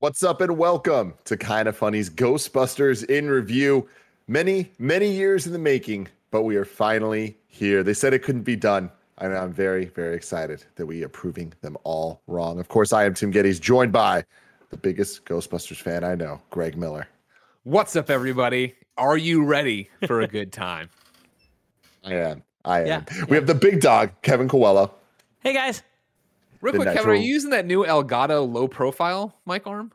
What's up and welcome to Kind of Funny's Ghostbusters in review. Many, many years in the making, but we are finally here. They said it couldn't be done. And I'm very, very excited that we are proving them all wrong. Of course, I am Tim Gettys, joined by the biggest Ghostbusters fan I know, Greg Miller. What's up, everybody? Are you ready for a good time? I am. I am. Yeah, we have the big dog, Kevin Coelho. Hey guys. Real The quick, Kevin, are you using that new Elgato low profile mic arm?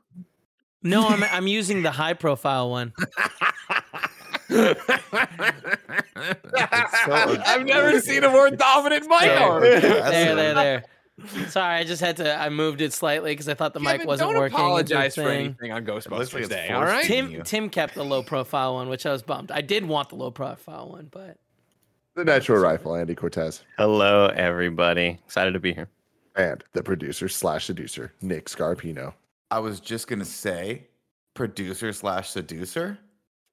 No, I'm I'm using the high profile one. I've never seen a more dominant mic arm. There, there, there. Sorry, I just had to. I moved it slightly because I thought the mic wasn't don't working. apologize It's a for anything on looks like Ghostbusters Day. All right. Tim- Tim you. Tim kept the low profile one, which I was bummed. I did want the low profile one, but The natural rifle, Andy Cortez. Hello, everybody. Excited to be here. And the producer slash seducer, Nick Scarpino. I was just gonna say, producer slash seducer.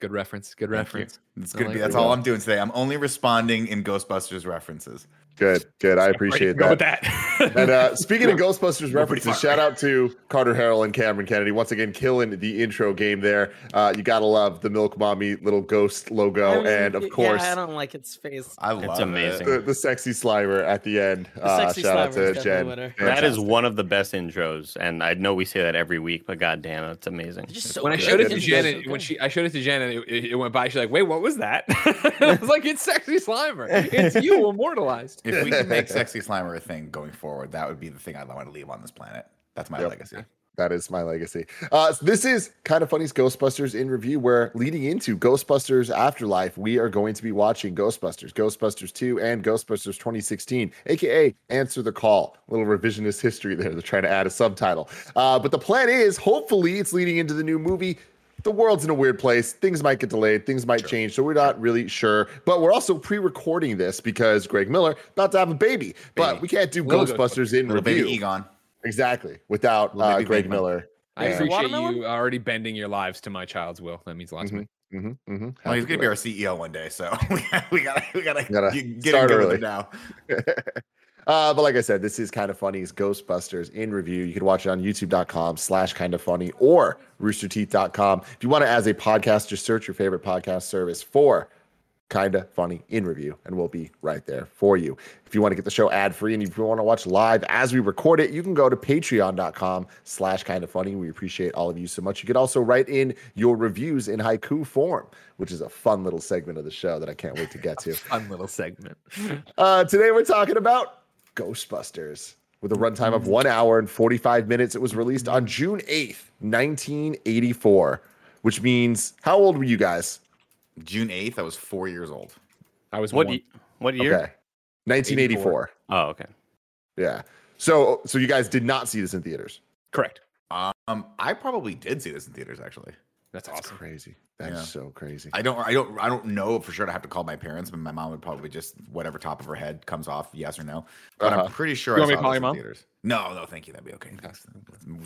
Good reference. Good Thank reference. It's gonna like be. That's all I'm doing today. I'm only responding in Ghostbusters references. Good, good. I Ready to appreciate go that. with that. And uh, speaking of Ghostbusters references, shout out to Carter Harrell and Cameron Kennedy once again killing the intro game there. Uh, you gotta love the Milk Mommy little ghost logo, I mean, and of yeah, course I don't like its face. I love it. amazing. the, the sexy Slimer at the end. The Uh, sexy shout out Slimer to is Jen. a winner. That is one of the best intros, and I know we say that every week, but goddamn, it's amazing. It's just so when I showed it to It's Jen, so and when she I showed it to Jen, and it, it, it went by, she's like, "Wait, what was that?" I was like, "It's sexy Slimer. It's you immortalized." If we can make sexy Slimer a thing going forward, that would be the thing I'd want to leave on this planet. That's my Yep. legacy. That is my legacy. Uh, so this is kind of funny's Ghostbusters in review. Where leading into Ghostbusters Afterlife, we are going to be watching Ghostbusters, Ghostbusters 2, and Ghostbusters 2016, aka Answer the Call. A little revisionist history there. They're trying to add a subtitle. Uh, but the plan is, hopefully, it's leading into the new movie. The world's in a weird place. Things might get delayed. Things might change. So we're not really sure. But we're also pre-recording this because Greg Miller about to have a baby. But we can't do Little Ghostbusters in Little review. baby Egon. Exactly. Without uh, Greg Miller. I Yeah. appreciate you already bending your lives to my child's will. That means a lot to me. Mm-hmm, mm-hmm. Well, he's gonna be our CEO one day, so we gotta we gotta, we gotta, Gotta get, get start him good with early. it now. uh, but like I said, this is kind of funny's Ghostbusters in review. You can watch it on youtube.com slash kind of funny or roosterteeth.com. If you want to, as a podcast, just search your favorite podcast service for kind of funny in review, and we'll be right there for you. If you want to get the show ad free and if you want to watch live as we record it, you can go to patreon.com slash kind of funny. We appreciate all of you so much. You can also write in your reviews in haiku form, which is a fun little segment of the show that I can't wait to get to. Fun little segment. Uh, today we're talking about Ghostbusters. With a runtime of one hour and 45 minutes, it was released on June 8th, 1984, which means how old were you guys? June eighth, I was four years old. I was What one. ye- what year? Okay. 1984. Oh, okay. Yeah. So so you guys did not see this in theaters. Correct. Um, I probably did see this in theaters. Actually, That's That's awesome. crazy. That's Yeah. so crazy. I don't, I don't, I don't know for sure. I have to call my parents, but my mom would probably just whatever top of her head comes off, yes or no. But Uh-huh. I'm pretty sure You I want me saw to call this your mom? theaters. No, no, thank you. That'd be okay.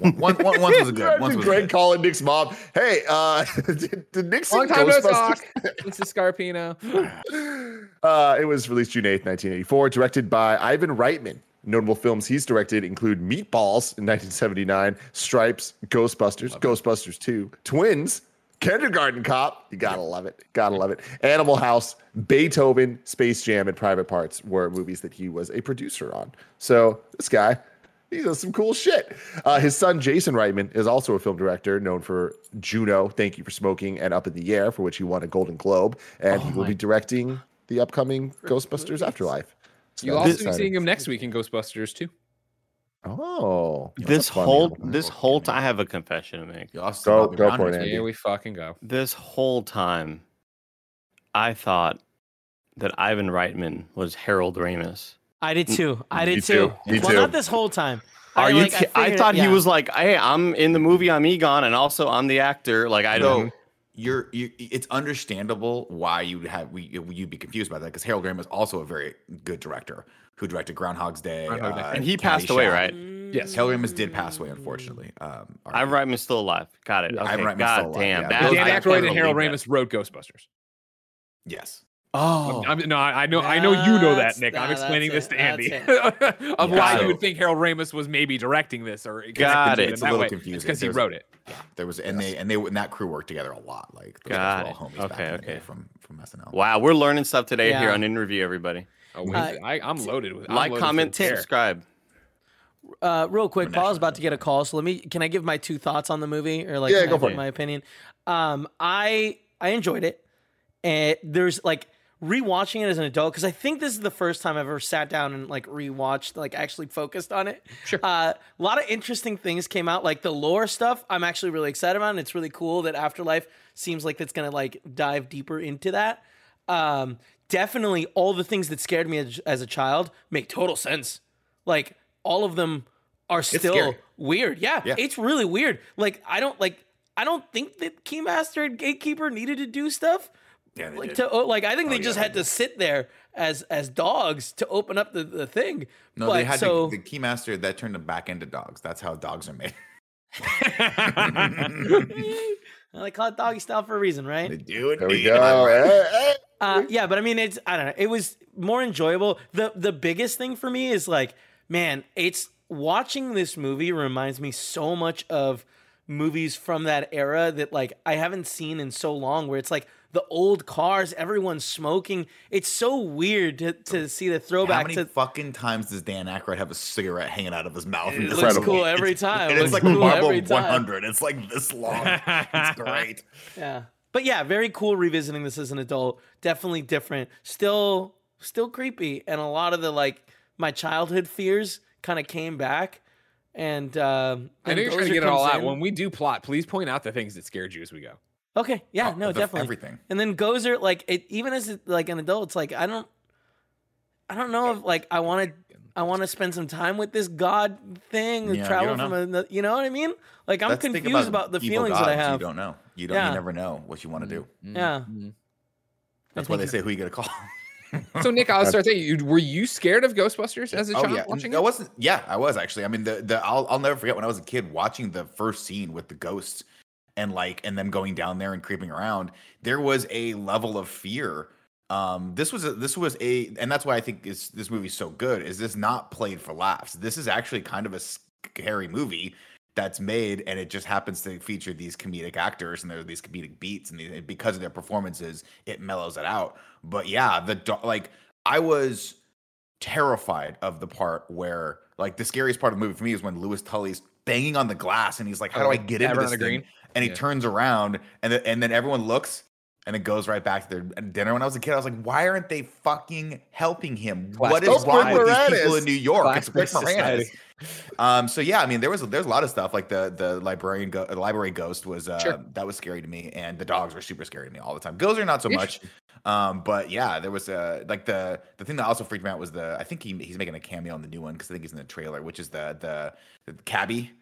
One, one, one, once was a good. Once was Greg good. calling Nick's mom. Hey, uh, did, did Nick see Long time no Ghostbusters? talk. This is Scarpino. Uh, it was released June 8th, 1984, directed by Ivan Reitman. Notable films he's directed include Meatballs in 1979, Stripes, Ghostbusters, Ghostbusters 2, Twins, Kindergarten Cop, you gotta love it, gotta love it, Animal House, Beethoven, Space Jam, and Private Parts were movies that he was a producer on. So this guy, he does some cool shit. Uh, his son Jason Reitman is also a film director known for Juno, Thank You for Smoking, and Up in the Air, for which he won a Golden Globe, and he will be directing the upcoming Ghostbusters Afterlife. So You'll that's also be seeing him next week in Ghostbusters too. Oh, This whole this whole time, I have a confession to make. You also Go- Bobby go for it. Andy. Here we fucking go. This whole time, I thought that Ivan Reitman was Harold Ramis. I did too. I did too. too. Well, too. not this whole time. Are I, you? like, ki- I, thought he yeah. was like, "Hey, I'm in the movie. I'm Egon, and also I'm the actor." Like I don't. You're you, it's understandable why you would have we you'd be confused by that because Harold Ramis is also a very good director who directed Groundhog's Day. Groundhog Day. uh, And he passed away, right? Yes. Harold Ramis did pass away, unfortunately. Um, our- Ivan Reitman's still alive. Got it. Yeah, Okay. Ivan Reitman's God still alive, damn. yeah. that- Those- Dan I Aykroyd can't and Harold believe Ramis wrote Ghostbusters. yes. Oh, I'm, no, I I know, I know you know that, That's- Nick. I'm explaining this to Andy that's of Yeah, why so- you would think Harold Ramis was maybe directing this or Got connected to it. It's a little way. confusing. because he wrote it. Yeah, There was and they and they and that crew worked together a lot. Like those Got it. all homies Okay, in okay. from from SNL. wow. We're learning stuff today here on In Review, Everybody, Oh, we, Uh, I, I'm loaded with I'm like, loaded comment, care. subscribe. Uh, real quick, We're Paul's about to get a call, so let me. Can I give my two thoughts on the movie, or like Yeah, go for it. my opinion? Um, I I enjoyed it, and there's like rewatching it as an adult because I think this is the first time I've ever sat down and like rewatched, like actually focused on it. Sure. Uh, a lot of interesting things came out, like the lore stuff. I'm actually really excited about, and it's really cool that Afterlife seems like it's gonna like dive deeper into that. Um, definitely, all the things that scared me as, as a child make total sense. Like all of them are still weird. Yeah, Yeah. it's really weird. Like I don't like. I don't think that Keymaster and Gatekeeper needed to do stuff. Yeah, they Like did. to oh, like I think they yeah, just they had to sit there as as dogs to open up the, the thing. No, but, they had so the, the keymaster that turned them back into dogs. That's how dogs are made. I call it doggy style for a reason, right? They do it. There we go. Eh, eh. Uh, yeah, but I mean, it's I don't know. It was more enjoyable. the The biggest thing for me is like, man, it's watching this movie reminds me so much of movies from that era that like I haven't seen in so long. Where it's like the old cars, everyone's smoking. It's so weird to, to see the throwback. How many to. fucking times does Dan Aykroyd have a cigarette hanging out of his mouth? It looks Incredible. cool every time. And It it's looks like cool Marvel every time. 100. It's like this long. it's great. Yeah. But yeah, very cool revisiting this as an adult. Definitely different. Still still creepy. And a lot of the like my childhood fears kind of came back. And um I know you're then trying to get it all comes out. in. When we do plot, please point out the things that scared you as we go. Okay. Yeah, Oh, no, the- definitely. everything. And then Gozer, like it even as it- like an adult, it's like I don't I don't know if like I want to I want to spend some time with this god thing, Yeah, travel don't from know. another, you know what I mean? Like I'm That's the confused about, the evil feelings that I have. You don't know. You don't. Yeah. You never know what you want to do. Mm-hmm. Mm-hmm. Yeah. Mm-hmm. That's why they say who you gonna call. So Nick, I'll start there. You were you scared of Ghostbusters as a Oh child yeah, watching I wasn't. Yeah, I was actually. I mean, the the I'll I'll never forget when I was a kid watching the first scene with the ghosts and like and them going down there and creeping around. There was a level of fear. Um, this was a, this was a, and that's why I think is this movie's so good. Is this not played for laughs? This is actually kind of a scary movie that's made, and it just happens to feature these comedic actors and there are these comedic beats, and, because of their performances, it mellows it out. But yeah, the like I was terrified of the part where like the scariest part of the movie for me is when Louis Tully's banging on the glass and he's like, "How Oh, do I get into this the thing?" And he Yeah. turns around and then and then everyone looks and it goes right back to their dinner. When I was a kid, I was like, "Why aren't they fucking helping him? What is wrong with these people in New York? It's Rick. Moranis." Um, so yeah, I mean, there was there's a lot of stuff like the the librarian go, the library ghost was uh, Sure. that was scary to me, and the dogs were super scary to me all the time. Ghosts are not so much, um, but yeah, there was uh, like the the thing that also freaked me out was the I think he he's making a cameo in the new one because I think he's in the trailer, which is the the, the cabbie,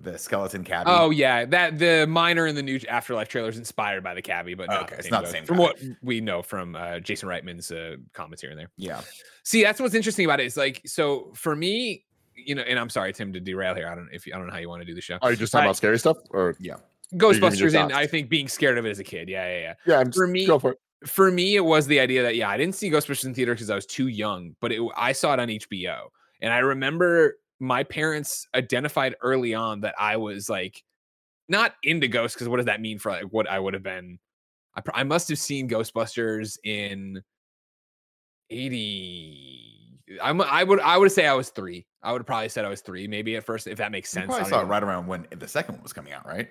the skeleton cabbie. Oh yeah, that the miner in the new Afterlife trailer is inspired by the cabbie, but Oh, not okay, the it's not the ghost, same From guy. what we know from uh, Jason Reitman's uh, comments here and there. yeah, See, that's what's interesting about it. Is like, so for me, you know, and I'm sorry, Tim, to derail here. I don't if you, I don't know how you want to do the show. Are you just talking Right. about scary stuff? Or yeah. Ghostbusters, and. I think being scared of it as a kid. Yeah, yeah, yeah. yeah, I'm For just, me- go for it. for me, it was the idea that yeah, I didn't see Ghostbusters in theater because I was too young, but it, I saw it on HBO, and I remember my parents identified early on that I was like not into ghosts because what does that mean for like what I would have been? I, pr- I must have seen Ghostbusters in eighty. I'm, I would I would say I was three. I would have probably said I was three, maybe at first, if that makes sense. I saw it right around when the second one was coming out, right?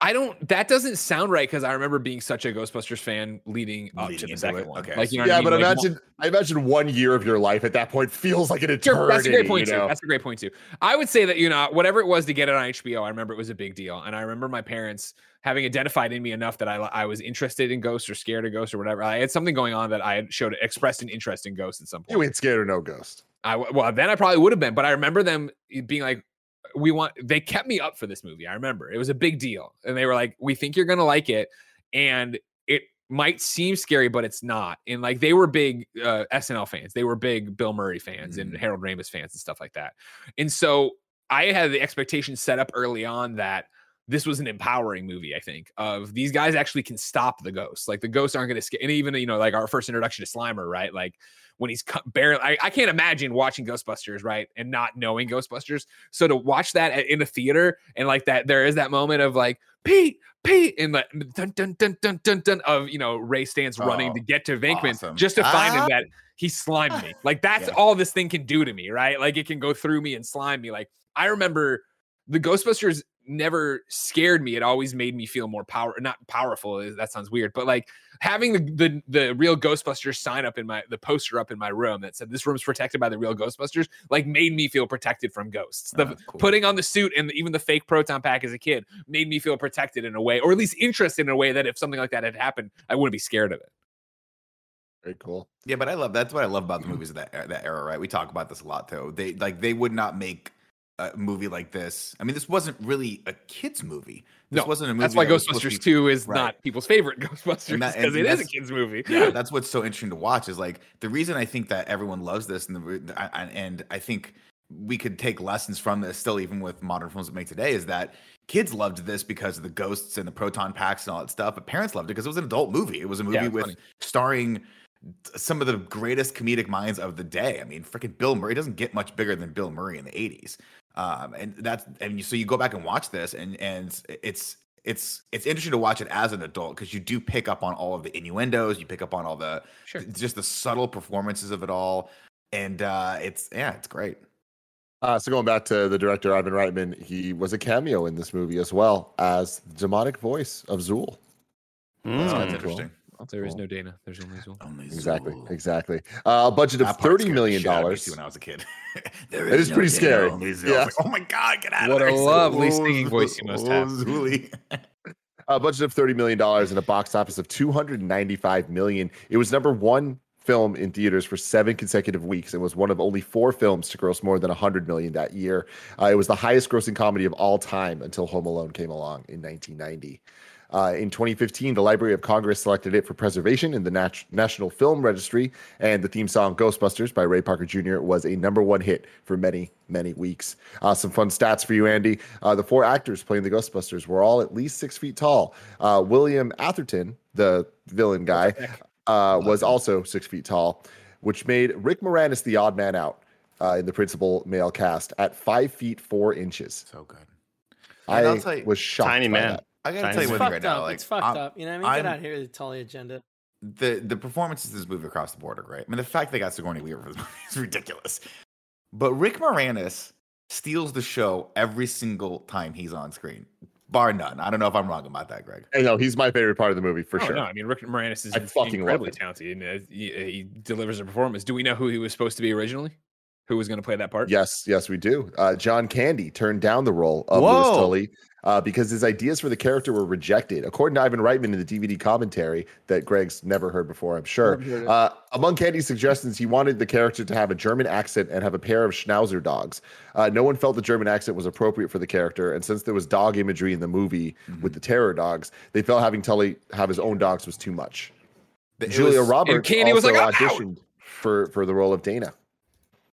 I don't. That doesn't sound right because I remember being such a Ghostbusters fan leading up Leading to the second one. Okay, like you know, yeah, what I but? Like, imagine I imagine one year of your life at that point feels like an eternity. Sure, that's a great point you too. know? That's a great point too. I would say that you know whatever it was to get it on HBO, I remember it was a big deal, and I remember my parents having identified in me enough that I I was interested in ghosts or scared of ghosts or whatever. I had something going on that I had showed expressed an interest in ghosts at some point. You ain't scared of no ghost. I well then I probably would have been, but I remember them eh, being like, "We want." They kept me up for this movie. I remember it was a big deal, and they were like, "We think you're gonna like it," and it might seem scary, but it's not. And like they were big uh, SNL fans, they were big Bill Murray fans and Mhm. Harold Ramis fans and stuff like that. And so I had the expectation set up early on that this was an empowering movie. I think of these guys actually can stop the ghosts. Like the ghosts aren't going to scare. And even you know, like our first introduction to Slimer, right? Like when he's cu- barely, I, I can't imagine watching Ghostbusters, right, and not knowing Ghostbusters. So to watch that at- in the theater and like that, there is that moment of like Pete, Pete, and like dun dun dun dun dun dun of you know Ray Stantz running Oh, to get to Venkman awesome. just to find Ah. him that he slimed me. Like that's Yeah. all this thing can do to me, right? Like it can go through me and slime me. Like I remember the Ghostbusters never scared me. It always made me feel more power, not powerful. uh, That sounds weird, but like having the, the the real Ghostbusters sign up in my the poster up in my room that said this room's protected by the real Ghostbusters, like made me feel protected from ghosts. The Oh, cool. putting on the suit and even the fake proton pack as a kid made me feel protected in a way, or at least interested in a way that if something like that had happened, I wouldn't be scared of it. Very cool. Yeah, but I love that's what I love about the movies of that era- that era, right? We talk about this a lot, though. They like they would not make a movie like this. I mean, this wasn't really a kids movie. This No, wasn't a movie. That's why that was supposed to Ghostbusters be- 2 is right. not people's favorite Ghostbusters because it is a kids movie. yeah, that's what's so interesting to watch is like the reason I think that everyone loves this and the and I think we could take lessons from this still even with modern films that make today is that kids loved this because of the ghosts and the proton packs and all that stuff but parents loved it because it was an adult movie it was a movie Yeah, with funny. starring some of the greatest comedic minds of the day i mean freaking bill murray doesn't get much bigger than bill murray in the 80s um, and that's and so you go back and watch this and and it's it's it's interesting to watch it as an adult because you do pick up on all of the innuendos you pick up on all the Sure. just the subtle performances of it all and uh it's yeah it's great Uh, so going back to the director Ivan Reitman, he was a cameo in this movie as well as the demonic voice of Zuul. Mm. that's cool. interesting There is Cool. no Dana. There's only Zuul. Only Exactly, Zuul. exactly. Uh, a budget of That part thirty scared the million shit out of me, dollars. when I was a kid. There It is no pretty Dana, scary. only Zuul. Yeah. like, oh my god, get out What of a lovely Zuul, singing voice you must have. Zooly. A budget of thirty million dollars and a box office of two hundred ninety-five million. It was number one film in theaters for seven consecutive weeks and was one of only four films to gross more than hundred million that year. Uh, it was the highest-grossing comedy of all time until Home Alone came along in 1990. Uh, in 2015, the Library of Congress selected it for preservation in the Nat- National Film Registry, and the theme song "Ghostbusters" by Ray Parker Jr. was a number one hit for many, many weeks. Uh, some fun stats for you, Andy. Uh, the four actors playing the Ghostbusters were all at least six feet tall. Uh, William Atherton, the villain guy, uh, was also six feet tall, which made Rick Moranis the odd man out uh, in the principal male cast at five feet four inches. so good. I And I'll tell you- was shocked. Tiny by man. that. I gotta Tiny tell you. It's one thing fucked right up. now. Like, it's fucked I'm- up. You know what I mean? Get I'm- out here with the Tully agenda. the the performances of this movie across the board are great. I mean, the fact they got Sigourney Weaver for this movie is ridiculous. But Rick Moranis steals the show every single time he's on screen, bar none. I don't know if I'm wrong about that, Greg. I know he's my favorite part of the movie for Oh, sure. No, I mean Rick Moranis is I fucking incredibly love talented. And, uh, he, he delivers a performance. Do we know who he was supposed to be originally? Who was going to play that part? Yes, yes, we do. Uh, John Candy turned down the role of Whoa. Louis Tully uh, because his ideas for the character were rejected. According to Ivan Reitman in the DVD commentary that Greg's never heard before, I'm sure. Uh, among Candy's suggestions, he wanted the character to have a German accent and have a pair of Schnauzer dogs. Uh, no one felt the German accent was appropriate for the character, and since there was dog imagery in the movie Mm-hmm. with the terror dogs, they felt having Tully have his own dogs was too much. It Julia was- Roberts Candy was also like, "I'm out." auditioned for for the role of Dana.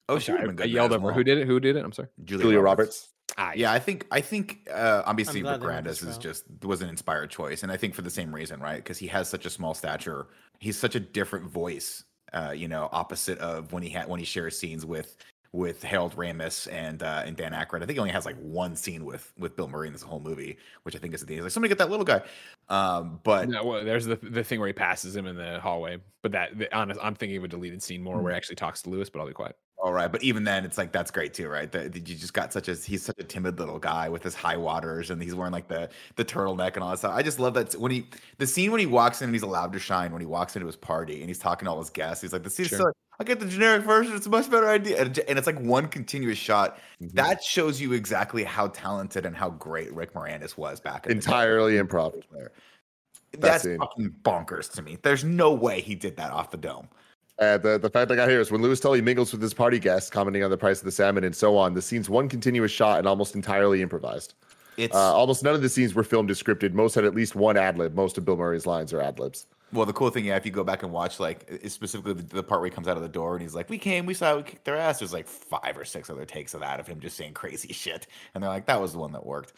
Oh, I'm she sorry, would've been I, I yelled over. well. Who did it? Who did it? I'm sorry. Julia Roberts. Ah, Yeah, I think I think uh, obviously I'm Rick they went this Moranis is just was an inspired choice, and I think for the same reason, right? Because he has such a small stature, he's such a different voice. Uh, you know, opposite of when he had when he shares scenes with with Harold Ramis and uh, and Dan Aykroyd. I think he only has like one scene with with Bill Murray in this whole movie, which I think is at the end. He's like, somebody get that little guy. Um, but No, well, there's the the thing where he passes him in the hallway. But that, the, honest, I'm thinking of a deleted scene more where he actually talks to Louis. But I'll be quiet. All right, but even then, it's like that's great too, right? That you just got such a he's such a timid little guy with his high waters, and he's wearing like the the turtleneck and all that stuff. I just love that when he the scene when he walks in and he's allowed to shine when he walks into his party and he's talking to all his guests. He's like, "The scene's Sure. so I get the generic version. It's a much better idea," and, and it's like one continuous shot. Mhm. That shows you exactly how talented and how great Rick Moranis was back in the day. Entirely improv. That's it. fucking bonkers to me. There's no way he did that off the dome. Uh, the, the fact I got here is when Louis Tully mingles with his party guests, commenting on the price of the salmon and so on, the scene's one continuous shot and almost entirely improvised. It's Uh, almost none of the scenes were filmed as scripted. Most had at least one ad lib. Most of Bill Murray's lines are ad libs. Well, the cool thing, yeah, if you go back and watch, like, specifically the, the part where he comes out of the door and he's like, "We came, we saw, we kicked their ass." There's like five or six other takes of that of him just saying crazy shit, and they're like, "That was the one that worked."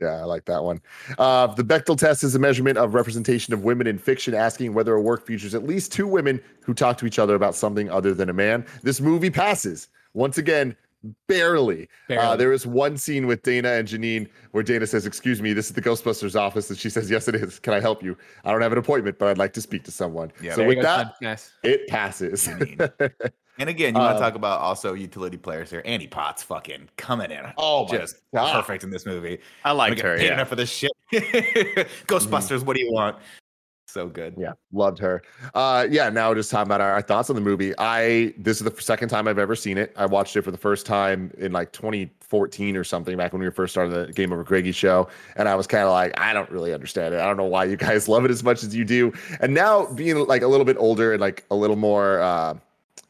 Yeah, I like that one. Uh, the Bechdel test is a measurement of representation of women in fiction, asking whether a work features at least two women who talk to each other about something other than a man. This movie passes once again. Barely. Uh, there is one scene with Dana and Janine where Dana says, Excuse me, this is the Ghostbusters office. And she says, Yes, it is. Can I help you? I don't have an appointment, but I'd like to speak to someone. Yeah, so with that, it passes. Janine. And again, you want Um, to talk about also utility players here. Annie Potts fucking coming in, Oh just God. perfect in this movie. I We liked her. paid Yeah. enough for this shit. Ghostbusters, what do you want? So good. Yeah, loved her. Uh, yeah, now just talking about our, our thoughts on the movie. I this is the second time I've ever seen it. I watched it for the first time in like 2014 or something, back when we were first starting the Game Over Greggy show, and I was kind of like, I don't really understand it. I don't know why you guys love it as much as you do. And now being like a little bit older and like a little more uh,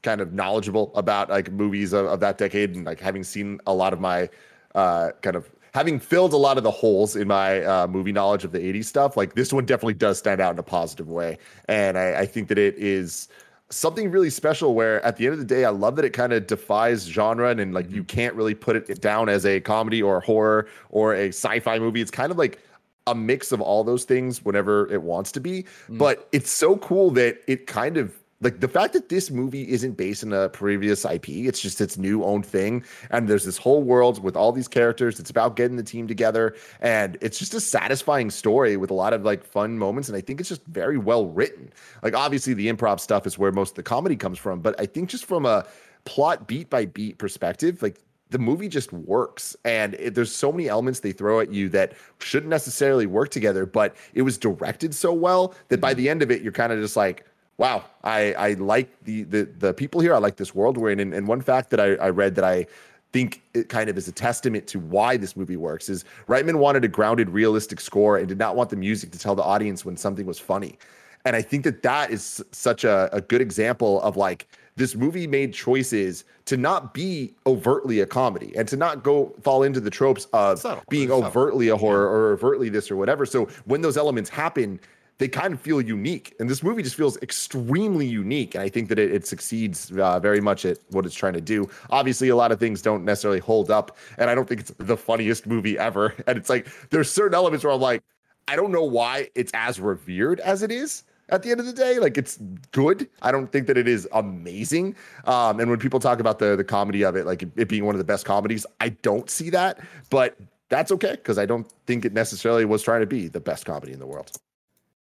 kind of knowledgeable about like movies of, of that decade, and like having seen a lot of my uh, kind of having filled a lot of the holes in my uh, movie knowledge of the 80s stuff, like this one definitely does stand out in a positive way. And I, I think that it is something really special where at the end of the day, I love that it kind of defies genre and, and like you can't really put it down as a comedy or horror or a sci-fi movie. It's kind of like a mix of all those things whenever it wants to be. But it's so cool that it kind of like the fact that this movie isn't based on a previous IP, it's just its new own thing. And there's this whole world with all these characters. It's about getting the team together. And it's just a satisfying story with a lot of like fun moments. And I think it's just very well written. Like, obviously, the improv stuff is where most of the comedy comes from. But I think just from a plot beat by beat perspective, like the movie just works and it, there's so many elements they throw at you that shouldn't necessarily work together but it was directed so well that by mm-hmm. the end of it you're kind of just like wow i i like the the the people here. I like this world we're in. And, and one fact that I, I read that i think it kind of is a testament to why this movie works is reitman wanted a grounded realistic score and did not want the music to tell the audience when something was funny. And I think that that is such a, a good example of like this movie made choices to not be overtly a comedy and to not go fall into the tropes of being overtly a horror or overtly this or whatever. So when those elements happen, they kind of feel unique. And this movie just feels extremely unique. And I think that it, it succeeds uh, very much at what it's trying to do. Obviously, a lot of things don't necessarily hold up. And I don't think it's the funniest movie ever. And it's like there's certain elements where I'm like, I don't know why it's as revered as it is at the end of the day. Like it's good. I don't think that it is amazing. Um, and when people talk about the the comedy of it, like it, it being one of the best comedies, I don't see that. But that's okay because I don't think it necessarily was trying to be the best comedy in the world.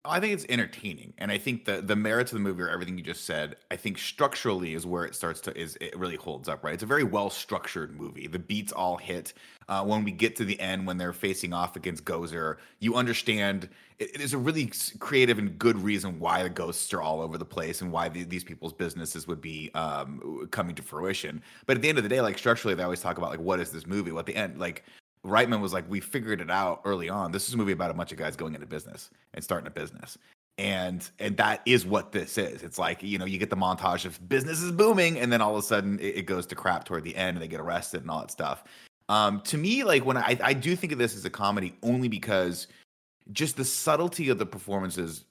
I think it's entertaining, and I think the the merits of the movie are everything you just said. I think structurally is where it starts to is it really holds up, right? It's a very well structured movie. The beats all hit. Uh, when we get to the end, when they're facing off against Gozer, you understand it, it is a really creative and good reason why the ghosts are all over the place and why the, these people's businesses would be um, coming to fruition. But at the end of the day, like structurally, they always talk about like what is this movie? Well, at the end, like Reitman was like, we figured it out early on. This is a movie about a bunch of guys going into business and starting a business. And and that is what this is. It's like, you know, you get the montage of business is booming, and then all of a sudden it, it goes to crap toward the end and they get arrested and all that stuff. Um, to me, like when I, I do think of this as a comedy only because just the subtlety of the performances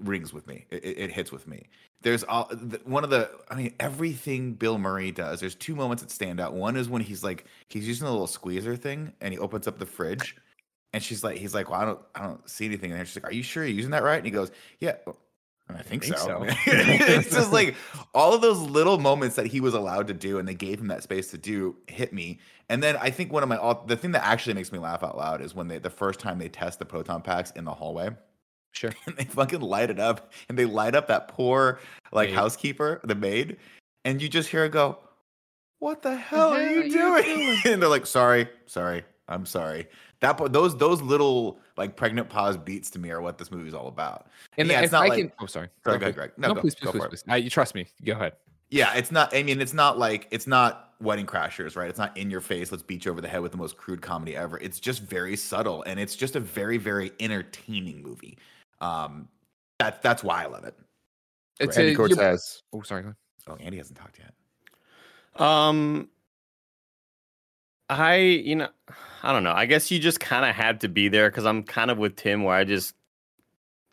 rings with me. It, it- it hits with me. There's all one of the. I mean, everything Bill Murray does. There's two moments that stand out. One is when he's like he's using a little squeezer thing, and he opens up the fridge, and she's like, he's like, well, I don't, I don't see anything in there. She's like, are you sure you're using that right? And he goes, yeah. Oh, I think, think so. so. it's just like all of those little moments that he was allowed to do, and they gave him that space to do, hit me. And then I think one of my all- the thing that actually makes me laugh out loud is when they the first time they test the proton packs in the hallway Sure. and they fucking light it up and they light up that poor like Maid. housekeeper, the maid, and you just hear her go, what the hell are you doing? and they're like, sorry, sorry, I'm sorry. That those those little like pregnant pause beats to me are what this movie's all about. And yeah, if it's not I like can, oh sorry, Sorry, go ahead, Greg. No, No, go- please, go please, for please, it. please. Uh, you trust me. Go ahead. yeah, it's not. I mean, it's not like it's not Wedding Crashers, right? It's not in your face. Let's beat you over the head with the most crude comedy ever. It's just very subtle, and it's just a very very entertaining movie. Um, that's that's why I love it. It's Andy a, Cortez. Oh, sorry. Oh, Andy hasn't talked yet. Um, I you know, I don't know. I guess you just kind of had to be there because I'm kind of with Tim, where I just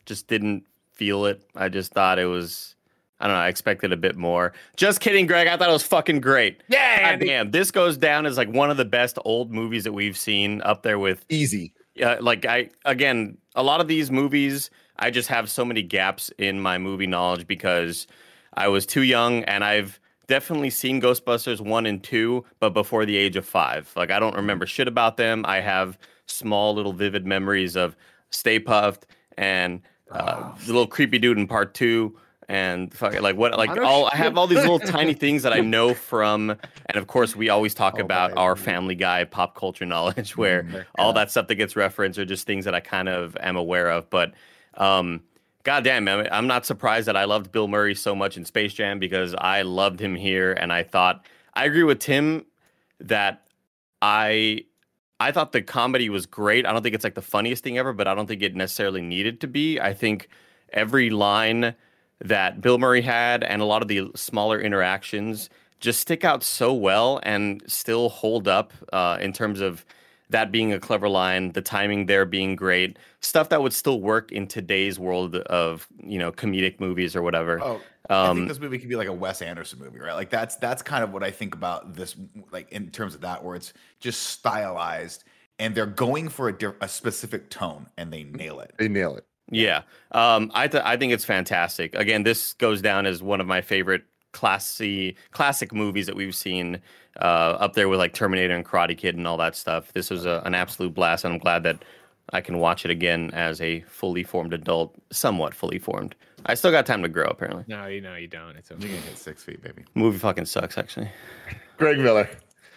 just didn't feel it. I just thought it was. I don't know. I expected a bit more. Just kidding, Greg. I thought it was fucking great. Yeah, God damn, this goes down as like one of the best old movies that we've seen, up there with Easy. Yeah, like I again, a lot of these movies, I just have so many gaps in my movie knowledge because I was too young and I've definitely seen Ghostbusters 1 and 2, but before the age of 5. Like I don't remember shit about them. I have small little vivid memories of Stay Puft and uh, the little creepy dude in part 2 and fucking like what like all I have all these little tiny things that I know from and of course we always talk Oh, about baby. our family guy pop culture knowledge where Mhm. all that stuff that gets referenced are just things that I kind of am aware of. But um, goddamn, man, I'm not surprised that I loved Bill Murray so much in Space Jam because I loved him here, and I thought I agree with Tim that I I thought the comedy was great. I don't think it's like the funniest thing ever, but I don't think it necessarily needed to be. I think every line that Bill Murray had and a lot of the smaller interactions just stick out so well and still hold up uh, in terms of that being a clever line, the timing there being great, stuff that would still work in today's world of you know comedic movies or whatever. Oh, I Um, think this movie could be like a Wes Anderson movie, right? Like that's that's kind of what I think about this, like in terms of that, where it's just stylized and they're going for a, di- a specific tone and they nail it. They nail it. Yeah, um, I th- I think it's fantastic. Again, this goes down as one of my favorite classy classic movies that we've seen uh, up there with like Terminator and Karate Kid and all that stuff. This was a, an absolute blast, and I'm glad that I can watch it again as a fully formed adult, somewhat fully formed. I still got time to grow. Apparently, No, you know you don't. It's You're okay. gonna hit six feet, baby. movie fucking sucks. Actually, Greg Miller,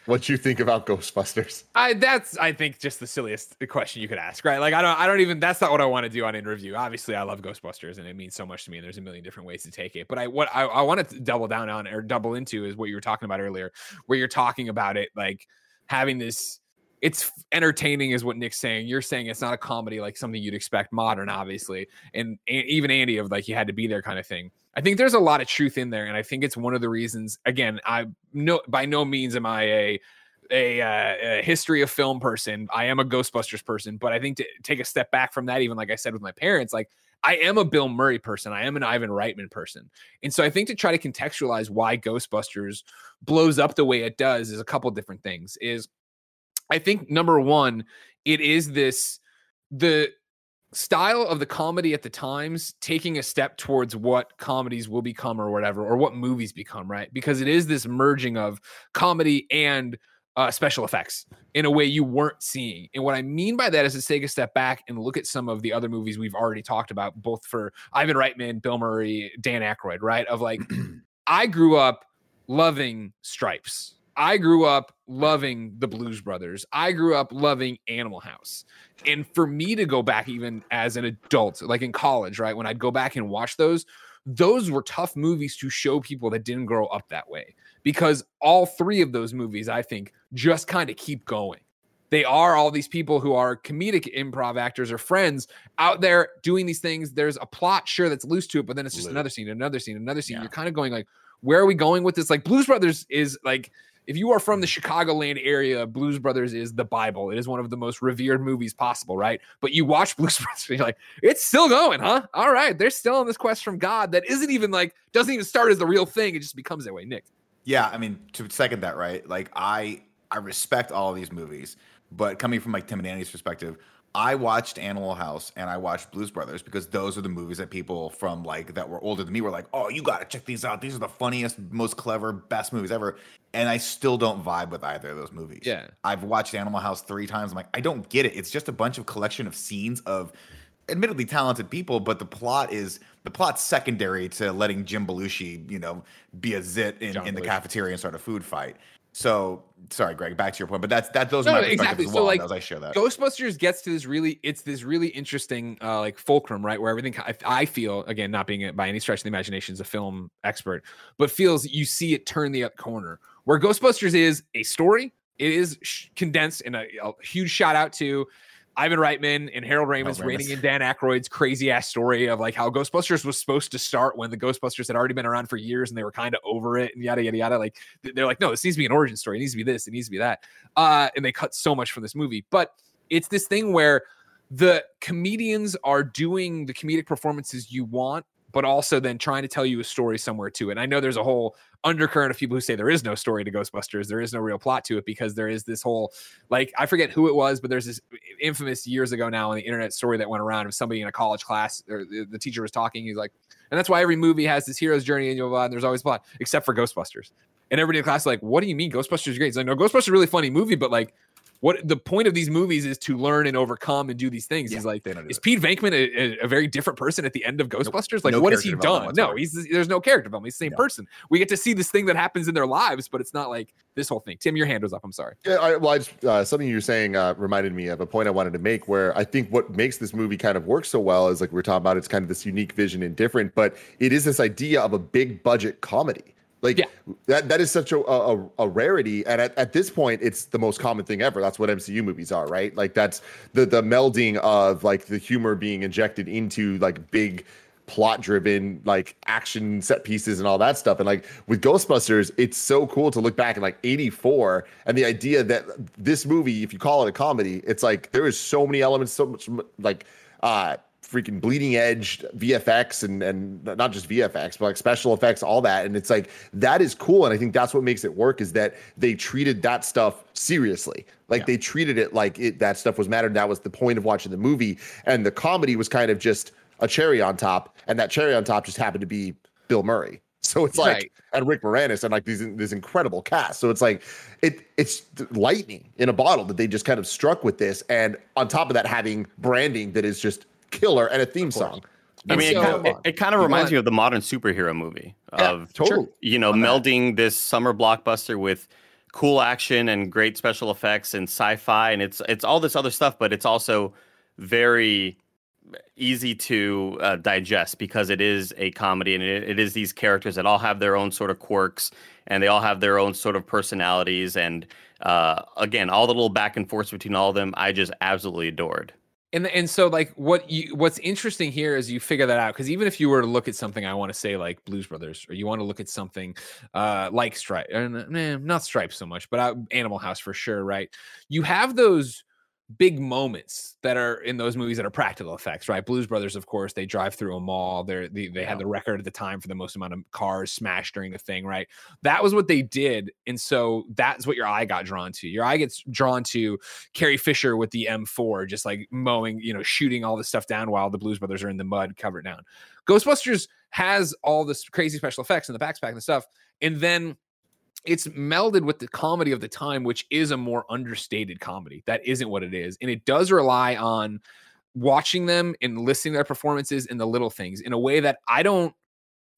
what you think about Ghostbusters? I that's I think just the silliest question you could ask, right? Like I don't I don't even that's not what I want to do on In Review. Obviously, I love Ghostbusters and it means so much to me. And there's a million different ways to take it. But I what I, I want to double down on or double into is what you were talking about earlier, where you're talking about it like having this. It's entertaining, is what Nick's saying. You're saying it's not a comedy like something you'd expect modern, obviously, and, and even Andy of like you had to be there kind of thing. I think there's a lot of truth in there, and I think it's one of the reasons. Again, I no by no means am I a a, uh, a history of film person. I am a Ghostbusters person, but I think to take a step back from that, even like I said with my parents, like I am a Bill Murray person. I am an Ivan Reitman person. And so I think to try to contextualize why Ghostbusters blows up the way it does is a couple different things. Is I think number one, it is this the style of the comedy at the times taking a step towards what comedies will become or whatever or what movies become right? Because it is this merging of comedy and uh, special effects in a way you weren't seeing. And what i mean by that is to take a step back and look at some of the other movies we've already talked about both for ivan reitman bill murray dan Aykroyd, right? Of like i grew up loving stripes i grew up loving the blues brothers. I grew up loving animal house. And for me to go back even as an adult like in college right when i'd go back and watch those those were tough movies to show people that didn't grow up that way. Because all three of those movies i think just kind of keep going. They are all these people who are comedic improv actors or friends out there doing these things. There's a plot sure that's loose to it but then it's just another scene another scene another scene. Yeah. you're kind of going like where are we going with this? Like blues brothers is like if you are from the Chicagoland area, Blues Brothers is the Bible. It is one of the most revered movies possible, right? But you watch Blues Brothers, and you're like, it's still going, huh? All right, they're still on this quest from God that isn't even like doesn't even start as the real thing. It just becomes that way, Nick. Yeah, I mean, to second that, right? Like I I respect all these movies, but coming from like Tim and Andy's perspective, I watched Animal House and I watched Blues Brothers because those are the movies that people from like that were older than me were like, "Oh, you got to check these out. These are the funniest, most clever, best movies ever." And I still don't vibe with either of those movies. Yeah. I've watched Animal House 3 times. I'm like, I don't get it. It's just a bunch of collection of scenes of admittedly talented people, but the plot is the plot's secondary to letting Jim Belushi, you know, be a zit in, John in the cafeteria and start a food fight. So sorry, Greg. Back to your point, but that's that. Those No, are my no, exactly. as So, well. like, as I share that. Ghostbusters gets to this really, it's this really interesting, uh, like fulcrum, right? Where everything, I, I feel, again, not being by any stretch of the imagination as a film expert, but feels you see it turn the up corner. Where Ghostbusters is a story, it is sh- condensed in a, a huge shout out to Ivan Reitman and Harold Ramis Ramis. reining in Dan Aykroyd's crazy ass story of like how Ghostbusters was supposed to start when the Ghostbusters had already been around for years and they were kind of over it and yada yada yada. Like they're like, no, this needs to be an origin story. It needs to be this. It needs to be that. Uh, and they cut so much from this movie, but it's this thing where the comedians are doing the comedic performances you want, but also then trying to tell you a story somewhere to it. And I know there's a whole undercurrent of people who say there is no story to Ghostbusters, there is no real plot to it because there is this whole like I forget who it was, but there's this infamous years ago now on the internet story that went around of somebody in a college class or the, teacher was talking. He's like, and that's why every movie has this hero's journey and blah, blah, blah, and there's always plot except for Ghostbusters. And everybody in class like, what do you mean Ghostbusters is great? It's like, no, Ghostbusters is a really funny movie, but like what the point of these movies is to learn and overcome and do these things. Yeah, He's like, they don't is. Pete Venkman a, a, very different person at the end of Ghostbusters? Like, No what has he done? No, he's there's no character development. He's the same No. person. We get to see this thing that happens in their lives, but it's not like this whole thing. Tim, your hand was up. I'm sorry. Yeah, I, well, I just, uh, something you were saying uh, reminded me of a point I wanted to make where I think what makes this movie kind of work so well is like we are talking about, it's kind of this unique vision and different, but it is this idea of a big budget comedy. Like Yeah. that, that is such a, a, a rarity. And at, at this point, it's the most common thing ever. That's what MCU movies are, right? Like that's the, the melding of like the humor being injected into like big plot driven like action set pieces and all that stuff and like with ghostbusters it's so cool to look back in like 84 and the idea that this movie if you call it a comedy it's like there is so many elements so much like uh freaking bleeding edge vfx and and not just vfx but like special effects all that and it's like that is cool and i think that's what makes it work is that they treated that stuff seriously like Yeah. they treated it like it that stuff was mattered that was the point of watching the movie and the comedy was kind of just a cherry on top, and that cherry on top just happened to be Bill Murray. So it's like Right. and Rick Moranis and like these this incredible cast. So it's like it it's lightning in a bottle that they just kind of struck with this, and on top of that having branding that is just killer and a theme song. I mean, so- it, kind of, it, it kind of reminds me of the modern superhero movie Yeah, of totally. you know melding this summer blockbuster with cool action and great special effects and sci-fi, and it's it's all this other stuff, but it's also very easy to uh, digest because it is a comedy and it, it is these characters that all have their own sort of quirks and they all have their own sort of personalities and uh, again all the little back and forth between all of them i just absolutely adored And and so like what you what's interesting here is you figure that out because even if you were to look at something I want to say like Blues Brothers or you want to look at something uh like Stripe, nah, not Stripe so much, but uh, Animal House for sure, right? You have those big moments that are in those movies that are practical effects, right? Blues Brothers, of course, they drive through a mall. They're, they they had the record at the time for the most amount of cars smashed during the thing, right? That was what they did, and so that's what your eye got drawn to. Your eye gets drawn to Carrie Fisher with the M4, just like mowing, you know, shooting all this stuff down while the Blues Brothers are in the mud, covered down. Ghostbusters has all this crazy special effects and the backpack and stuff, and then it's melded with the comedy of the time, which is a more understated comedy. That isn't what it is, and it does rely on watching them and listening to their performances and the little things in a way that I don't.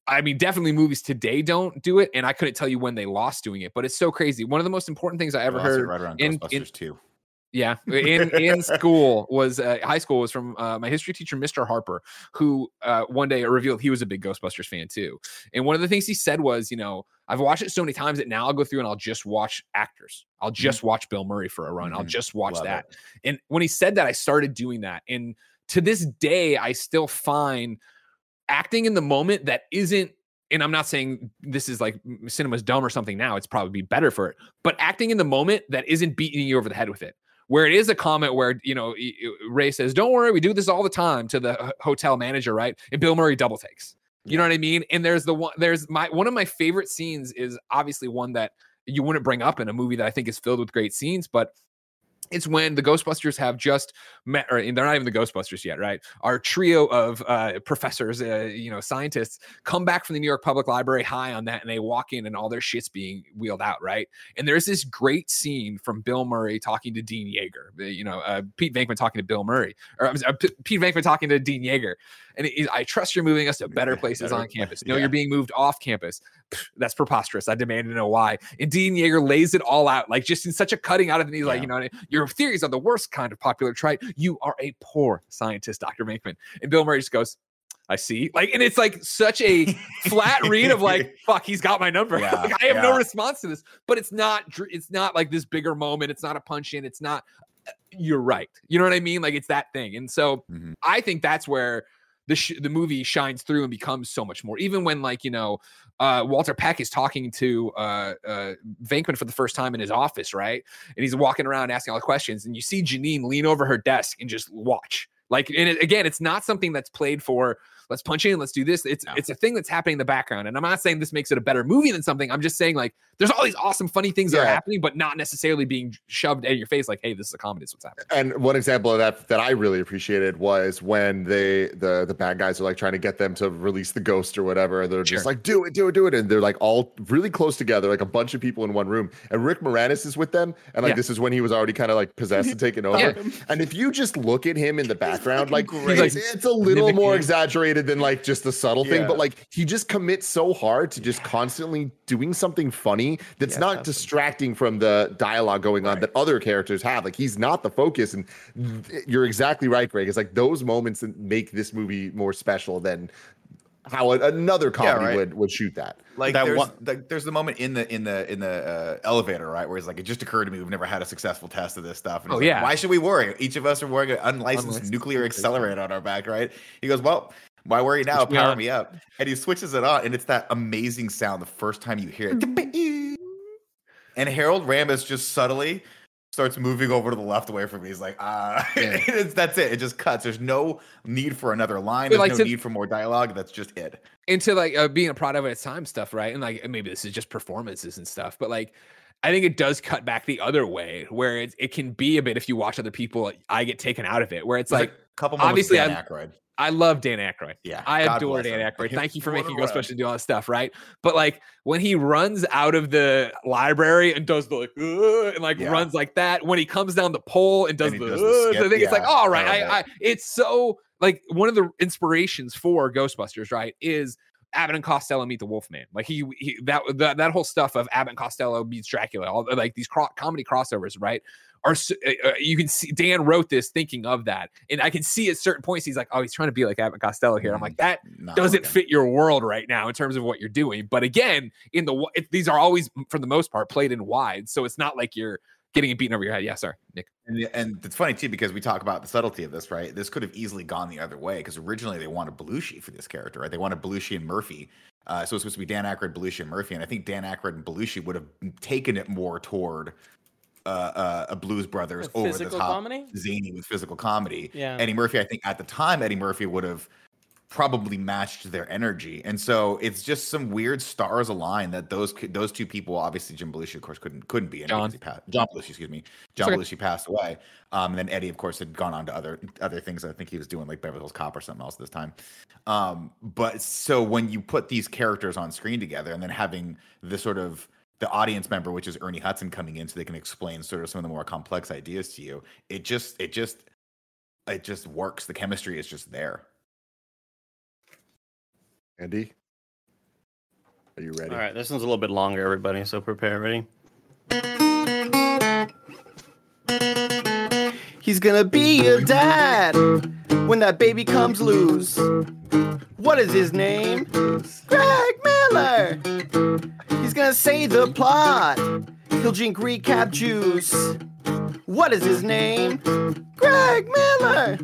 I mean, definitely movies today don't do it, and I couldn't tell you when they lost doing it. But it's so crazy. One of the most important things I ever heard right around in- in- Ghostbusters too. Yeah, in in school was uh, high school was from uh, my history teacher, Mr. Harper, who uh, one day revealed he was a big Ghostbusters fan too. And one of the things he said was, you know, I've watched it so many times that now I'll go through and I'll just watch actors. I'll just watch Bill Murray for a run. I'll Mhm. just watch Love that. it. And when he said that, I started doing that. And to this day, I still find acting in the moment that isn't. And I'm not saying this is like cinema's dumb or something now. It's probably better for it. But acting in the moment that isn't beating you over the head with it where it is a comment where you know Ray says, "Don't worry, we do this all the time" to the hotel manager, right? And Bill Murray double takes. You know what I mean? And there's the one. There's my one of my favorite scenes is obviously one that you wouldn't bring up in a movie that I think is filled with great scenes, but it's when the Ghostbusters have just met, or they're not even the Ghostbusters yet, right? Our trio of uh, professors, uh, you know, scientists come back from the New York Public Library high on that, and they walk in, and all their shit's being wheeled out, right? And there's this great scene from Bill Murray talking to Dean Yeager, you know, uh, Pete Venkman talking to Bill Murray, or uh, Pete Venkman talking to Dean Yeager, and it, I trust you're moving us to better places on campus. No, yeah. you're being moved off campus. Pff, that's preposterous. I demand to know why. And Dean Yeager lays it all out, like just in such a cutting out of it. He's like, you know, your theories are the worst kind of popular trait. You are a poor scientist, Dr. Venkman. And Bill Murray just goes, I see. Like, and it's like such a flat read of like, fuck, he's got my number. Yeah, like, I have no response to this. But it's not, it's not like this bigger moment. It's not a punch in. It's not, uh, you're right. You know what I mean? Like, it's that thing. And so Mhm. I think that's where the sh- the movie shines through and becomes so much more. Even when like you know, uh, Walter Peck is talking to uh, uh, Venkman for the first time in his office, right? And he's walking around asking all the questions, and you see Janine lean over her desk and just watch. Like, and it, again, it's not something that's played for. Let's punch in. Let's do this. It's No. it's a thing that's happening in the background. And I'm not saying this makes it a better movie than something. I'm just saying like there's all these awesome, funny things that are happening, but not necessarily being shoved at your face. Like, hey, this is a comedy. This is what's happening. And one example of that that I really appreciated was when they the the bad guys are like trying to get them to release the ghost or whatever, and they're just like, do it, do it, do it, and they're like all really close together, like a bunch of people in one room. And Rick Moranis is with them, and like Yeah. this is when he was already kind of like possessed and taken over. Yeah. And if you just look at him in the background, like great. it's, it's a little more Mimicking. Exaggerated than like just the subtle thing, but like he just commits so hard to just constantly doing something funny that's Yeah, not that's- distracting from the dialogue going on that other characters have. Like he's not the focus, and th- you're exactly right, Greg. It's like those moments that make this movie more special than how another comedy right. would would shoot that. Like That there's one- like, there's the moment in the in the in the uh, elevator, right, where he's like it just occurred to me we've never had a successful test of this stuff. And Oh, he's like, yeah. why should we worry? Each of us are wearing an unlicensed, Unlicensed nuclear nuclear accelerator on our back, right? He goes, well. Why worry now? Switch me Power on. me up. And he switches it on, and it's that amazing sound the first time you hear it. And Harold Ramis just subtly starts moving over to the left away from me. He's like, ah, Yeah. it's, that's it. It just cuts. There's no need for another line. There's like, no to- need for more dialogue. That's just it. into like uh, being a product of its time stuff, right? And like maybe this is just performances and stuff, but like I think it does cut back the other way where it, it can be a bit if you watch other people, I get taken out of it. Where it's like a couple obviously I-. I love Dan Aykroyd. Yeah, I God adore Dan him. Aykroyd. Thank you for making. Ghostbusters and do all that stuff, right? But like when he runs out of the library and does the like and like Yeah. runs like that, when he comes down the pole and does And the, he does the I think it's like, all right, terrible. I, I it's so like one of the inspirations for Ghostbusters, right? Is Abbott and Costello meet the Wolfman. Like he, he that, that that whole stuff of Abbott and Costello meets Dracula, all like these cro- comedy crossovers, right? Are uh, uh, you can see Dan wrote this thinking of that, and I can see at certain points he's like, oh, he's trying to be like Abbott and Costello here. I'm like that Not doesn't fit your world right now in terms of what you're doing. But again, in the it, these are always for the most part played in wide, so it's not like you're getting it beaten over your head. Yeah, sorry, Nick. And, and it's funny too because we talk about the subtlety of this, right? This could have easily gone the other way because originally they wanted Belushi for this character, right? They wanted Belushi and Murphy. Uh, so it's supposed to be Dan Aykroyd, Belushi, and Murphy, and I think Dan Aykroyd and Belushi would have taken it more toward uh, uh, a Blues Brothers A over the physical top, comedy? zany with physical comedy. Yeah. Eddie Murphy, I think at the time, Eddie Murphy would have probably matched their energy, and so it's just some weird stars align that those those two people, obviously Jim Belushi, of course, couldn't couldn't be in John. he passed. John Belushi, excuse me, John okay. Belushi passed away. Um, and then Eddie, of course, had gone on to other other things. I think he was doing like Beverly Hills Cop or something else this time. Um, but so when you put these characters on screen together, and then having the sort of the audience member, which is Ernie Hudson, coming in so they can explain sort of some of the more complex ideas to you, it just it just it just works. The chemistry is just there. Andy, are you ready? All right, this one's a little bit longer, everybody. So prepare. Ready? He's gonna be your dad when that baby comes loose. What is his name? Greg Miller. He's gonna say the plot. He'll drink recap juice. What is his name? Greg Miller.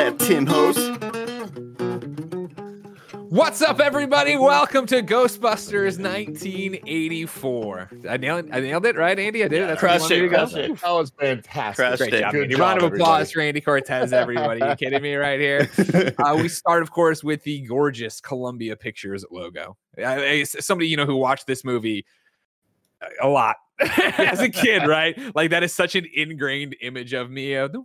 Let Tim host. What's up, everybody? Welcome to Ghostbusters 1984. I nailed, I nailed it, right, Andy? I did it. That's Crushed it, crushed it. That was fantastic. Crushed Great it. job, Good job, Round of applause everybody. for Andy Cortez, everybody. you kidding me right here? Uh, we start, of course, with the gorgeous Columbia Pictures logo. I- I- somebody you know who watched this movie a lot as a kid, right? Like that is such an ingrained image of me. Uh, the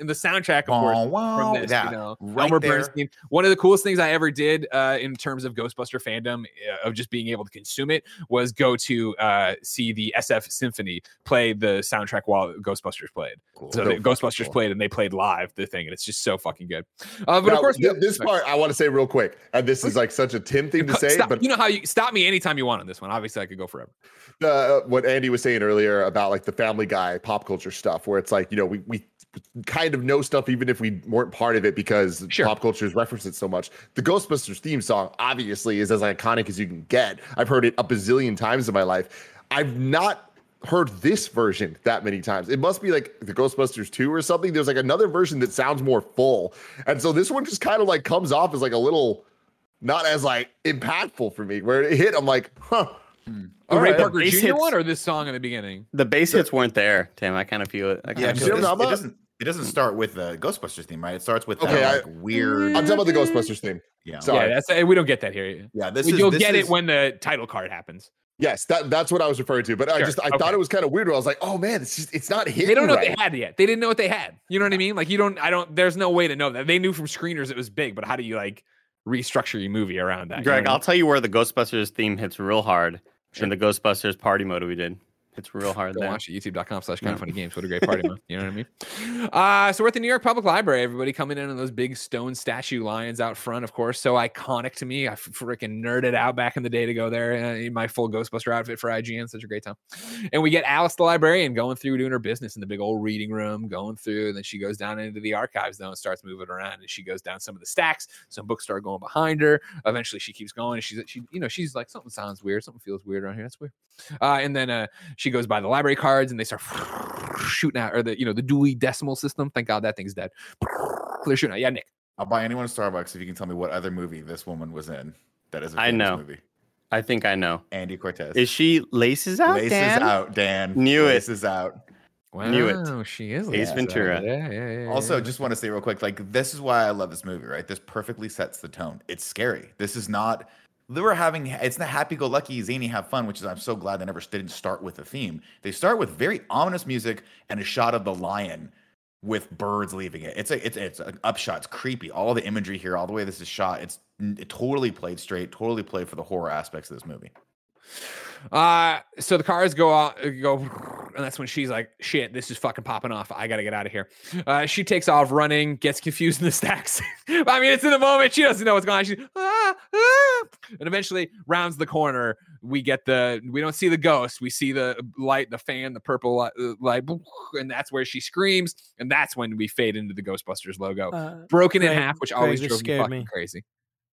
and the soundtrack, of course, Wow, wow. from this. yeah, you know, right Elmer there. Bernstein. One of the coolest things I ever did uh, in terms of Ghostbuster fandom, uh, of just being able to consume it, was go to uh, see the SF Symphony play the soundtrack while Ghostbusters played. Cool. So Ghostbusters Cool. played and they played live the thing, and it's just so fucking good. Uh, but Now, of course, th- this part I want to say real quick, and this is like such a Tim thing to say, stop, but you know how you stop me anytime you want on this one. Obviously, I could go forever. uh, what Andy was saying earlier about like the Family Guy pop culture stuff, where it's like you know we we kind of know stuff even if we weren't part of it because Sure. pop culture has referenced it so much. The Ghostbusters theme song obviously is as iconic as you can get. I've heard it a bazillion times in my life. I've not heard this version that many times. It must be like the Ghostbusters 2 or something. There's like another version that sounds more full. And so this one just kind of like comes off as like a little not as like impactful for me. Where it hit, I'm like, huh. The All Ray right. Parker Bass Jr. hits- one or this song in the beginning? The bass hits weren't there, Tim. I kind of feel it. I Yeah, kind because of Jim it, doesn't. It doesn't start with the Ghostbusters theme, right? It starts with Okay, that I- like weird. I'm talking about the Ghostbusters theme. Yeah, Sorry. Yeah, that's we don't get that here. yeah. This We- is You'll this get is, it when the title card happens. Yes, that that's what I was referring to. But I just I okay. thought it was kind of weird. Where I was like, oh man, it's just it's not hitting They don't know right. what they had yet. They didn't know what they had. You know what I mean? Like you don't. I don't. There's no way to know that. They knew from screeners it was big, but how do you like restructure your movie around that? You know Greg, what I I'll tell you where the Ghostbusters theme hits real hard. In the Ghostbusters party mode we did. It's real hard Go there. watch it, youtube.com slash kind of funny games. What a great party, man. You know what I mean? Uh, so we're at the New York Public Library. Everybody coming in on those big stone statue lions out front, of course. So iconic to me. I freaking nerded out back in the day to go there uh, in my full Ghostbuster outfit for IGN. Such a great time. And we get Alice the librarian going through doing her business in the big old reading room, going through. And then she goes down into the archives though and starts moving around. And she goes down some of the stacks. Some books start going behind her. Eventually she keeps going. She's she, you know, she's like, something sounds weird. Something feels weird around here. That's weird. Uh, and then uh, she goes by the library cards and they start shooting out or the you know the Dewey Decimal System. Thank God that thing's dead. They're shooting out. Yeah, Nick. I'll buy anyone a Starbucks if you can tell me what other movie this woman was in. That is a I know. movie. I think I know. Andy Cortez. Is she laces out? Laces Dan? out, Dan. Knew it. Laces out. Wow, Knew it. She is Ace Lisa. Ventura. Yeah, yeah, yeah. Also, yeah. just want to say real quick, like this is why I love this movie, right? This perfectly sets the tone. It's scary. This is not. They were having. It's not happy-go-lucky, zany, have fun, which is I'm so glad they never didn't start with a theme. They start with very ominous music and a shot of the lion with birds leaving it. It's a it's it's an upshot. It's creepy. All the imagery here, all the way this is shot, it's it totally played straight. Totally played for the horror aspects of this movie. Uh, so the cars go out, go, and that's when she's like, "Shit, this is fucking popping off. I gotta get out of here." Uh, she takes off running, gets confused in the stacks. I mean, it's in the moment. She doesn't know what's going on. She's ah, ah, and eventually rounds the corner. We get the, we don't see the ghost. We see the light, the fan, the purple light, uh, light, and that's where she screams. And that's when we fade into the Ghostbusters logo, Uh, broken in half, which always drove me fucking me. crazy.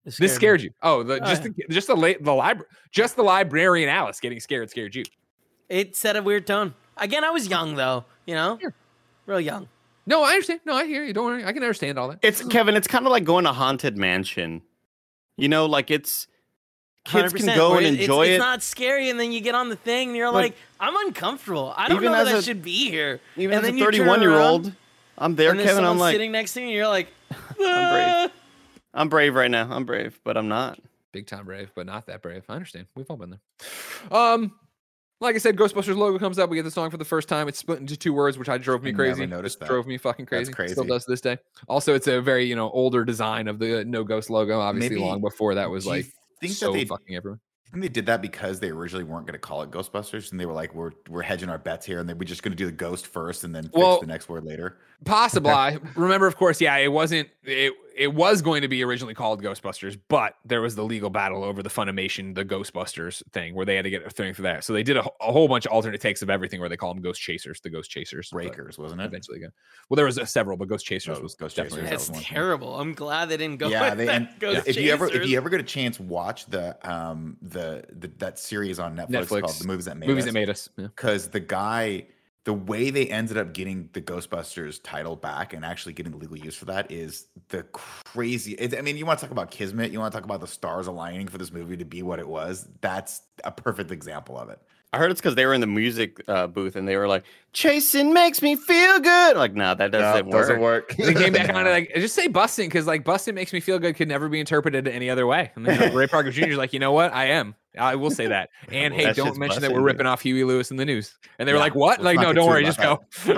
It This scared you? Oh, the Oh, just yeah. the just the late the library, just the librarian Alice getting scared scared you. It set a weird tone. Again, I was young though. You know, Sure. real young. No, I understand. No, I hear you. Don't worry. I can understand all that. It's Kevin. It's kind of like going to a haunted mansion. You know, like it's kids can 100%, go and it's- enjoy it's, it. It's not scary, and then you get on the thing, and you're But- like, I'm uncomfortable. I don't know that as I a- should be here. Even and as a then you turn 31 year old, I'm there, and Kevin. I'm like, sitting next to you, and you're like, I'm brave. Ah. I'm brave right now. I'm brave, but I'm not. Big time brave, but not that brave. I understand. We've all been there. Um, like I said, Ghostbusters logo comes up. We get the song for the first time. It's split into two words, which I drove me I never crazy. noticed that. Drove me fucking That's crazy. Still crazy. does to this day. Also, it's a very you know older design of the No Ghost logo. Obviously, Maybe- long before that was Do you like think so that they fucking everywhere. I think they did that because they originally weren't going to call it Ghostbusters, and they were like, "We're we're hedging our bets here, and they we're just going to do the ghost first, and then fix the next word later." Possible. I remember, of course, yeah, it wasn't. It it was going to be originally called Ghostbusters, but there was the legal battle over the Filmation, the Ghostbusters thing, where they had to get a thing for that. So they did a, a whole bunch of alternate takes of everything, where they call them Ghost Chasers, the Ghost Chasers. Breakers, wasn't it? Eventually, go. Well, there was uh, several, but Ghost Chasers Oh, was Ghost definitely Chasers, that That's one. terrible. I'm glad they didn't go. yeah, with they, that. and Ghost if you ever if you ever get a chance, watch the um the, the that series on Netflix, called "The Movies That Made movies Us," that made us. Yeah. because the guy the way they ended up getting the Ghostbusters title back and actually getting legal use for that is the crazy. I mean, you want to talk about kismet, you want to talk about the stars aligning for this movie to be what it was. That's a perfect example of it. I heard it's because they were in the music uh, booth and they were like, "Chasing makes me feel good." Like, no, that doesn't, No, work. doesn't work. They came back on it like just say busting because like busting makes me feel good could never be interpreted any other way. And then Ray Parker Jr. is like, you know what? I am. I will say that. And hey, That don't shit's mention that we're dude. ripping off Huey Lewis and the News. And they were Yeah, like, what? let's Like, not no, get don't worry, about just go.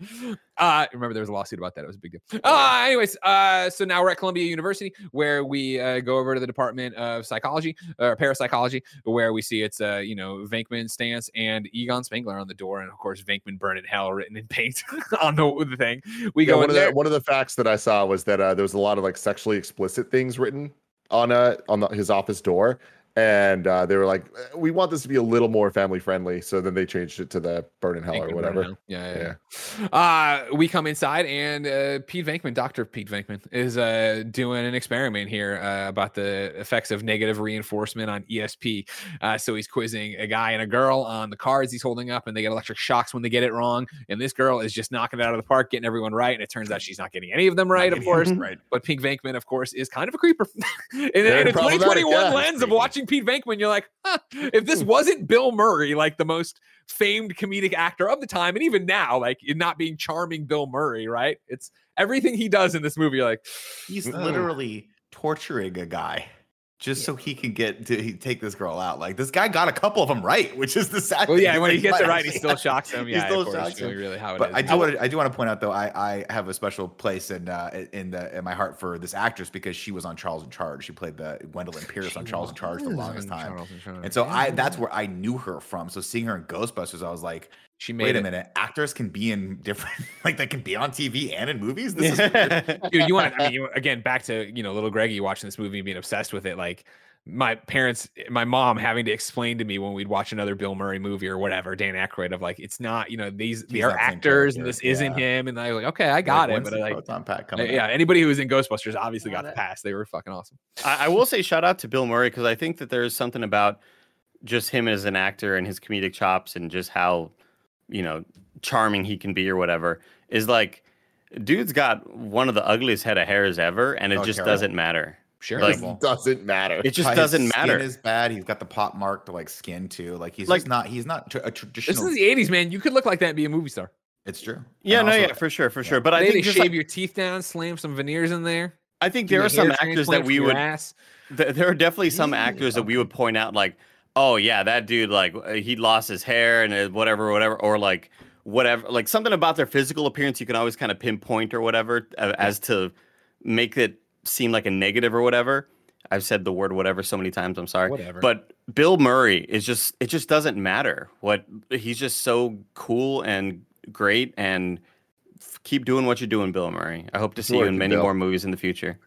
Uh, remember there was a lawsuit about that. It was a big deal. Uh, anyways, uh, so now we're at Columbia University where we uh, go over to the Department of Psychology or Parapsychology, where we see it's uh, you know Venkman Stantz and Egon Spengler on the door, and of course Venkman Burn in Hell written in paint on the, the thing. We Yeah, go one in of there. the one of the facts that I saw was that uh, there was a lot of like sexually explicit things written on uh on the, his office door, and uh, they were like, "Eh, "We want this to be a little more family friendly." So then they changed it to the burn in hell Venkman or whatever. Hell. Yeah, yeah. yeah. Uh, we come inside and uh, Pete Venkman, Doctor Pete Venkman, is uh, doing an experiment here uh, about the effects of negative reinforcement on ESP. Uh, so he's quizzing a guy and a girl on the cards he's holding up, and they get electric shocks when they get it wrong. And this girl is just knocking it out of the park, getting everyone right. And it turns out she's not getting any of them right, of course. right. But Pete Venkman, of course, is kind of a creeper. in, in a 2021 yeah. lens of watching Pete Venkman, you're like, huh, if this hmm. wasn't Bill Murray, like the most famed comedic actor of the time, and even now, like not being charming Bill Murray, right? It's everything he does in this movie. You're like, He's literally torturing a guy just so he can get to he, take this girl out. Like this guy got a couple of them right, which is the sad. well, yeah, when he gets it right, he still shocks him. he Yeah, still of course, shocks him. really, really how it But is. I do want to I do want to point out though I I have a special place in uh, in the in my heart for this actress because she was on Charles in Charge. She played the Gwendolyn Pierce on Charles in Charge the longest time. And so I that's where I knew her from. So seeing her in Ghostbusters, I was like, she made wait a it. minute, actors can be in different like they can be on TV and in movies. This is weird. Dude, you want? I mean, you, again, back to you know, little Greggy watching this movie and being obsessed with it. Like my parents, my mom having to explain to me when we'd watch another Bill Murray movie or whatever, Dan Aykroyd, of like, it's not, you know, these they are not the same actors and character, this isn't yeah. him. And I was like, okay, I got it, but the like. proton pack uh, coming Yeah, out? anybody who was in Ghostbusters obviously Oh, got the pass. They were fucking awesome. I, I will say shout out to Bill Murray because I think that there's something about just him as an actor and his comedic chops and just how you know charming he can be or whatever is like dude's got one of the ugliest head of hairs ever and it Oh, just terrible. doesn't matter Sure. Like, It doesn't matter. it just His doesn't skin matter is bad. He's got the pot marked like skin too. Like he's Like- just not. He's not tr- a this is the 80s, man. You could look like that and be a movie star. it's true. yeah And no also- yeah for sure for sure but I i think to just shave like, your teeth down, slam some veneers in there. i think there are some actors that we would ass. th- there are definitely some actors that we would point out like oh yeah that dude like uh, he lost his hair and uh, whatever whatever or like whatever like something about their physical appearance you can always kind of pinpoint or whatever uh, as to make it seem like a negative or whatever i've said the word whatever so many times i'm sorry Whatever. but bill murray is just it just doesn't matter what he's just so cool and great and f- keep doing what you're doing bill murray i hope to see you in many Bill. more movies in the future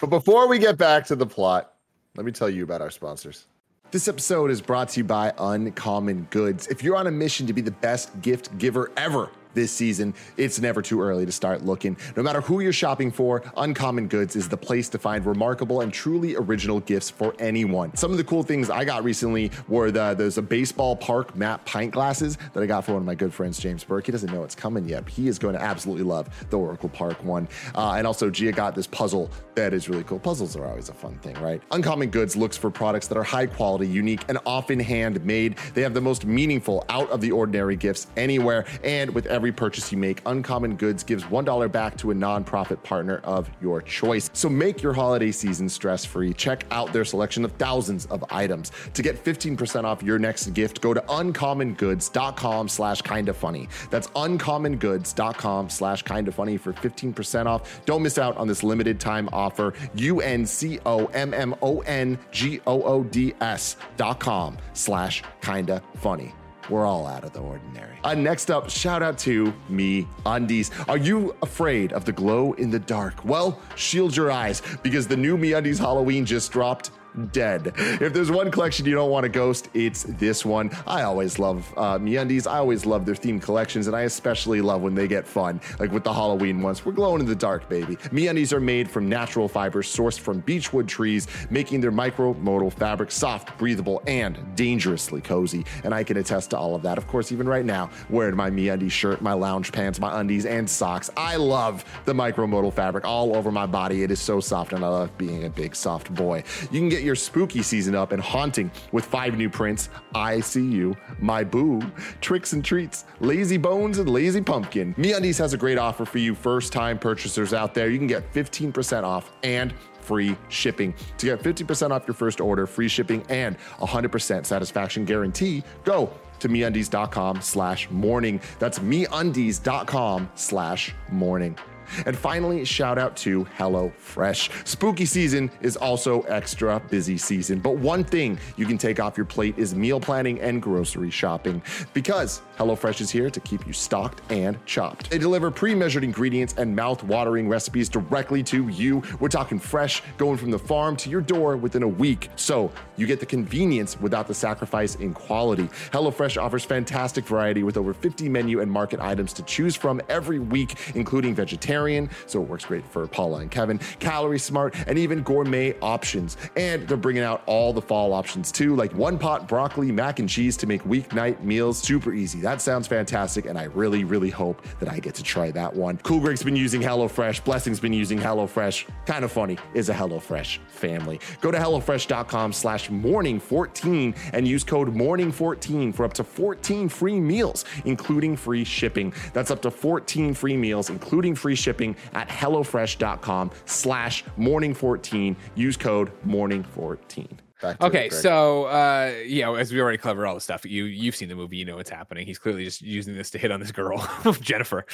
But before we get back to the plot, let me tell you about our sponsors. This episode is brought to you by Uncommon Goods. If you're on a mission to be the best gift giver ever, this season, it's never too early to start looking. No matter who you're shopping for, Uncommon Goods is the place to find remarkable and truly original gifts for anyone. Some of the cool things I got recently were the a baseball park map pint glasses that I got for one of my good friends, James Burke. He doesn't know it's coming yet, but he is going to absolutely love the Oracle Park one. Uh, and also, Gia got this puzzle that is really cool. Puzzles are always a fun thing, right? Uncommon Goods looks for products that are high quality, unique, and often handmade. They have the most meaningful, out of the ordinary gifts anywhere. And with every purchase you make, Uncommon Goods gives $1 back to a nonprofit partner of your choice. So make your holiday season stress free. Check out their selection of thousands of items. To get 15% off your next gift, go to uncommongoods.com slash kinda funny. That's uncommongoods.com slash kinda funny for 15% off. Don't miss out on this limited time offer. U-N-C-O-M-M-O-N-G-O-O-D-S dot com slash kinda funny. We're all out of the ordinary. Uh, next up, shout out to Me Undies. Are you afraid of the glow in the dark? Well, shield your eyes because the new MeUndies Halloween just dropped. Dead. If there's one collection you don't want to ghost, it's this one. I always love uh, MeUndies. I always love their themed collections, and I especially love when they get fun, like with the Halloween ones. We're glowing in the dark, baby. MeUndies are made from natural fibers sourced from beechwood trees, making their micromodal fabric soft, breathable, and dangerously cozy. And I can attest to all of that. Of course, even right now, wearing my MeUndies shirt, my lounge pants, my undies, and socks. I love the micromodal fabric all over my body. It is so soft, and I love being a big soft boy. You can get your spooky season up and haunting with five new prints I See You, My Boo, Tricks and Treats, Lazy Bones, and Lazy Pumpkin. MeUndies has a great offer for you first time purchasers out there. You can get 15% off and free shipping. To get 50% off your first order, free shipping, and 100% satisfaction guarantee, go to meundies.com slash morning. That's meundies.com slash morning. And finally, shout out to HelloFresh. Spooky season is also extra busy season, but one thing you can take off your plate is meal planning and grocery shopping because HelloFresh is here to keep you stocked and chopped. They deliver pre measured ingredients and mouth watering recipes directly to you. We're talking fresh, going from the farm to your door within a week. So you get the convenience without the sacrifice in quality. HelloFresh offers fantastic variety with over 50 menu and market items to choose from every week, including vegetarian, so it works great for Paula and Kevin, calorie smart, and even gourmet options. And they're bringing out all the fall options too, like one pot broccoli mac and cheese to make weeknight meals super easy. That sounds fantastic, and I really, really hope that I get to try that one. Cool Greg's been using HelloFresh, Blessing's been using HelloFresh. Kind of funny is a HelloFresh family. Go to HelloFresh.com slash morning14 and use code morning14 for up to 14 free meals, including free shipping. That's up to 14 free meals, including free shipping at HelloFresh.com slash morning14. Use code morning14. Okay, Greg. so uh, you know, as we already covered all the stuff, you you've seen the movie, you know what's happening. He's clearly just using this to hit on this girl, Jennifer.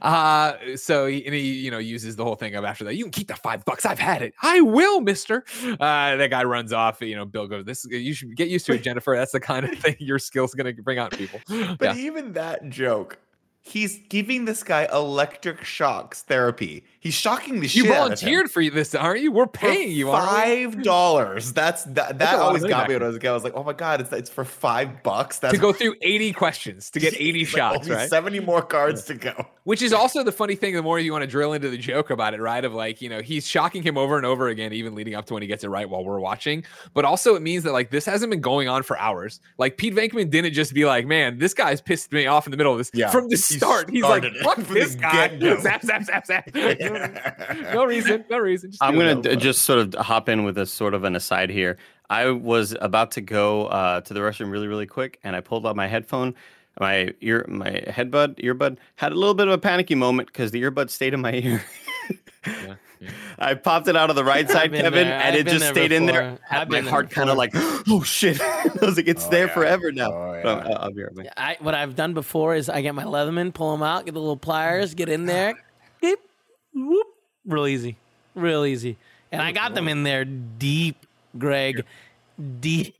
Uh, so he, and he, you know, uses the whole thing of after that. You can keep the five bucks. I've had it. I will, Mister. Uh, that guy runs off. You know, Bill goes, "This you should get used to it, Jennifer. That's the kind of thing your skills gonna bring out people." But yeah. even that joke, he's giving this guy electric shocks therapy. He's shocking the You shit him. volunteered for this, aren't you? We're paying you, five dollars. That's that. That of always got me when I was a kid. I was like, oh my god, it's it's for five bucks. That's to go through 80 questions to get 80 Like, shots, right? Seventy more cards to go. Which is also the funny thing. The more you want to drill into the joke about it, right? Of like, you know, he's shocking him over and over again, even leading up to when he gets it right while we're watching. But also, it means that like this hasn't been going on for hours. Like Pete Venkman didn't just be like, "Man, this guy's pissed me off in the middle of this." Yeah, from the he start, he's like, "Fuck this guy!" get-go. Zap, zap, zap, zap. no reason, no reason. Just I'm gonna d- just sort of hop in with a sort of an aside here. I was about to go uh, to the restroom really, really quick, and I pulled out my headphone, my ear, my headbud, earbud. Had a little bit of a panicky moment because the earbud stayed in my ear. Yeah, yeah. I popped it out of the right side, Kevin, there. and I've it just there stayed in there. before. Had I've my there heart kind of like, oh shit! I was like, it's Oh, there yeah. forever now. Oh, But yeah. I'll, I'll be right back. I, what I've done before is I get my Leatherman, pull them out, get the little pliers, get in there, beep, whoop, real easy, real easy. And I got them in there deep, Greg, deep.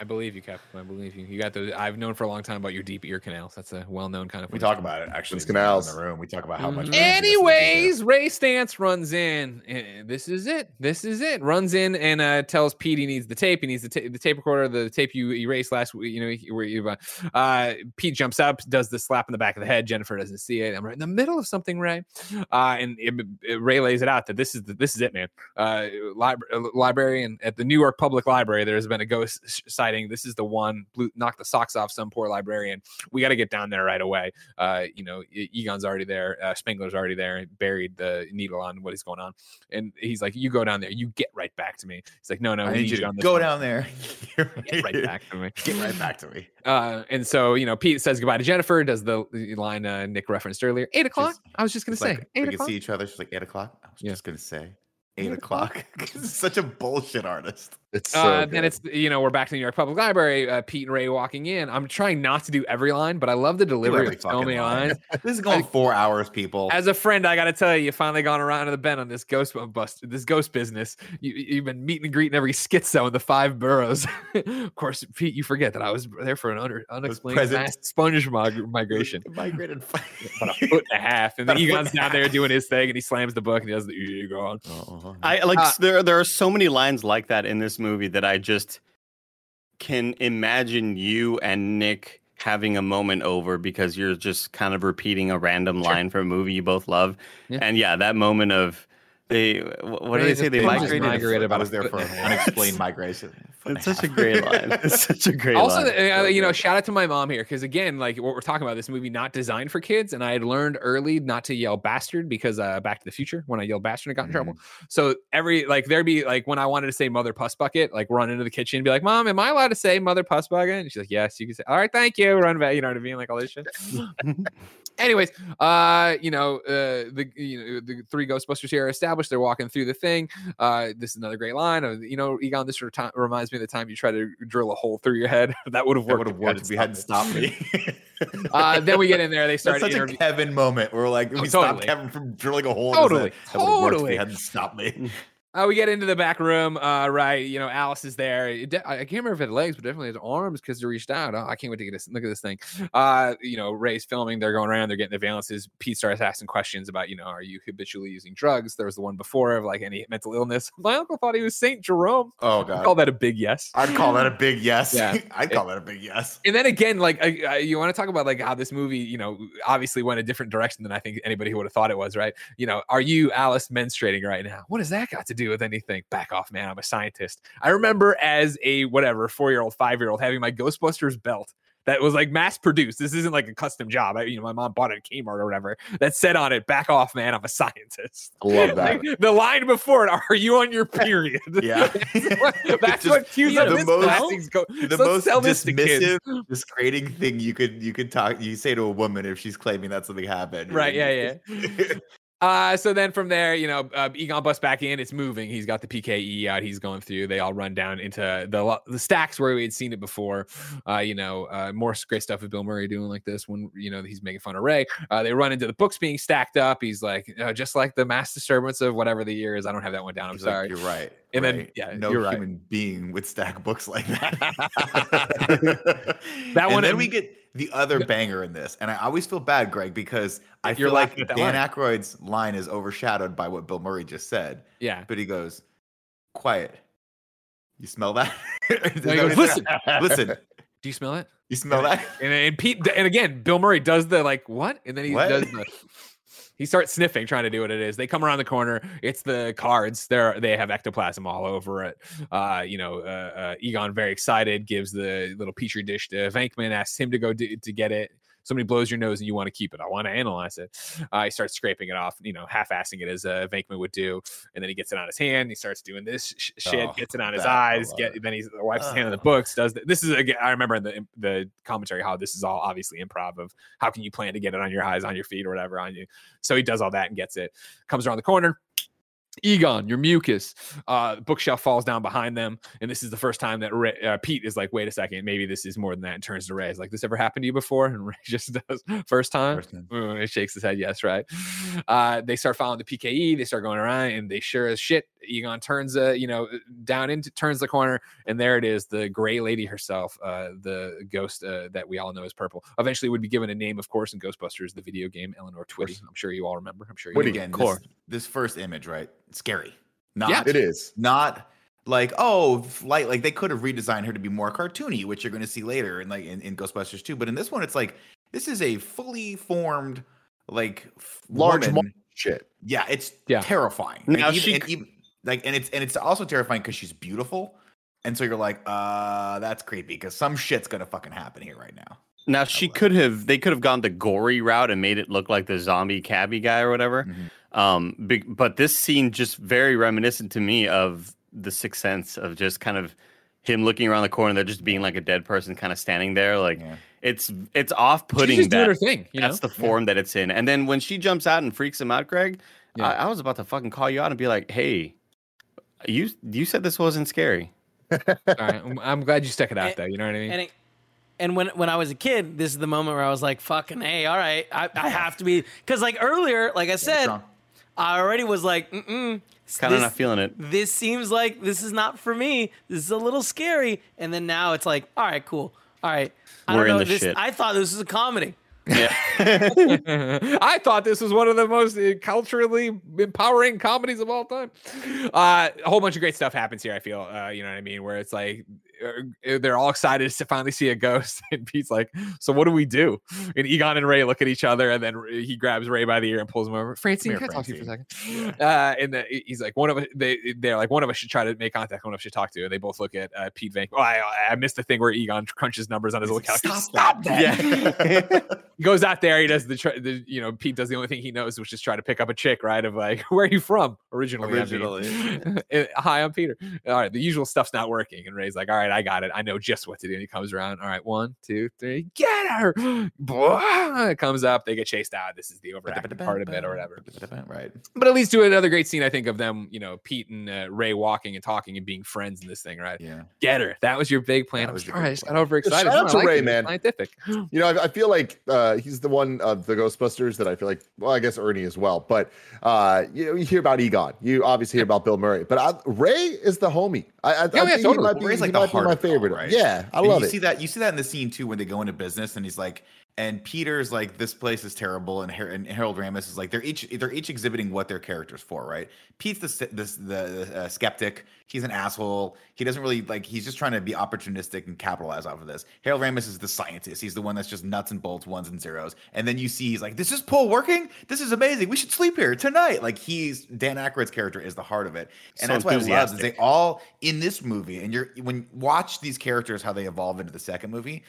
I believe you, Cap. I believe you. You got the. I've known for a long time about your deep ear canals. That's a well-known kind of. We thing. talk about it actually. Those canals. in the room. We talk about how much. Mhm. we listen to this Anyways, Ray Stantz runs in. and This is it. This is it. Runs in and uh, tells Pete he needs the tape. He needs the, ta- the tape recorder, the tape you erased last week. You know, where you, uh, uh, Pete jumps up, does the slap in the back of the head. Jennifer doesn't see it. I'm right in the middle of something, Ray. Uh, and it, it- Ray lays it out that this is the, this is it, man. Uh, libra- uh, librarian at the New York Public Library. There has been a ghost sighting. This is the one. Blew, knocked the socks off some poor librarian. We got to get down there right away uh, you know, Egon's already there, uh, Spengler's already there, and buried the needle on what is going on. And he's like, "You go down there, you get right back to me." He's like, "No, no, I we need you to go down there. get right back to me." Get right back to me. Uh, and so you know, Pete says goodbye to Jennifer. Does the, line uh, Nick referenced earlier? Eight o'clock. I was just gonna say like, eight we can see each other. She's like eight o'clock. I was Yeah. just gonna say eight, Eight o'clock. Such a bullshit artist. It's so uh, then it's you know we're back to the New York Public Library. Uh, Pete and Ray walking in. I'm trying not to do every line, but I love the delivery of so many line. lines. This is going four hours, people. As a friend, I got to tell you, you finally gone around to the bend on this ghost bust, this ghost business. You, you've been meeting and greeting every schizo in the five boroughs. of course, Pete, you forget that I was there for an under, unexplained present. mass sponge mig- migration, Migrated. about a foot and a half. And then About a foot Egon's down there doing his thing, and he slams the book and he does the Egon. Oh, I like Uh, there. There are so many lines like that in this movie that I just can imagine you and Nick having a moment over because you're just kind of repeating a random Sure. line from a movie you both love. Yeah. And yeah, that moment of they wh- what do they say? They pinches migrated. migrated I about was there for and unexplained migration. It's such a great line. It's such a great also, line. the- uh, you know, shout out to my mom here because again, like what we're talking about, this movie not designed for kids, and I had learned early not to yell bastard because uh, Back to the Future, when I yelled bastard, I got in trouble. So every like there'd be like when I wanted to say mother puss bucket, like run into the kitchen and be like, "Mom, am I allowed to say mother puss bucket?" And she's like, "Yes, you can say." All right, thank you. Run back, you know what I mean, like all this shit. Anyways, uh, you know, uh, the you know the three Ghostbusters here are established. They're walking through the thing. Uh, this is another great line of you know, Egon. This sort of ti- reminds me of the time you try to drill a hole through your head. that would have worked. would have worked if we hadn't stopped me. Uh, then we get in there. They That's start such interview- a Kevin moment. We're like, we Oh, stopped. Kevin from drilling a hole. in his Totally, head. That would've worked if totally. he hadn't stopped me. Uh, we get into the back room, uh, right? You know, Alice is there. De- I can't remember if it had legs, but definitely has arms because they reached out. Oh, I can't wait to get this. Look at this thing. Uh, you know, Ray's filming. They're going around. They're getting the valences. Pete starts asking questions about, you know, are you habitually using drugs? There was the one before of like any mental illness. My uncle thought he was Saint Jerome. Oh god, call that a big yes. I'd call that a big yes. Yeah. I'd call that a big yes. And then again, like I, I, you want to talk about like how this movie, you know, obviously went a different direction than I think anybody would have thought it was, right? You know, are you Alice menstruating right now? What does that got to do with anything? Back off, man. I'm a scientist. I remember as a whatever four year old, five year old having my Ghostbusters belt that was like mass produced. This isn't like a custom job. I, you know, my mom bought it at Kmart or whatever. That said on it, "Back off, man. I'm a scientist." I love that. Like, the line before it, "Are you on your period?" Yeah. that's what, that's Just what cues up the most- plastics go. the Let's most this to dismissive, discreting thing you could you could talk you say to a woman if she's claiming that something happened. Right, yeah, yeah. Uh, so then from there, you know, uh, Egon busts back in. It's moving. He's got the PKE out. He's going through. They all run down into the the stacks where we had seen it before. Uh, you know, uh, more great stuff with Bill Murray doing like this when you know he's making fun of Ray. Uh, they run into the books being stacked up. He's like, uh, just like the mass disturbance of whatever the year is. I don't have that one down. I'm He's like, sorry. you're right. And then- yeah, no you're right. human being would stack books like that. That that one one. then and- we get the other banger in this, and I always feel bad, Greg, because I You're feel like laughing at that Dan line. Aykroyd's line is overshadowed by what Bill Murray just said. yeah. But he goes, "Quiet. You smell that? No, goes, what he said? Listen, listen. do you smell it? You smell that? And, and Pete, and again, Bill Murray does the like what, and then he What? does the. He starts sniffing, trying to do what it is. They come around the corner. It's the cards. They're they have ectoplasm all over it. Uh, you know, uh, uh, Egon very excited gives the little petri dish to Venkman, asks him to go do, to get it. Somebody blows your nose and you want to keep it. I want to analyze it. Uh, he starts scraping it off, you know, half-assing it as uh, Venkman would do, and then he gets it on his hand. He starts doing this sh- shit, Oh, gets it on his eyes. Get it. then he wipes his hand on the books. Does th- this is again? I remember in the the commentary how this is all obviously improv of how can you plan to get it on your eyes, on your feet, or whatever on you. So he does all that and gets it. Comes around the corner. Egon, your mucus. Uh, bookshelf falls down behind them, and this is the first time that Ray, uh, Pete is like, "Wait a second, maybe this is more than that." And turns to Ray, "Is like this ever happened to you before?" And Ray just does, "First time." First time. Uh, he shakes his head, yes, right. Uh, they start following the PKE. They start going around, and they sure as shit. Egon turns, uh, you know, down into turns the corner, and there it is, the gray lady herself, uh, the ghost uh, that we all know as Purple. Eventually, would be given a name, of course, in Ghostbusters, the video game, Eleanor Twitty. I'm sure you all remember. I'm sure you But again, Core. this, this first image, right? Scary. Not Yeah. It is. not like oh like like they could have redesigned her to be more cartoony which you're going to see later in like in, in ghostbusters 2 but in this one it's like this is a fully formed like Large woman. shit. yeah it's Yeah. terrifying Now and even, she and even like and it's and it's also terrifying because she's beautiful and so you're like uh that's creepy because some shit's gonna fucking happen here right now Now she could have they could have gone the gory route and made it look like the zombie cabbie guy or whatever. Mhm. Um, big, but this scene just very reminiscent to me of the Sixth Sense of just kind of him looking around the corner, there just being like a dead person kind of standing there. Like Yeah. it's it's off putting. just doing that. her thing, you know. that's the form that it's in. And then when she jumps out and freaks him out, Greg, Yeah. I, I was about to fucking call you out and be like, "Hey, you you said this wasn't scary." All right, I'm, I'm glad you stuck it out, And- though. You know what I mean? And it, and when when I was a kid, this is the moment where I was like, "Fucking hey, all right, I, I have to be." Because like earlier, like I said, strong. I already was like, "Mm." Mm. Kind of not feeling it. This seems like this is not for me. This is a little scary. And then now it's like, all right, cool. All right. I We're don't in the this, shit. I thought this was a comedy. Yeah. I thought this was one of the most uh, culturally empowering comedies of all time. Uh, a whole bunch of great stuff happens here. I feel, uh, you know what I mean, where it's like they're all excited to finally see a ghost, and Pete's like, "So what do we do?" And Egon and Ray look at each other, and then he grabs Ray by the ear and pulls him over. Francine, Come can here, I talk to you for a Francine. second? Uh, and the, he's like, one of us, they they're like, one of us should try to make contact. One of us should talk to. And they both look at uh, Pete Van. Oh, I, I missed the thing where Egon crunches numbers on his little calculator. Stop that. Yeah. He goes out there. He does the, tr- the, you know, Pete does the only thing he knows, which is try to pick up a chick, right? Of like, where are you from originally? I mean. Originally. Hi, I'm Peter. All right, the usual stuff's not working, and Ray's like, "All right, I got it. I know just what to do." And he comes around. All right, one, two, three, get her. Blah. It comes up. They get chased out. This is the overacted part of it, or whatever. Right. But it leads to another great scene, I think, of them, you know, Pete and uh, Ray walking and talking and being friends in this thing, right? Yeah. Get her. That was your big plan. That I'm was your sorry, I just got overexcited. Shout out to like Ray, it. It's man. Scientific. You know, I, I feel like uh, he's the one of the Ghostbusters that I feel like. Well, I guess Ernie as well. But uh, you know, you hear about Egon. You obviously hear about Bill Murray. But I, Ray is the homie. I, I, I yeah, think he totally. might be, Ray's like he the be heart my of all, favorite. right? Yeah, I And love you it. see that you see that in the scene too when they go into business and he's like and Peter's like this place is terrible and, Har- and Harold Ramis is like they're each they're each exhibiting what their characters for right? Pete's the this the uh, skeptic. He's an asshole. He doesn't really like he's just trying to be opportunistic and capitalize off of this. Harold Ramis is the scientist. He's the one that's just nuts and bolts ones and zeros. And then you see he's like this is pole working? This is amazing. We should sleep here tonight. Like he's Dan Aykroyd's character is the heart of it. And So that's why I love is they all in this movie and you're when watch these characters how they evolve into the second movie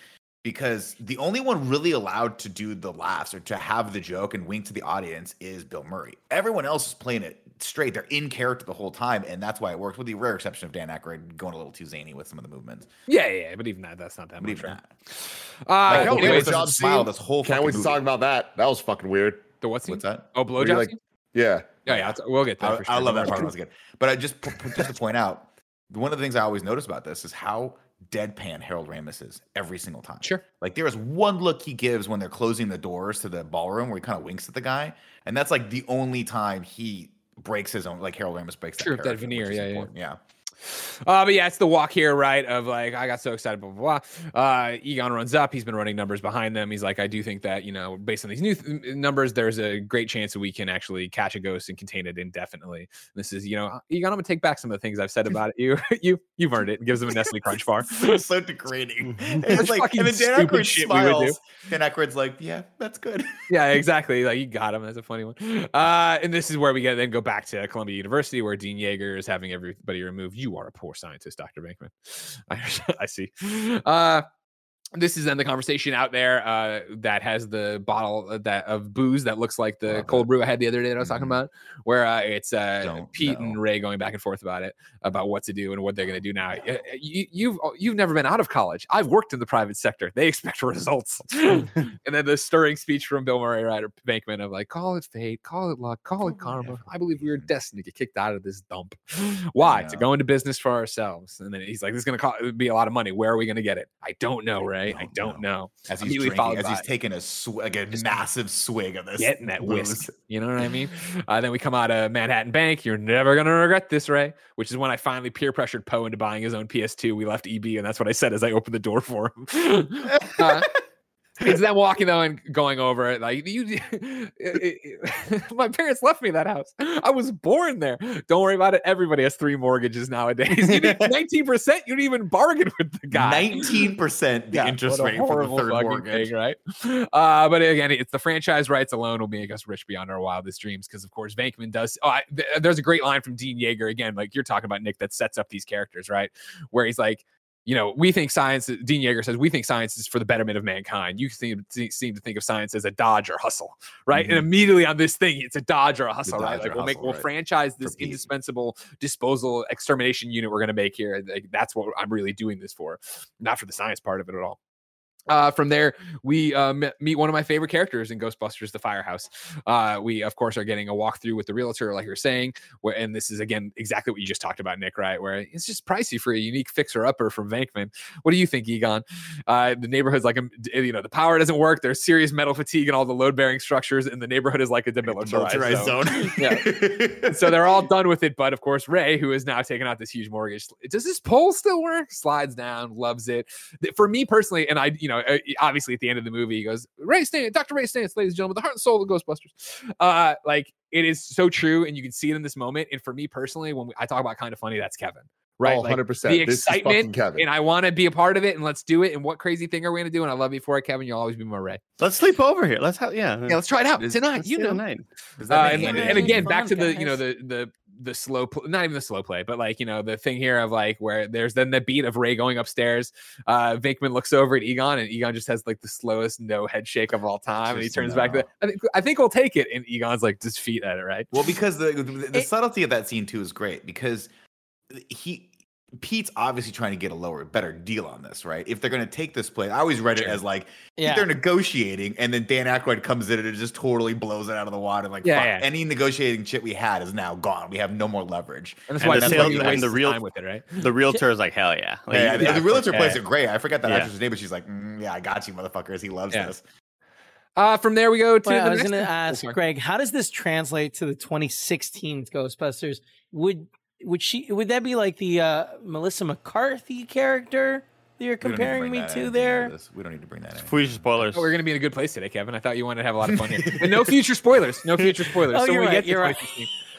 because the only one really allowed to do the laughs or to have the joke and wink to the audience is Bill Murray. Everyone else is playing it straight. They're in character the whole time, and that's why it works. With the rare exception of Dan Aykroyd going a little too zany with some of the movements. Yeah, yeah, yeah, but even that, that's not that But much. even right? that, Uh, Like, Harold anyways, Ramis doesn't job smile this whole. Can't wait fucking to talk about that. That was fucking weird. the what scene? What's that? Oh, Where you blowjob like- Yeah. Yeah, yeah, it's- we'll get there. I, for I love that Don't part. worry. That was good. But I just just to point out, one of the things I always notice about this is how deadpan Harold Ramis is every single time. Sure. Like there is one look he gives when they're closing the doors to the ballroom where he kind of winks at the guy, and that's like the only time he breaks his own. Like Harold Ramis breaks that, Sure, that character, veneer, yeah, yeah. yeah. Uh, but yeah, it's the walk here, right? Of like, I got so excited, blah, blah, blah. Uh, Egon runs up. He's been running numbers behind them. He's like, I do think that, you know, based on these new th- numbers, there's a great chance that we can actually catch a ghost and contain it indefinitely. This is, you know, Egon, I'm going to take back some of the things I've said about it. You, you, you've earned it. And gives him a Nestle Crunch bar. so, so degrading. Such it's like, fucking and then Dan stupid Aykroyd shit we would do. smiles. Dan Aykroyd's like, yeah, that's good. yeah, exactly. Like you got him. That's a funny one. Uh, and this is where we get then go back to Columbia University, where Dean Yeager is having everybody removed. You are a poor scientist, Doctor Venkman. I, I see. Uh, this is then the conversation out there uh, that has the bottle of that of booze that looks like the cold brew I had the other day that I was talking Mhm. about, where uh, it's uh, Pete and. Ray going back and forth about it, about what to do and what they're going to do now. Uh, You, you've you've never been out of college. I've worked in the private sector. They expect results. and then the stirring speech from Bill Murray, right, or Venkman of like, call it fate, call it luck, call it karma. I believe we are destined to get kicked out of this dump. Why? To go into business for ourselves. And then he's like, this is going to be a lot of money. Where are we going to get it? I don't know, Ray. I don't don't know. know. As he's drinking, followed as he's by- taking a sw- like a Just massive swig of this. Getting that booze. whisk. You know what I mean? Uh, then we come out of Manhattan Bank. You're never going to regret this, Ray, which is when I finally peer pressured Poe into buying his own PS2. We left EB, and that's what I said as I opened the door for him. Uh, it's them walking though and going over it like you my parents left me that house i was born there don't worry about it everybody has three mortgages nowadays you need 19% you didn't even bargain with the guy Nineteen percent the Yeah, interest rate for the third mortgage. thing, right? Uh, but again, it's the franchise rights alone will make us rich beyond our wildest dreams. Because of course, Venkman does. Oh, I, th- there's a great line from Dean Yeager again, like you're talking about Nick, that sets up these characters, right? Where he's like. You know, we think science. Dean Yeager says we think science is for the betterment of mankind. You seem, seem to think of science as a dodge or hustle, right? And Mhm. immediately on this thing, it's a dodge or a hustle, right? Like we'll make we'll right. franchise this indispensable disposal extermination unit we're going to make here. Like, that's what I'm really doing this for, not for the science part of it at all. Uh, from there, we uh, me- meet one of my favorite characters in Ghostbusters: The Firehouse. Uh, we, of course, are getting a walkthrough with the realtor, like you're saying. Where, and this is again exactly what you just talked about, Nick. Right? Where it's just pricey for a unique fixer-upper from Venkman. What do you think, Egon? Uh, the neighborhood's like a, you know, the power doesn't work. There's serious metal fatigue in all the load-bearing structures, and the neighborhood is like a demilitarized Militarized zone. zone. Yeah. so they're all done with it. But of course, Ray, who is now taking out this huge mortgage, does this pole still work? Slides down, loves it. For me personally, and I, you know, know, uh, obviously at the end of the movie, he goes, Ray Stantz, Dr. Ray Stantz, ladies and gentlemen, the heart and soul of Ghostbusters. Uh, like it is so true, and you can see it in this moment. And for me personally, when we, I talk about kind of funny, that's Kevin. Right, Oh, 100%. the This is excitement, Kevin. and I want to be a part of it, and let's do it. And what crazy thing are we gonna do? And I love you for it, Kevin. You'll always be my Ray. Let's sleep over here. Let's have yeah. Yeah, let's try it out Let's- tonight. You know, tonight. Uh, and, and, again, Fun, back to the you know the the the slow pl- not even the slow play, but like you know the thing here of like where there's then the beat of Ray going upstairs. Uh Venkman looks over at Egon, and Egon just has like the slowest no head shake of all time, and he Just a turns back to no. I think I think we'll take it, and Egon's like just feet at it, right? Well, because the the, the It- subtlety of that scene too is great because he Pete's obviously trying to get a lower, better deal on this, right? If they're going to take this play, I always read it as like Yeah. they're negotiating, and then Dan Aykroyd comes in and it just totally blows it out of the water. Like, Yeah, fuck, yeah. any negotiating chit we had is now gone. We have no more leverage. And that's And why the that's sales- why and the real- time with it, right? The realtor is like hell yeah. Like, yeah, you- the, the realtor yeah. plays it great. I forgot that Yeah. actress name, but she's like, "Mm, "Yeah, I got you, motherfuckers." He loves Yeah. this. Uh from there we go to Wait, the I was going to. Oh, ask sorry. Greg, how does this translate to the 2016 Ghostbusters? Would would she would that be like the uh, Melissa McCarthy character that you're We don't need to comparing me to there? this. We don't need to bring that in. Future spoilers. Oh, we're gonna be in a good place today, Kevin. I thought you wanted to have a lot of fun here. And no future spoilers. No future spoilers. Oh, so you're when we right, get you're right.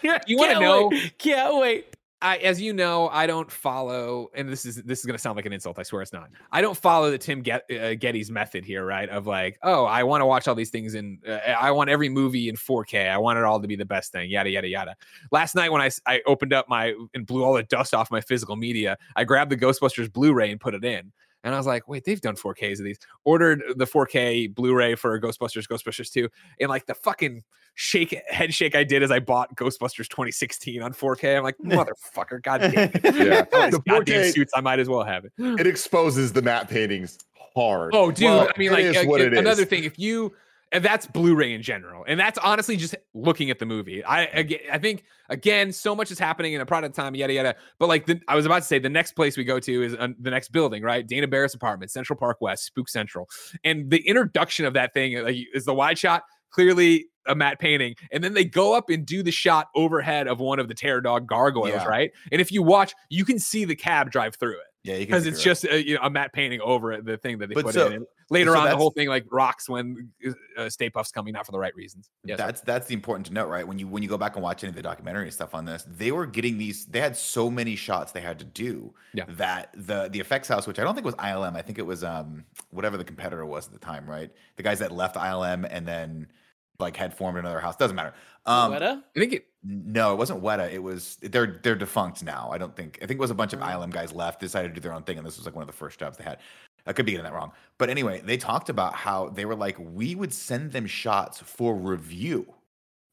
You wanna know- wait, Can't wait. I, as you know, I don't follow, and this is this is going to sound like an insult. I swear it's not. I don't follow the Tim Get, uh, Gettys' method here, right? Of like, oh, I want to watch all these things, and uh, I want every movie in 4K. I want it all to be the best thing. Yada yada yada. Last night when I I opened up my and blew all the dust off my physical media, I grabbed the Ghostbusters Blu-ray and put it in. And I was like, wait, they've done 4Ks of these. Ordered the 4K Blu-ray for Ghostbusters, Ghostbusters 2. And like the fucking shake head shake I did as I bought Ghostbusters 2016 on 4K. I'm like, motherfucker, goddamn. Yeah. The goddamn 4K suits, I might as well have it. It exposes the matte paintings hard. Oh, dude. Well, I mean, it like is uh, what it is. another thing, if you and that's Blu-ray in general, and that's honestly just looking at the movie. I I think again, so much is happening in a product time, yada yada. But like the, I was about to say, the next place we go to is uh, the next building, right? Dana Barrett's apartment, Central Park West, Spook Central, and the introduction of that thing like, is the wide shot. Clearly a matte painting, and then they go up and do the shot overhead of one of the Terror Dog gargoyles, Yeah. right? And if you watch, you can see the cab drive through it Yeah, because it's just a, you know, a matte painting over it, the thing that they But put so- in. And later so on, the whole thing like rocks when uh, Stay Puft's coming, not for the right reasons. Yes, that's that's the important to note, right? When you when you go back and watch any of the documentary stuff on this, they were getting these. They had so many shots they had to do Yeah. that the the effects house, which I don't think was ILM, I think it was um whatever the competitor was at the time, right? The guys that left ILM and then like had formed another house. Doesn't matter. Um, Weta? I think it. no, it wasn't Weta. It was they're they're defunct now. I don't think. I think it was a bunch of. ILM guys left, decided to do their own thing, and this was like one of the first jobs they had. I could be getting that wrong, but anyway, they talked about how they were like, we would send them shots for review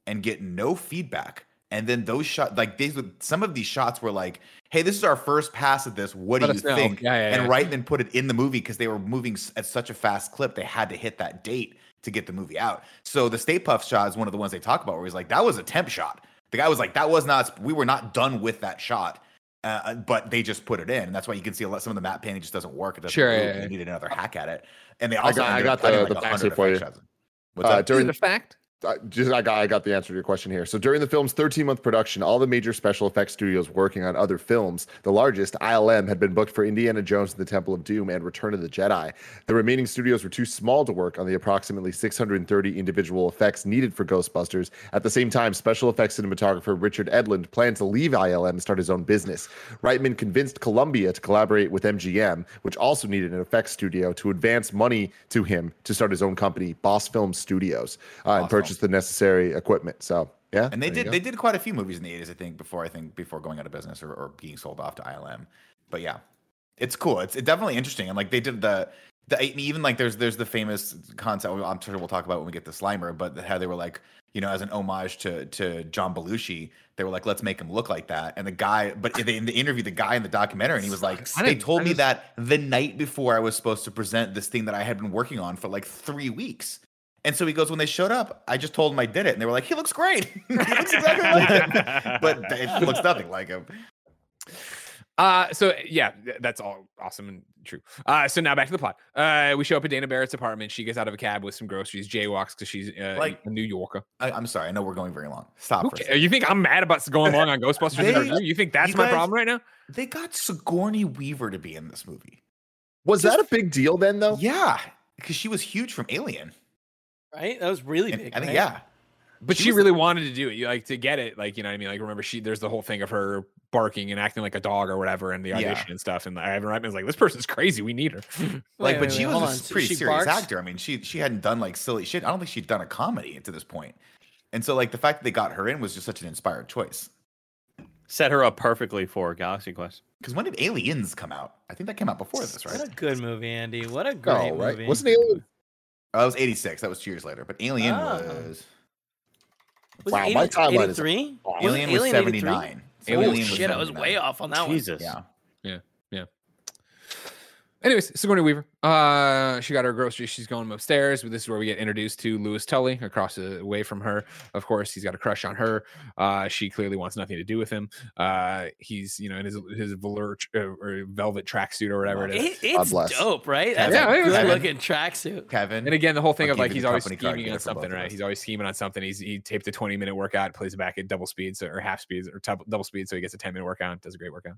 and get no feedback, and then those shots, like these, would some of these shots were like, hey, this is our first pass at this. What Let do you know. think? Yeah, yeah, and yeah. Reitman put it in the movie because they were moving at such a fast clip, they had to hit that date to get the movie out. So the Stay Puft shot is one of the ones they talk about where he's like, that was a temp shot. The guy was like, that was not, we were not done with that shot. Uh, but they just put it in, and that's why you can see a lot. Some of the matte painting just doesn't work. It doesn't Sure, yeah, and yeah. They needed another hack at it, and they I also got- I got the- like, the 100 facts for you. What's Uh, that? during Is it a fact? Uh, just I got I got the answer to your question here. So during the film's 13 month production, all the major special effects studios working on other films, the largest ILM had been booked for Indiana Jones and the Temple of Doom and Return of the Jedi. The remaining studios were too small to work on the approximately 630 individual effects needed for Ghostbusters. At the same time, special effects cinematographer Richard Edlund planned to leave ILM and start his own business. Reitman convinced Columbia to collaborate with MGM, which also needed an effects studio, to advance money to him to start his own company, Boss Film Studios, uh, and Boss purchase the necessary equipment. So yeah, And they did they did quite a few movies in the 80s, I think, before I think before going out of business or, or being sold off to ILM. But yeah, it's cool. It's, it's definitely interesting. And like they did the the even like there's there's the famous concept I'm sure we'll talk about when we get to Slimer, but how they were like, you know, as an homage to to John Belushi, they were like, let's make him look like that. And the guy, but they, in the interview, the guy in the documentary, and he was like, they told I me that the night before I was supposed to present this thing that I had been working on for like three weeks. And so he goes, when they showed up, I just told him I did it, and they were like, he looks great. he looks exactly like him, but it looks nothing like him. Uh, so yeah, that's all awesome and true. Uh, so now back to the plot. Uh, we show up at Dana Barrett's apartment. She gets out of a cab with some groceries. Jaywalks because she's uh, Like- a New Yorker. I, I'm sorry, I know we're going very long. Stop. Who For a. You think I'm mad about going long on Ghostbusters? They- you think that's you my guys- problem right now? They got Sigourney Weaver to be in this movie. Was that a big deal then, though? Yeah, because she was huge from Alien. Right? That was really And big. I think right? yeah. But She she, was- really wanted to do it. You like to get it, like you know what I mean. Like remember, she there's the whole thing of her barking and acting like a dog or whatever in the Yeah. audition and stuff. And i Ivan Reitman's like, this person's crazy. We need her. Like, Wait, but wait, she wait, was a So pretty she serious barks? actor. I mean, she she hadn't done like silly shit. I don't think she'd done a comedy to this point. And so, like, the fact that they got her in was just such an inspired choice. Set her up perfectly for Galaxy Quest. Because when did Aliens come out? I think that came out before this, right? What a good movie, Andy. What a oh, great Oh, right. movie. Wasn't Alien? Oh, that was 86. That was two years later. But Alien Ah. was Was Wow, it my 80 timeline is 83? off. Was Alien was 83? 79. So Alien Oh, was shit, I was way off on that one. Jesus. Yeah. Anyways, Sigourney Weaver. Uh, she got her groceries. She's going upstairs. This is where we get introduced to Louis Tully across the way from her. Of course, he's got a crush on her. Uh, she clearly wants nothing to do with him. Uh, he's you know in his his velour uh, or velvet tracksuit or whatever it is. It, it's dope, right? That's Yeah, a good Kevin. looking tracksuit. Kevin. And again, the whole thing I'll of like he's always scheming on it for both something, right? He's always scheming on something. He's he taped a 20 minute workout, plays it back at double speed, so or half speed or tou- double speed, so he gets a 10 minute workout, does a great workout.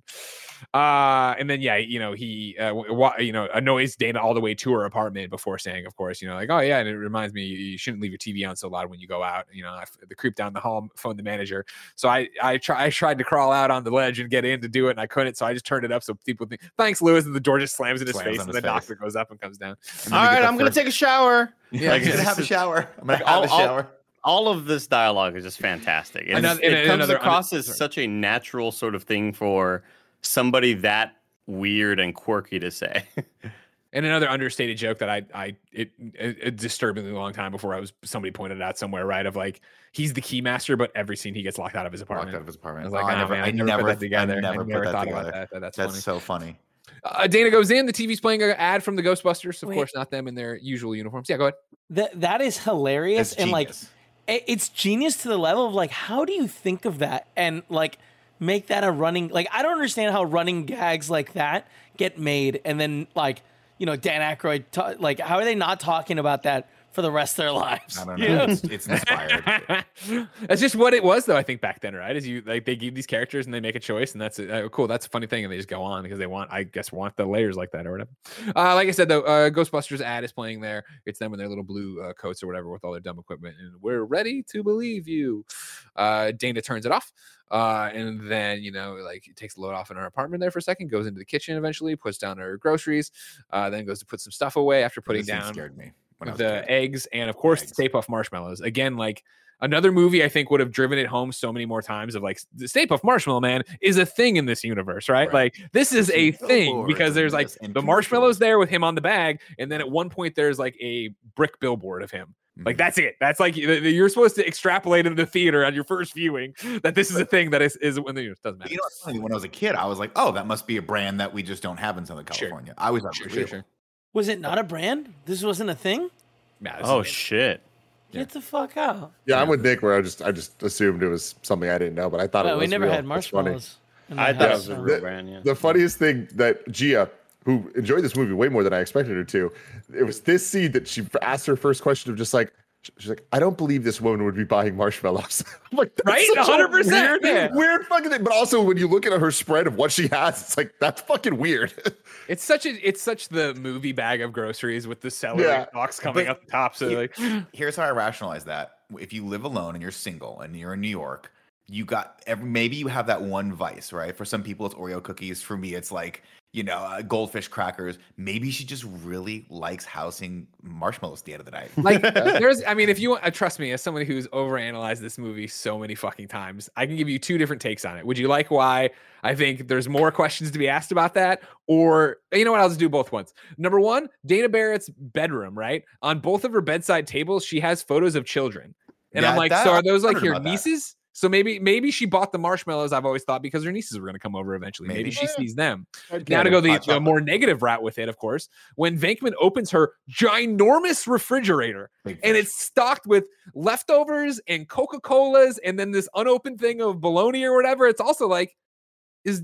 Uh, and then yeah, you know he uh, w- wa- Uh, you know annoys Dana all the way to her apartment before saying, of course, you know like oh yeah, and it reminds me you, you shouldn't leave your TV on so loud when you go out. You know, I f- the creep down the hall phoned the manager, so I I try I tried to crawl out on the ledge and get in to do it, and I couldn't, so I just turned it up so people think thanks Louis, and the door just slams in his Slams face, and his the face. doctor goes up and comes down. And then All we get right, the I'm gonna take a shower. Yeah, Like, I'm gonna have a shower. I'm gonna like, have all- a all- shower. all of this dialogue is just fantastic. And Another- it's- and it comes another- across as sorry. such a natural sort of thing for somebody that weird and quirky to say. And another understated joke that I I it, it, a disturbingly long time before I was somebody pointed it out somewhere right of like he's the key master, but every scene he gets locked out of his Walked apartment. out of his I apartment. was like, Oh, oh, man, I never, put that together. I never, never, put that thought together. about that. that- That's, That's funny. so funny. Uh, Dana goes in. The TV's playing an ad from the Ghostbusters. Of Wait. course, not them in their usual uniforms. Yeah, go ahead. That that is hilarious and like it's genius to the level of like how do you think of that and like make that a running like I don't understand how running gags like that get made and then like you know Dan Aykroyd ta- like how are they not talking about that for the rest of their lives? I don't You know. It's, it's inspired. that's just what it was, though. I think back then, right? Is you like they give these characters and they make a choice, and that's uh, cool. That's a funny thing, and they just go on because they want, I guess, want the layers like that or whatever. Uh, like I said, though, uh, Ghostbusters ad is playing there. It's them in their little blue uh, coats or whatever with all their dumb equipment, and we're ready to believe you. Uh, Dana turns it off. Uh, and then you know, like it takes the load off in her apartment there for a second, goes into the kitchen eventually, puts down her groceries, uh, then goes to put some stuff away after putting This down scared me. When I was a the eggs and of course the Eggs. Stay Puft marshmallows. Again, like another movie I think would have driven it home so many more times of like the Stay Puft Marshmallow Man is a thing in this universe, right? Right. Like this is a thing because there's like the marshmallows there with him on the bag, and then at one point there's like a brick billboard of him. Like Mhm. that's it. That's like the- the- you're supposed to extrapolate in the theater on your first viewing that this is a thing that is is when the doesn't matter. You know, when I was a kid, I was like, "Oh, that must be a brand that we just don't have in Southern Sure. California." I was Sure, like, sure, sure. Was it not a brand? This wasn't a thing? Yeah, this oh is- shit! Yeah. Get the fuck out. Yeah, I'm with Nick where I just I just assumed it was something I didn't know, but I thought it was we never real. had marshmallows. I thought it was a real The- brand. Yeah. The funniest thing that Gia, who enjoyed this movie way more than I expected her to, it was this scene that she asked her first question of just like, she's like, I don't believe this woman would be buying marshmallows. I'm like, Right? 100%, Weird, yeah. weird fucking thing. But also, when you look at her spread of what she has, it's like that's fucking weird. It's such a it's such the movie bag of groceries with the celery Yeah. box coming But up the top. So he- like Here's how I rationalize that: if you live alone and you're single and you're in New York, you got every maybe you have that one vice, right? For some people, it's Oreo cookies. For me, it's like you know uh, goldfish crackers. Maybe she just really likes housing marshmallows at the end of the night. like there's i mean if you want uh, trust me as somebody who's overanalyzed this movie so many fucking times i can give you two different takes on it would you like why i think there's more questions to be asked about that or you know what i'll just do both ones number one dana barrett's bedroom right on both of her bedside tables she has photos of children and i'm like that- so are those like your nieces? that. Nieces so maybe maybe she bought the marshmallows i've always thought because her nieces were going to come over eventually maybe, Maybe. she eh. sees them I'd now to go the, the more negative route with it of course when venkman opens her ginormous refrigerator Big and fish. it's stocked with leftovers and Coca Colas and then this unopened thing of bologna or whatever. It's also like, is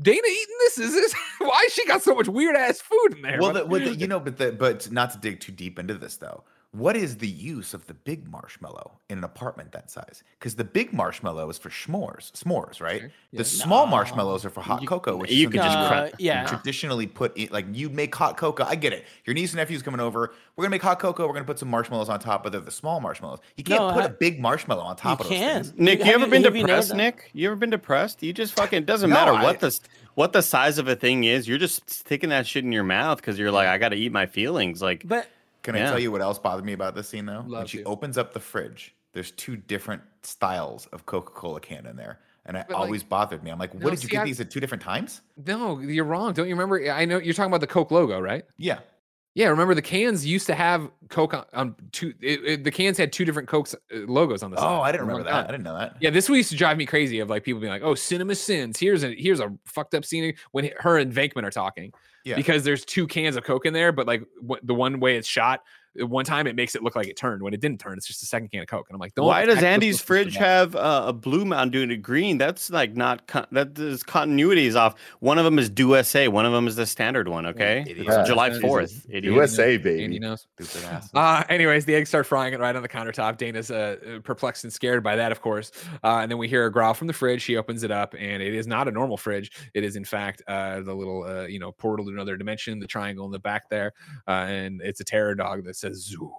Dana eating this? Is this why she got so much weird ass food in there? well, the, well the, you know, but the, but not to dig too deep into this though. What is the use of the big marshmallow in an apartment that size? Because the big marshmallow is for s'mores, s'mores, right? Sure. The Yeah. small No. marshmallows are for hot You- cocoa, which you is could just that Uh, yeah. traditionally put in, like you make hot cocoa. I get it. Your niece and nephew's coming over. We're gonna make hot cocoa. We're gonna put some marshmallows on top, but they're the small marshmallows. You can't No, put ha- a big marshmallow on top you of those can. things. Nick, you Have ever been have you known depressed, that? Nick? You ever been depressed? You just fucking it doesn't No, matter I- what the what the size of a thing is. You're just sticking that shit in your mouth because you're like, I got to eat my feelings. Like, But Can I tell you what else bothered me about this scene though? when she to. opens up the fridge, there's two different styles of Coca-Cola can in there. And it But, like- always bothered me. I'm like, what No, did you see, get I- these at two different times? No, you're wrong. Don't you remember? I know you're talking about the Coke logo, right? Yeah. Yeah, remember the cans used to have Coke on, on two. It, it- the cans had two different Coke's uh, logos on the side. Oh, I didn't remember on- that. I didn't know that. Yeah, this used to drive me crazy of like people being like, "Oh, cinema sins." Here's a here's a fucked up scene when her and Venkman are talking Yeah. because there's two cans of Coke in there, but like wh- the one way it's shot, one time it makes it look like it turned. When it didn't turn, it's just a second can of Coke, and I'm like, don't why does Andy's fridge have uh, a blue Mountain Dew and a green? That's like not con- that is continuity is off. One of them is Do SA. One of them is the standard one. Okay, idiot. it's Yeah. July fourth. Idiot. USA Andy baby. knows. Stupid ass. Uh, anyways, the eggs start frying it right on the countertop. Dana's uh, uh, perplexed and scared by that, of course. Uh, and then we hear a growl from the fridge. She opens it up, and it is not a normal fridge. It is, in fact, uh, the little, uh, you know, portal to another dimension, the triangle in the back there. Uh, and it's a terror dog that says, Zuul.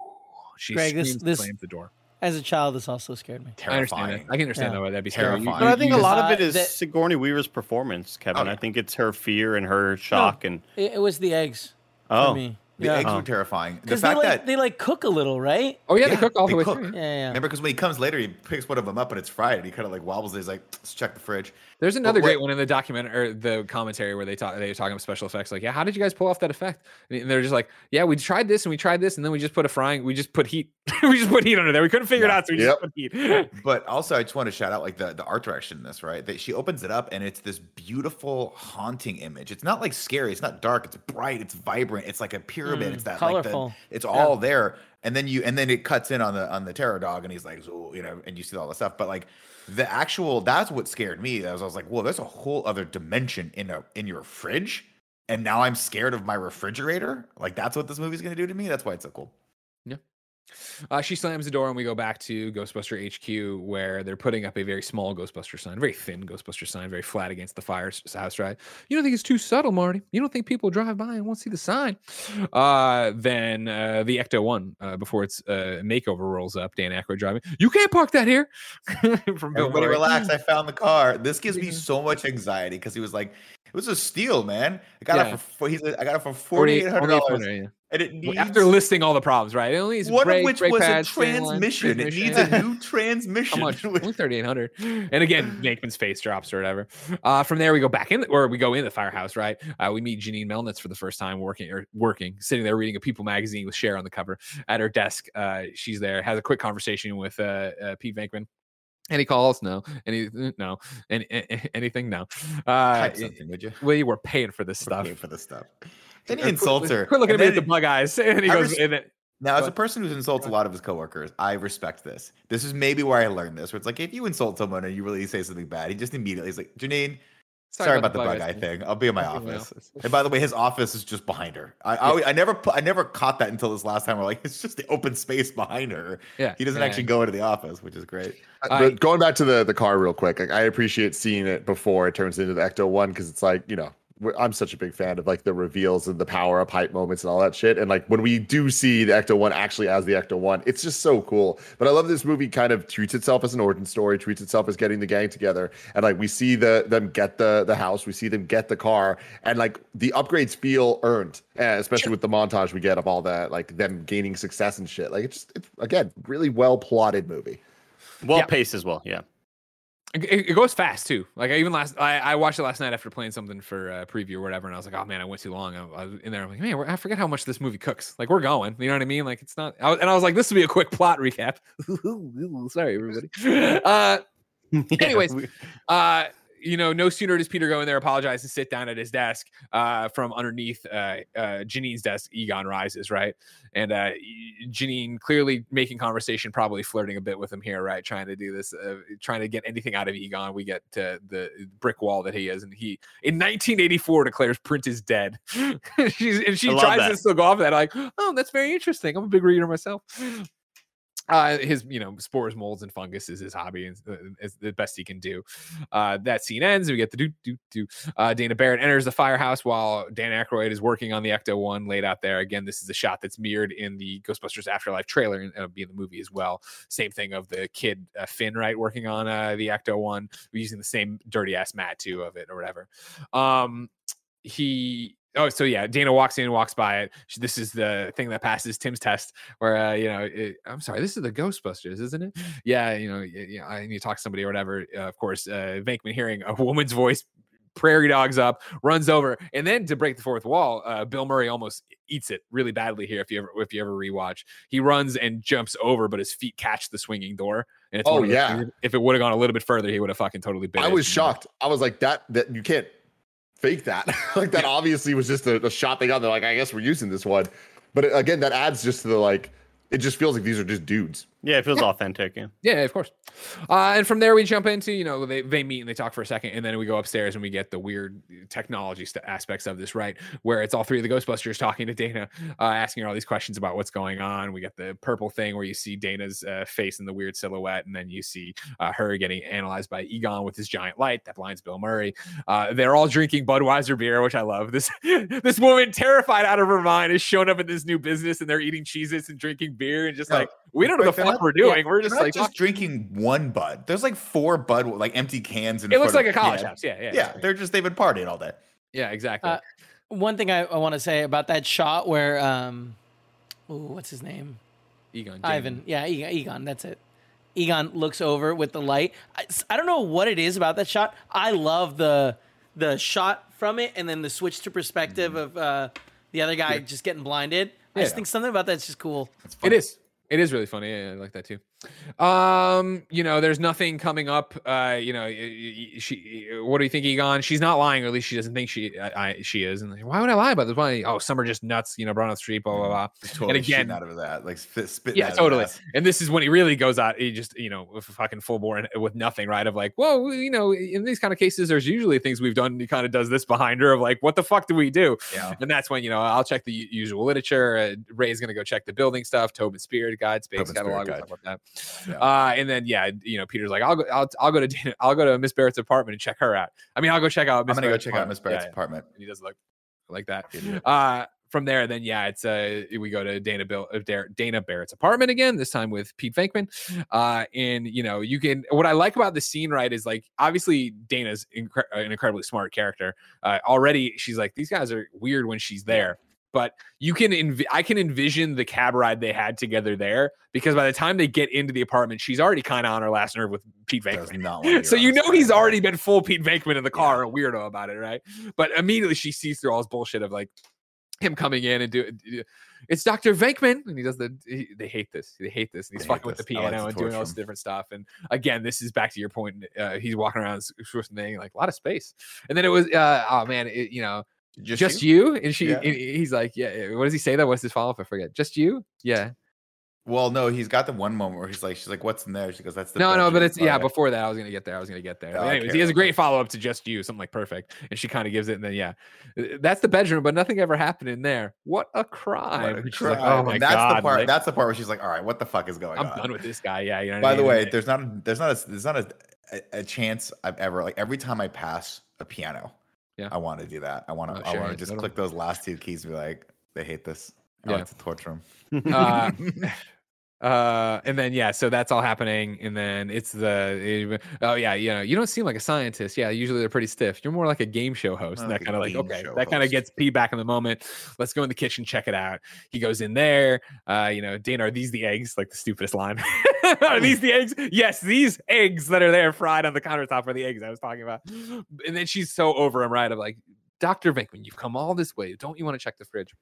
She Greg, this- screams, this- slams the door. as a child, this also scared me. I understand that. Terrifying. I can understand Yeah. though. That'd be scary. You- Terrifying. But I think a lot of it is that- Sigourney Weaver's performance, Kevin. Oh, yeah. I think it's her fear and her shock and It, it was the eggs oh, for me. The yeah. eggs Oh. were terrifying. The Because they like that they like cook a little, right? Oh yeah, they cook all the way cook. through. Yeah, yeah. remember because when he comes later, he picks one of them up and it's fried. And he kind of like wobbles. it. He's like, let's check the fridge. There's another what- great one in the document or the commentary where they talk they were talking about special effects. Like, yeah, how did you guys pull off that effect? And they're just like, yeah, we tried this and we tried this, and then we just put a frying, we just put heat, we just put heat under there. We couldn't figure it out, so we Yep. just put heat. But also, I just want to shout out like the, the art direction in this, right? That she opens it up and it's this beautiful, haunting image. It's not like scary. It's not dark. It's bright. It's vibrant. It's like a pyramid. Mm, it's that colorful. Like the, it's all there. And then you and then it cuts in on the on the terror dog and he's like, "Ooh," you know, and you see all the stuff. But like the actual that's what scared me. I was, I was like, well, there's a whole other dimension in a in your fridge. And now I'm scared of my refrigerator. Like that's what this movie's gonna do to me. That's why it's so cool. Uh, she slams the door, and we go back to Ghostbuster HQ, where they're putting up a very small Ghostbuster sign, very thin Ghostbuster sign, very flat against the fire house drive. You don't think it's too subtle, Marty? You don't think people drive by and won't see the sign? Uh, then uh, the Ecto One, uh, before its uh, makeover rolls up, Dan Aykroyd driving. You can't park that here. From Bill Everybody Murray. relax. I found the car. This gives me so much anxiety because he was like, was a steal, man. I got Yeah. it for he's I got it for forty eight hundred dollars, yeah. and it needs After listing all the problems, right? It only needs one brake, of which was pads, a line, transmission. It needs a new transmission. How much? Only thirty eight hundred. And again, Venkman's face drops or whatever. Uh, from there, we go back in, or we go in the firehouse. Right? Uh, we meet Janine Melnitz for the first time, working or working, sitting there reading a People magazine with Cher on the cover at her desk. Uh, she's there, has a quick conversation with uh, uh, Pete Venkman. Any calls? No. Any? No. Any? Anything? No. Uh, Type something, would you? we were paying for this Stuff. stuff. for the stuff. Then he insults her. Quit looking at me with the bug eyes. And he I goes, res- and it- Now, as a person who insults a lot of his coworkers, I respect this. This is maybe where I learned this. Where it's like if you insult someone and you really say something bad, he just immediately is like, Janine, sorry, about the bug eye thing. I'll be in my I'll be in my office. office. And by the way, his office is just behind her. I I, I never pu- I never caught that until this last time. We're like, it's just the open space behind her. Yeah. He doesn't yeah. actually go into the office, which is great. Uh, I- but going back to the the car real quick, like, I appreciate seeing it before it turns into the Ecto One because it's like you know we're- I'm such a big fan of like the reveals and the power up hype moments and all that shit. And like when we do see the Ecto One actually as the Ecto One, it's just so cool. But I love this movie kind of treats itself as an origin story, treats itself as getting the gang together, and like we see the them get the the house, we see them get the car, and like the upgrades feel earned, uh, especially with the montage we get of all that like them gaining success and shit. Like it's just it's again really well plotted movie. well Yeah. paced as well. Yeah. It, it goes fast too. Like I even last, I, I watched it last night after playing something for uh, preview or whatever, and I was like, oh man, I went too long. I, I was in there, I'm like, man, I forget how much this movie cooks. Like we're going, you know what I mean? Like it's not. I was, and I was like, this will be a quick plot recap. Sorry, everybody. Uh, Anyways, uh, you know, no sooner does Peter go in there, apologize, and sit down at his desk. Uh, from underneath uh, uh, Janine's desk, Egon rises, right? And uh, Janine clearly making conversation, probably flirting a bit with him here, right? Trying to do this, uh, trying to get anything out of Egon. We get to the brick wall that he is, and he in 1984 declares print is dead. She's and she tries that. to still go off that, like, oh, that's very interesting. I'm a big reader myself uh, his you know spores, molds, and fungus is his hobby and uh, is the best he can do. Uh, that scene ends. We get the do do do. Uh, Dana Barrett enters the firehouse while Dan Aykroyd is working on the Ecto One laid out there. Again, this is a shot that's mirrored in the Ghostbusters Afterlife trailer and will be in the movie as well. Same thing of the kid uh, Finn right working on uh, the Ecto One, using the same dirty ass mat too of it or whatever. Um, he Oh, so yeah, Dana walks in, walks by it. This is the thing that passes Tim's test, where uh, you know, it, I'm sorry, this is the Ghostbusters, isn't it? Yeah, you know, you know, I need to talk to somebody or whatever. Uh, of course, uh, Venkman hearing a woman's voice, prairie dogs up, runs over, and then to break the fourth wall, uh, Bill Murray almost eats it really badly here. If you ever if you ever rewatch, he runs and jumps over, but his feet catch the swinging door. And it's oh yeah, if it would have gone a little bit further, he would have fucking totally been. I was shocked. I was like that. That you can't fake that. like that obviously was just a, a, shot they got. They're like, I guess we're using this one. But again, that adds just to the like, it just feels like these are just dudes. Yeah, it feels authentic. Yeah. Yeah, of course. Uh, and from there, we jump into, you know, they, they meet and they talk for a second. And then we go upstairs and we get the weird technology st- aspects of this, right? Where it's all three of the Ghostbusters talking to Dana, uh, asking her all these questions about what's going on. We get the purple thing where you see Dana's uh, face in the weird silhouette. And then you see uh, her getting analyzed by Egon with his giant light that blinds Bill Murray. Uh, they're all drinking Budweiser beer, which I love. This, this woman, terrified out of her mind, is showing up in this new business and they're eating cheeses and drinking beer and just like, we don't know the fuck what we're doing. Yeah, we're just like just drinking one bud. There's like four bud, like empty cans. In it looks like of, a college yeah. house. Yeah, yeah, yeah. They're just they've been partying all day. Yeah, exactly. Uh, one thing I, I want to say about that shot where, um, ooh, what's his name? Egon. Ivan. Yeah, Egon, Egon. That's it. Egon looks over with the light. I, I don't know what it is about that shot. I love the the shot from it, and then the switch to perspective mm. of uh, the other guy yeah. just getting blinded. I just think something about that's just cool. It is. It is really funny. Yeah, I like that too. Um, you know, there's nothing coming up. Uh, you know, she. What do you think, Egon? She's not lying, or at least she doesn't think she. I, she is. And like, why would I lie about this? Why? Oh, some are just nuts. You know, the street. Blah blah blah. Totally and again, out of that, like spit, Yeah, totally. And this is when he really goes out. He just, you know, fucking full bore with nothing, right? Of like, well, you know, in these kind of cases, there's usually things we've done. He kind of does this behind her of like, what the fuck do we do? Yeah. And that's when you know I'll check the usual literature. Uh, Ray's gonna go check the building stuff. Tobin Spirit Guide, Spates Tobin Catalog. About that. Yeah. Uh, and then yeah, you know, Peter's like, I'll go, I'll, I'll go to Dana, I'll go to Miss Barrett's apartment and check her out. I mean, I'll go check out. Miss I'm gonna Barrett's go check apartment. out Miss Barrett's yeah, apartment. And he does look like that. Uh, from there, then yeah, it's uh we go to Dana Bill uh, Dana Barrett's apartment again. This time with Pete Venkman. Uh, and you know, you can what I like about the scene, right, is like obviously Dana's incre- an incredibly smart character. Uh, already, she's like these guys are weird when she's there but you can env- I can envision the cab ride they had together there because by the time they get into the apartment, she's already kind of on her last nerve with Pete Venkman. so you know he's already been full Pete Venkman in the car, yeah. a weirdo about it, right? But immediately she sees through all his bullshit of like him coming in and do it's Dr. Venkman, and he does the. He, they hate this. They hate this. And he's fucking with the piano like and doing all this different stuff. And again, this is back to your point. Uh, he's walking around thing like a lot of space. And then it was, uh, oh man, it, you know, just, just you? you? And she, yeah. and he's like, yeah. What does he say? That what's his follow up? I forget. Just you? Yeah. Well, no, he's got the one moment where he's like, she's like, "What's in there?" She goes, "That's the." No, no, but it's yeah. Before that, I was gonna get there. I was gonna get there. Oh, anyways, he has a great follow up to just you, something like perfect, and she kind of gives it, and then yeah, uh, that's the bedroom, but nothing ever happened in there. What a crime! What a crime. Like, oh my that's god! That's the part. Like, that's the part where she's like, "All right, what the fuck is going I'm on?" I'm done with this guy. Yeah, you know. By the way, there's not a, there's not a, there's not a, a, a chance I've ever like every time I pass a piano, yeah. I want to do that. I want to. Oh, I want to just click those last two keys. And be like, they hate this. I yeah. want to torture them. Uh, uh and then yeah so that's all happening and then it's the oh yeah you know you don't seem like a scientist. Yeah usually they're pretty stiff. You're more like a game show host and that kind of like okay that kind of gets p back in the moment. Let's go in the kitchen check it out. He goes in there uh you know dana are these the eggs? Like the stupidest line. Are these the eggs? Yes these eggs that are there fried on the countertop are the eggs i was talking about. And then she's so over him right i'm like dr venkman you've come all this way. Don't you want to check the fridge?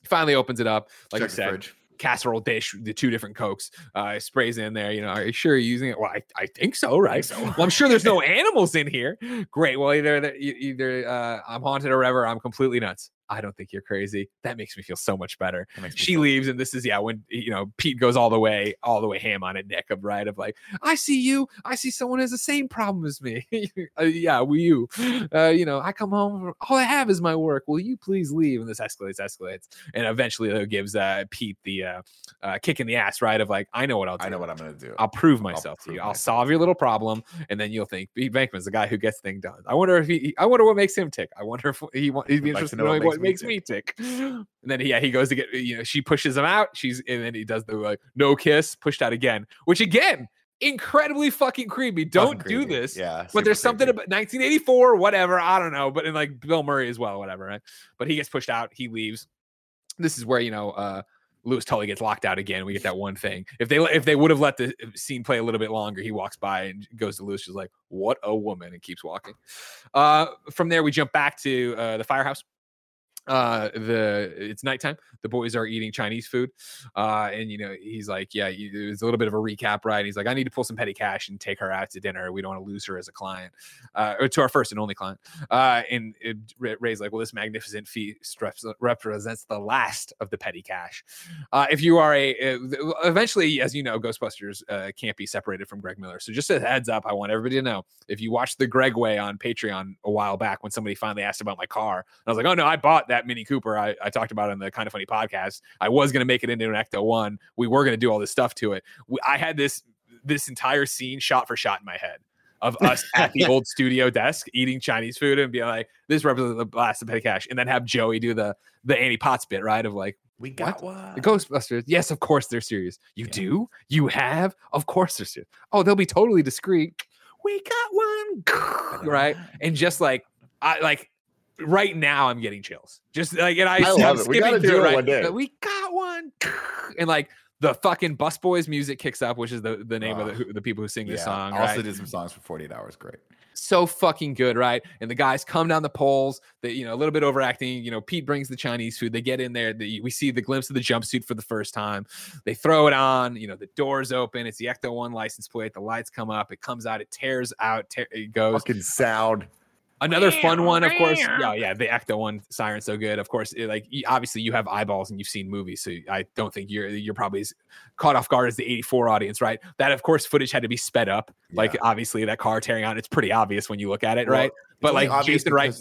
He finally opens it up like check you said casserole dish, the two different cokes, uh, sprays in there. You know, are you sure you're using it? Well, I, I think so, right? Well, I'm sure there's no animals in here. Great. Well, either either uh, I'm haunted or whatever. I'm completely nuts. I don't think you're crazy. That makes me feel so much better. She leaves, and this is yeah when you know Pete goes all the way, all the way ham on it. Nick of right of like, I see you. I see someone has the same problem as me. uh, yeah, will you? Uh, you know, I come home, all I have is my work. Will you please leave? And this escalates, escalates, and eventually though gives uh, Pete the uh, uh, kick in the ass, right? Of like, I know what I'll do. I know what I'm gonna do. I'll prove myself I'll to you. I'll solve your little problem, and then you'll think Pete Venkman's the guy who gets things done. I wonder if he. I wonder what makes him tick. I wonder if he. He'd be interested in knowing what makes me tick. And then yeah, he goes to get you know she pushes him out. She's and then he does the like no kiss pushed out again, which again incredibly fucking creepy. Don't do this. Yeah. But there's something about 1984, whatever. I don't know. But in like Bill Murray as well, whatever. Right. But he gets pushed out. He leaves. This is where you know uh Louis Tully gets locked out again. We get that one thing. If they if they would have let the scene play a little bit longer, he walks by and goes to Louis, She's like, "What a woman!" and keeps walking. Uh, from there, we jump back to uh, the firehouse uh the it's nighttime the boys are eating chinese food uh and you know he's like yeah it's a little bit of a recap right? He's like i need to pull some petty cash and take her out to dinner. We don't want to lose her as a client uh or to our first and only client uh and it, ray's like well this magnificent feast represents the last of the petty cash. Uh if you are a eventually as you know ghostbusters uh, can't be separated from greg miller. So just a heads up i want everybody to know if you watched the greg way on patreon a while back when somebody finally asked about my car i was like oh no i bought that that Mini Cooper I, I talked about in the kind of funny podcast. I was going to make it into an Ecto One. We were going to do all this stuff to it. We, I had this this entire scene shot for shot in my head of us at the old studio desk eating Chinese food and be like, "This represents the blast of petty cash," and then have Joey do the the Annie Potts bit, right? Of like, "We got what? one." The Ghostbusters. Yes, of course they're serious. You yeah. do? You have? Of course they're serious. Oh, they'll be totally discreet. We got one, right? And just like I like right now I'm getting chills. Just like and I, I love it. We gotta do it right? one day. We got one, and like the fucking Bus Boys music kicks up, which is the the name oh, of the, the people who sing this yeah, song. Also right? did some songs for 48 hours. Great. So fucking good, right? And the guys come down the poles. They, you know, a little bit overacting. You know, Pete brings the Chinese food. They get in there. The, we see the glimpse of the jumpsuit for the first time. They throw it on. You know, the doors open. It's the Ecto One license plate. The lights come up. It comes out. It tears out. Te- it goes. Fucking sound. Another fun one, of course. Yeah, yeah, the Ecto one siren so good. Of course, it, like obviously you have eyeballs and you've seen movies, so I don't think you're you're probably as caught off guard as the '84 audience, right? That of course footage had to be sped up. Yeah. Like obviously that car tearing out, it's pretty obvious when you look at it, well, right? But like Jason Wright,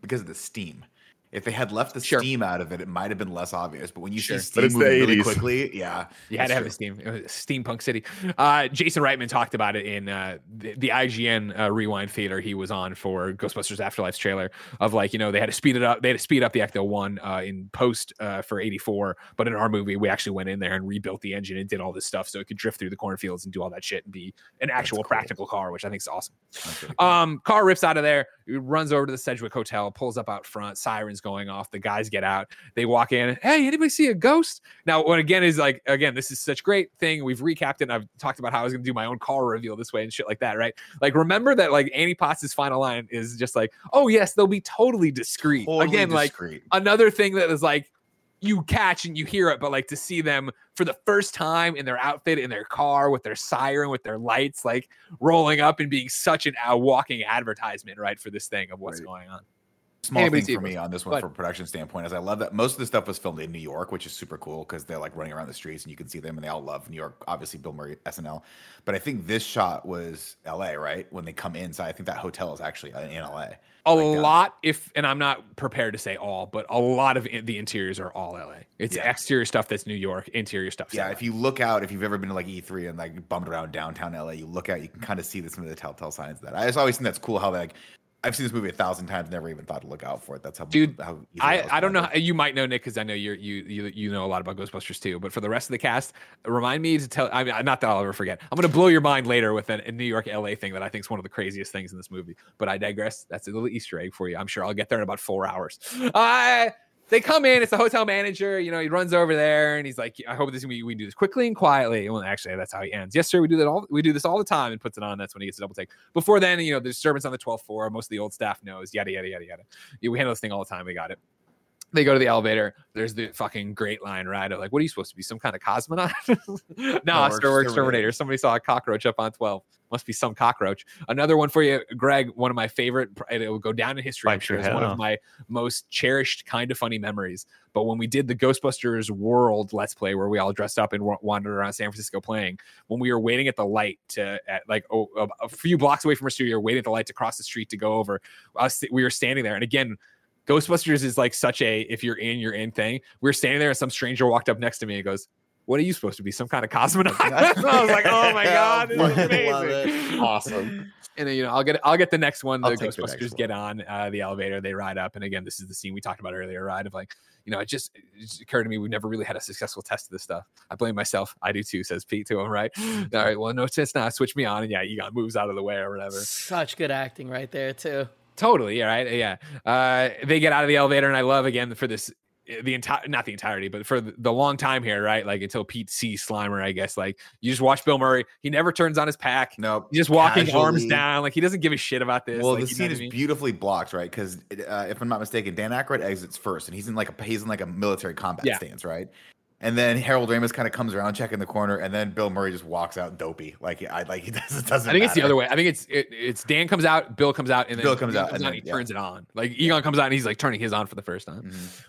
because of the steam. If they had left the sure. steam out of it, it might have been less obvious. But when you sure. see steam moving really quickly, yeah, you had to have the steam. Steampunk City. Uh, Jason Reitman talked about it in uh, the, the, IGN uh, Rewind Theater he was on for Ghostbusters Afterlife's trailer. Of like, you know, they had to speed it up. They had to speed up the Ecto One uh, in post uh, for '84, but in our movie, we actually went in there and rebuilt the engine and did all this stuff so it could drift through the cornfields and do all that shit and be an actual cool. practical car, which I think is awesome. Really cool. Um, car rips out of there, runs over to the Sedgwick Hotel, pulls up out front, sirens going off. The guys get out. They walk in. Hey, anybody see a ghost? Now, what again is like, again, this is such great thing. We've recapped it. And I've talked about how I was going to do my own car reveal this way and shit like that, right? Like, remember that like Annie Potts' final line is just like, oh, yes, they'll be totally discreet. Totally again, discreet. like another thing that is like, you catch and you hear it, but like to see them for the first time in their outfit, in their car, with their siren, with their lights, like rolling up and being such an a walking advertisement, right, for this thing of what's right. going on small thing for me on this one from a production standpoint is I love that most of the stuff was filmed in New York, which is super cool because they're like running around the streets and you can see them and they all love New York. Obviously, Bill Murray SNL, but I think this shot was L.A. Right when they come inside. I think that hotel is actually uh, in L.A. A like uh, lot, if and I'm not prepared to say all, but a lot of the interiors are all LA. It's yeah. exterior stuff that's New York, interior stuff. Yeah, LA. if you look out, if you've ever been to like E3 and like bummed around downtown LA, you look out, you can kind of see some of the telltale signs of that. I just always think that's cool how like I've seen this movie a thousand times, never even thought to look out for it. That's how, dude. How I, I don't know. How, you might know Nick because I know you're you you you know a lot about Ghostbusters too. But for the rest of the cast, remind me to tell. I mean, not that I'll ever forget. I'm gonna blow your mind later with a, a New York LA thing that I think is one of the craziest things in this movie. But I digress. That's a little Easter egg for you. I'm sure I'll get there in about four hours. Uh, they come in. It's the hotel manager. You know, he runs over there and he's like, "I hope this we, we do this quickly and quietly." Well, actually, that's how he ends. Yes, sir. We do that all. We do this all the time and puts it on. That's when he gets a double take. Before then, you know, the disturbance on the 12th floor. Most of the old staff knows. Yada yada yada yada. We handle this thing all the time. We got it. They go to the elevator. There's the fucking great line, right? Of like, what are you supposed to be? Some kind of cosmonaut? no, No, Star Wars Exterminator. Exterminator. Somebody saw a cockroach up on 12. Must be some cockroach. Another one for you, Greg. One of my favorite, it will go down in history. I'm sure it's one off. of my most cherished, kind of funny memories. But when we did the Ghostbusters World Let's Play, where we all dressed up and wandered around San Francisco playing, when we were waiting at the light to, at like oh, a, a few blocks away from our studio, waiting at the light to cross the street to go over, us, we were standing there. And again, Ghostbusters is like such a if you're in, you're in thing. We were standing there and some stranger walked up next to me and goes, What are you supposed to be? Some kind of cosmonaut? I was like, Oh my god, this is Fucking love amazing. Awesome. And then, you know, I'll get I'll get the next one. The I'll take the Ghostbusters one. get on uh, the elevator, they ride up, and again, this is the scene we talked about earlier, right? Of like, you know, it just, it just occurred to me we've never really had a successful test of this stuff. I blame myself. I do too, says Pete to him, right? All right, well, no it's not. Switch me on, and yeah, Egon moves out of the way or whatever. Such good acting right there too. Totally. Yeah. Right. Yeah. Uh, they get out of the elevator, and I love again for this the entire not the entirety, but for the long time here, right? Like until Pete sees Slimer, I guess. Like you just watch Bill Murray. He never turns on his pack. Nope. He's just walking arms down, like he doesn't give a shit about this. Well, like, the scene what I is mean? beautifully blocked, right? Because uh, if I'm not mistaken, Dan Aykroyd exits first, and he's in like a he's in like a military combat Yeah. stance, right? And then Harold Ramis kind of comes around checking the corner, and then Bill Murray just walks out dopey, like I like he doesn't. doesn't I think it's the other way. I think it's it, it's Dan comes out, Bill comes out, and then Bill comes Egon out, and then- he yeah. turns it on. Like Egon comes out and he's like turning his on for the first time. Mhm.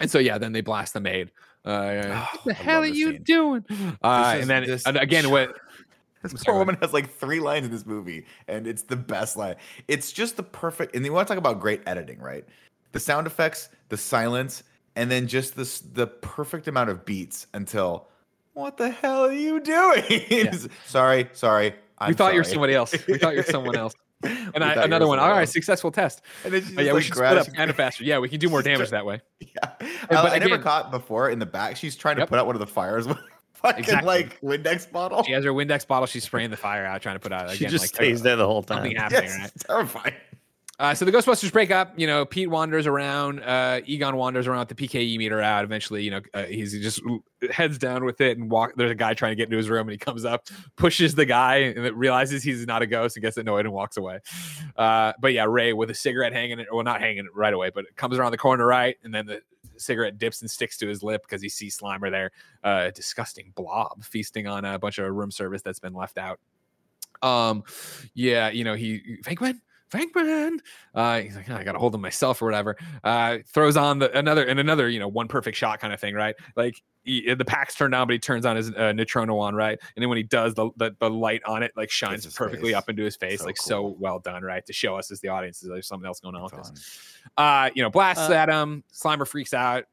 And so yeah, then they blast the maid. Uh, what the I hell are you scene. doing? Uh, is- and then this- and again, what This poor sorry, woman has like three lines in this movie, and it's the best line. It's just the perfect. And you want to talk about great editing, right? The sound effects, the silence, and then just this the perfect amount of beats until. What the hell are you doing? sorry, sorry. I'm we thought you were somebody else. We thought you were someone else. And I, another one. All right, else. successful test. And then she just, yeah, we like, should split up grabs- kind of faster. Yeah, we can do more damage try- that way. Yeah, uh, but I, I never again- caught before in the back. She's trying to Yep. put out one of the fires with fucking Exactly. like Windex bottle. She has her Windex bottle. She's spraying the fire out, trying to put out. She Again, just like, stays there the whole time. happening, Yes, right? it's terrifying. Uh, so the Ghostbusters break up. You know, Pete wanders around. Uh, Egon wanders around with the PKE meter out. Eventually, you know, uh, he's he just heads down with it and walk. There's a guy trying to get into his room, and he comes up, pushes the guy, and realizes he's not a ghost and gets annoyed and walks away. Uh, but yeah, Ray with a cigarette hanging, it, well, not hanging it right away, but it comes around the corner right, and then the cigarette dips and sticks to his lip because he sees Slimer there, uh, a disgusting blob feasting on a bunch of room service that's been left out. Um, yeah, you know, he Venkman, Venkman. Uh, he's like, "Oh, I got to hold him myself or whatever. Uh, throws on the another and another, you know, one perfect shot kind of thing, right? Like he, the pack's turned on, but he turns on his uh, Neutrona on, right? And then when he does, the, the the light on it like shines perfectly face. up into his face, So like so well done, right? To show us as the audience that there's something else going on with Fun. this. Uh, you know, blasts Uh, at him. Slimer freaks out,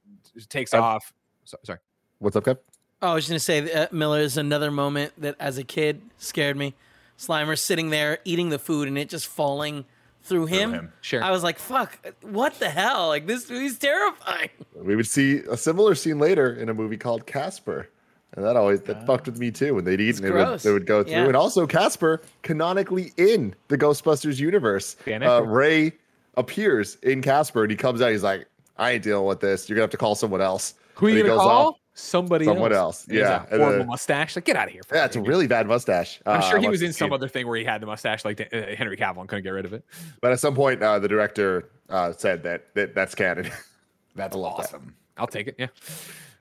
takes Uh, off. So, sorry. What's up, Kev? Oh, I was just gonna say, uh, Miller is another moment that, as a kid, scared me. Slimer sitting there eating the food and it just falling through him. him. Sure. I was like, "Fuck! What the hell? Like this movie's terrifying." We would see a similar scene later in a movie called Casper. And that always that fucked with me too. When they'd eat It's and they would, they would go through. Yeah. And also Casper canonically in the Ghostbusters universe. Uh, Ray appears in Casper and he comes out, he's like, I ain't dealing with this. You're gonna have to call someone else. Who are And you he gonna goes call? off. Somebody Someone else. else. And Yeah, a and, horrible uh, mustache. Like, get out of here. for Yeah, it's a really bad mustache. I'm Uh, sure he was in some other thing where he had the mustache, like uh, Henry Cavill, and couldn't get rid of it. But at some point, uh, the director uh, said that, that that's canon. That's love that. awesome. I'll take it. Yeah.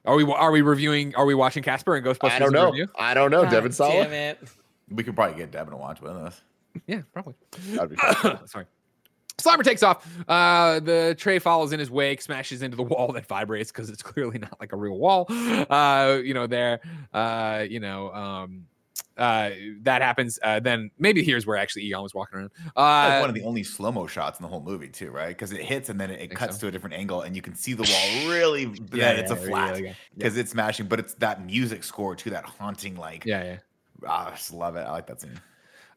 Are we are we reviewing? Are we watching Casper and Ghostbusters? I don't know. review? I don't know. God Devin saw damn it. it! We could probably get Devin to watch with us. Yeah, probably. That'd be fun. Sorry. Slimer takes off. Uh, the tray follows in his wake, smashes into the wall that vibrates because it's clearly not like a real wall. Uh, you know, there. Uh, you know, um, uh, that happens. Uh, then maybe here's where actually Egon was walking around. like Uh, one of the only slow mo shots in the whole movie, too, right? Because it hits and then it, it cuts so. to a different angle, and you can see the wall really. Yeah, then it's a yeah, yeah, flat yeah, yeah. because it's smashing, but it's that music score to that haunting, like. yeah, yeah. Ah, I just love it. I like that scene.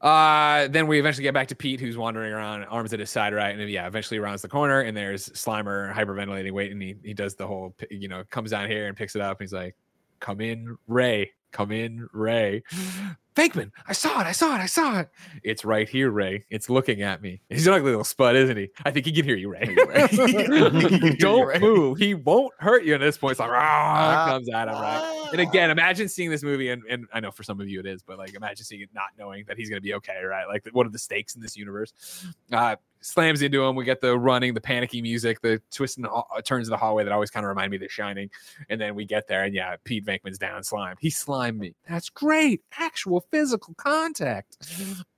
Uh, then we eventually get back to Pete, who's wandering around, arms at his side, right? And then, yeah, eventually rounds the corner, and there's Slimer hyperventilating, wait, and he, he does the whole, you know, comes down here and picks it up. And he's like, "Come in, Ray. Come in, Ray." Venkman, I saw it, I saw it, I saw it. It's right here, Ray. It's looking at me. He's an ugly little spud, isn't he? I think he can hear you, Ray. Don't move. He won't hurt you. At this point, it's like, ah, comes at him, right? And again, imagine seeing this movie, and, and I know for some of you it is, but like imagine seeing it not knowing that he's going to be okay, right? Like, what are the stakes in this universe? Uh, slams into him. We get the running, the panicky music, the twists and uh, turns of the hallway that always kind of remind me of The Shining. And then we get there, and yeah, Pete Venkman's down, slime. He slimed me. That's great. Actual physical contact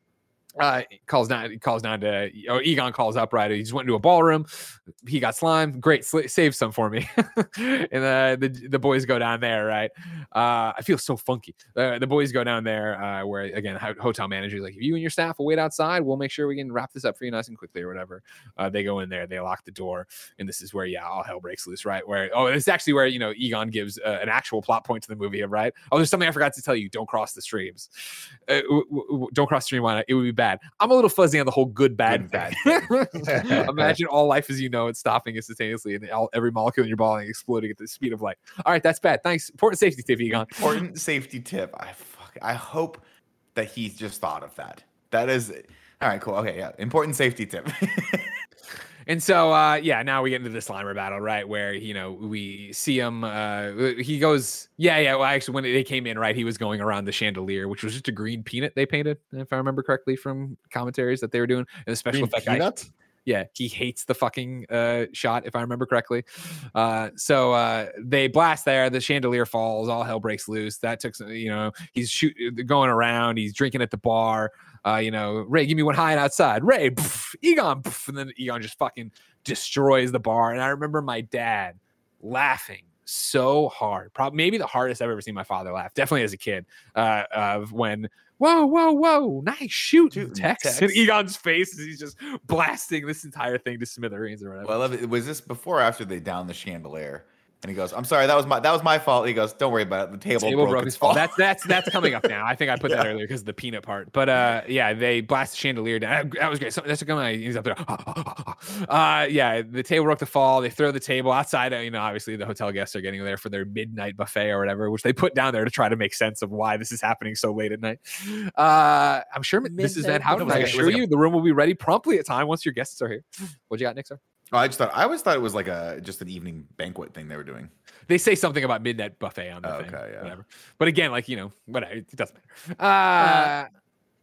uh, calls down, calls down to oh, Egon calls up right. He just went into a ballroom. He got slime. Great, sl- save some for me. and uh, the the boys go down there, right? Uh, I feel so funky. The, the boys go down there, uh, where again, hotel manager like, if you and your staff will wait outside, we'll make sure we can wrap this up for you nice and quickly or whatever. Uh, they go in there, they lock the door, and this is where yeah, all hell breaks loose, right? Where oh, it's actually where you know Egon gives uh, an actual plot point to the movie, right? Oh, there's something I forgot to tell you. Don't cross the streams. Uh, w- w- don't cross the stream. Not? It would be bad. I'm a little fuzzy on the whole good bad bad. Imagine all life as you know it stopping instantaneously and all, every molecule in your body exploding at the speed of light. All right, that's bad. Thanks. Important safety tip, Egon. Important safety tip. I fuck, I hope that he just thought of that. That is all right. Cool. Okay. Yeah. Important safety tip. And so, uh, yeah, now we get into the Slimer battle, right? Where you know we see him. Uh, he goes, yeah, yeah. Well, actually, when they came in, right, he was going around the chandelier, which was just a green peanut they painted, if I remember correctly from commentaries that they were doing. And the special Green effect peanut? guy, yeah, he hates the fucking uh, shot, if I remember correctly. Uh, so uh, they blast there. The chandelier falls. All hell breaks loose. That took, some, you know, he's shoot, going around. He's drinking at the bar. Uh, you know, Ray, give me one high and outside. Ray, pff, Egon, pff, and then Egon just fucking destroys the bar. And I remember my dad laughing so hard, probably maybe the hardest I've ever seen my father laugh. Definitely as a kid, uh, of when whoa, whoa, whoa, nice shoot, Shooting Tex. Tex. And Egon's face as he's just blasting this entire thing to smithereens or whatever. well, I love it. Was this before or after they down the chandelier? And he goes, "I'm sorry, that was my that was my fault." He goes, "Don't worry about it. The table, table broke, broke its his fall. fall." That's that's that's coming up now. I think I put that earlier because of the peanut part. But uh, yeah, they blast the chandelier down. That was great. So that's coming. He's up there. Uh, yeah, the table broke the fall. They throw the table outside. You know, obviously the hotel guests are getting there for their midnight buffet or whatever, which they put down there to try to make sense of why this is happening so late at night. Uh, I'm sure Mrs. Van Midnight Houten. I It assure you, the room will be ready promptly at time once your guests are here. What you got, Nick? Sir? Oh, I just thought I always thought it was like a just an evening banquet thing they were doing. They say something about midnight buffet on the Oh, thing. okay, yeah. Whatever. But again, like you know, whatever. It doesn't matter. Uh,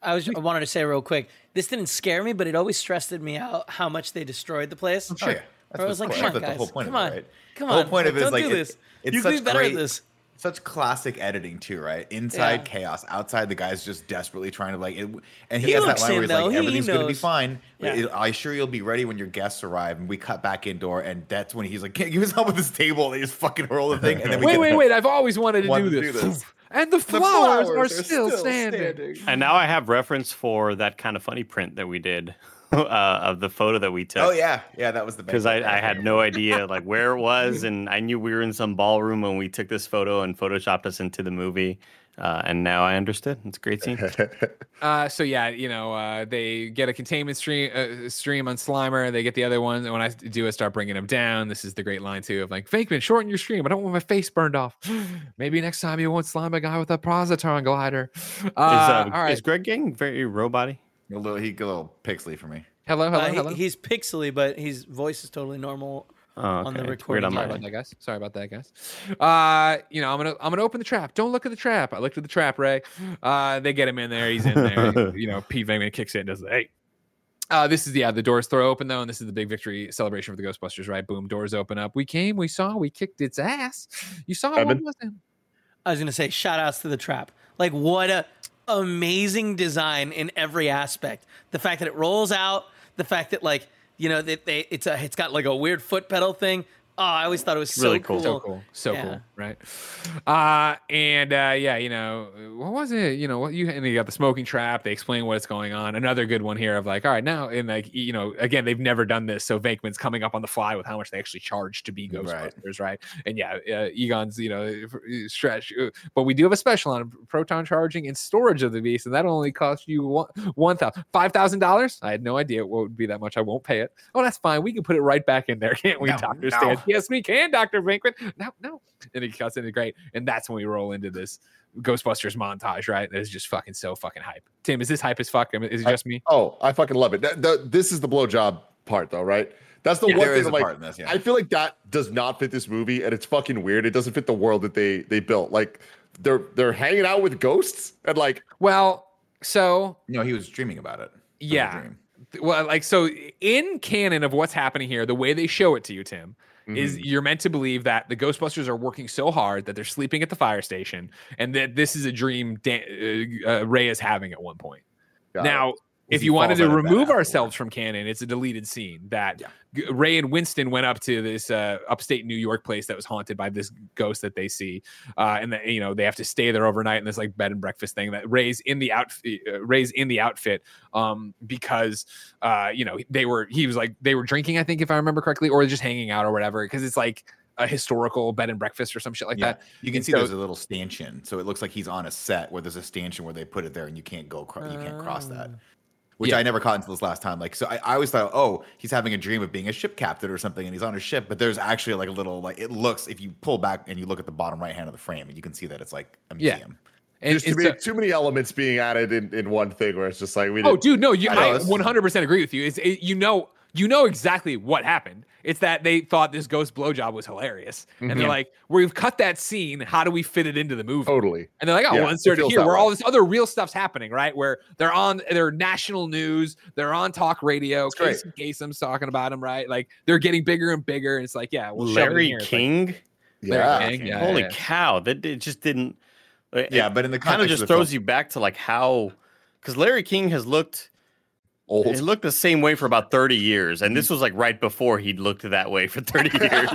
I was I wanted to say real quick. This didn't scare me, but it always stressed me out how much they destroyed the place. Oh yeah, I was like, what's come on, That's guys, the whole point come of on, it, right? come the whole on, point of it is don't like do it's, this. it's You could be such better at this. Such classic editing too, right? Inside Yeah. chaos, outside the guy's just desperately trying to like, it, and he, He has that looks line where he's though. like, He everything's gonna be fine. but Yeah. it- I assure you'll be ready when your guests arrive. And we cut back indoor, and that's when he's like, can't give us help with this table. They just fucking hurl the thing, and then we wait, get wait, wait! I've always wanted to, Wanted do, to this. do this. And the The flowers, flowers are, still, standing. And now I have reference for that kind of funny print that we did uh, of the photo that we took. Oh yeah, yeah, that was the Because I, I had no idea like where it was, and I knew we were in some ballroom when we took this photo and photoshopped us into the movie. Uh, and now I understood. It's a great scene. Uh, so yeah, you know, uh, they get a containment stream uh, stream on Slimer. They get the other one. And when I do I start bringing them down. This is the great line too of like, Venkman, shorten your stream. I don't want my face burned off. Maybe next time you won't slime a guy with a positron collider. Uh, is, uh, all right. is Greg getting very robot a little, he got a little pixely for me. hello, hello, Uh, he- hello. he's pixely, but his voice is totally normal. Oh, On the recording, weird on Sorry about that, guys. Sorry about that, guys. Uh, you know, I'm gonna I'm gonna open the trap. Don't look at the trap. I looked at the trap, Ray. Uh, they get him in there. He's in there. you know, Pete Venkman kicks it and does the hey. Uh, this is yeah, the doors throw open though, and this is the big victory celebration for the Ghostbusters, right? Boom, doors open up. We came, we saw, we kicked its ass. You saw what was it? I was gonna say shout outs to the trap. Like what a amazing design in every aspect. The fact that it rolls out, the fact that like, you know, that they it's a it's got like a weird foot pedal thing. Oh, I always thought it was so Really cool. cool. So cool, so Yeah. cool, right? Uh, and uh, yeah, you know, what was it? You know, what you and you got the smoking trap. They explain what's going on. Another good one here of like, all right, now and like, you know, again, they've never done this, so Venkman's coming up on the fly with how much they actually charge to be Ghostbusters, right? And yeah, uh, Egon's, you know, stretch, uh, but we do have a special on proton charging and storage of the beast, and that only costs you one one thousand five thousand dollars. I had no idea what would be that much. I won't pay it. Oh, that's fine. We can put it right back in there, can't we, No, Doctor no. Stantz? Yes, we can, Doctor Venkman. No, no. And he cuts into great, and that's when we roll into this Ghostbusters montage. Right? It's just fucking so fucking hype. Tim, is this hype as fuck? I mean, is it I- just me? Oh, I fucking love it. That- the- this is the blowjob part, though, right? That's the Yeah, one there thing. is a I'm like, part in this. Yeah. I feel like that does not fit this movie, and it's fucking weird. It doesn't fit the world that they they built. Like they're they're hanging out with ghosts and like Well, so no, he was dreaming about it. It was a yeah, dream. well, like so in canon of what's happening here, the way they show it to you, Tim, is mhm. you're meant to believe that the Ghostbusters are working so hard that they're sleeping at the fire station, and that this is a dream Dan- uh, uh, Ray is having at one point. got it. If you wanted to out of bed remove ourselves from canon, it's a deleted scene that Yeah. Ray and Winston went up to this uh, upstate New York place that was haunted by this ghost that they see, uh, and that you know they have to stay there overnight in this like bed and breakfast thing. That Ray's in the outfit, uh, Ray's in the outfit um, because uh, you know they were he was like they were drinking, I think if I remember correctly, or just hanging out or whatever, because it's like a historical bed and breakfast or some shit like yeah. that. You can And see so- there's a little stanchion, so it looks like he's on a set where there's a stanchion where they put it there, and you can't go, cro- you can't cross that. Which Yeah. I never caught until this last time. Like, so I, I always thought, oh, he's having a dream of being a ship captain or something, and he's on a ship. But there's actually like a little, like it looks if you pull back and you look at the bottom right hand of the frame, and you can see that it's like a Yeah. museum. And, There's too many, so- too many elements being added in, in one thing where it's just like we Oh, didn't- dude, no, you, I know, I 100% agree with you. It's, it, you know, you know exactly what happened. It's that they thought this ghost blowjob was hilarious, and they're Mhm. like, "We've cut that scene. How do we fit it into the movie?" totally. And they're like, "Oh, Yeah, well, insert it it here, where way. all this other real stuff's happening, right? Where they're on, they're national news, they're on talk radio. great. Casey Kasem's talking about them, right? Like they're getting bigger and bigger. And it's like, yeah, we'll shove it in Larry here. Like, King. Larry Yeah. King, yeah, Holy yeah. cow! That it just didn't. It, Yeah, but in the kind of just throws film- you back to like how, because Larry King has looked. Old. He looked the same way for about 30 years. And this was like right before he'd looked that way for 30 years.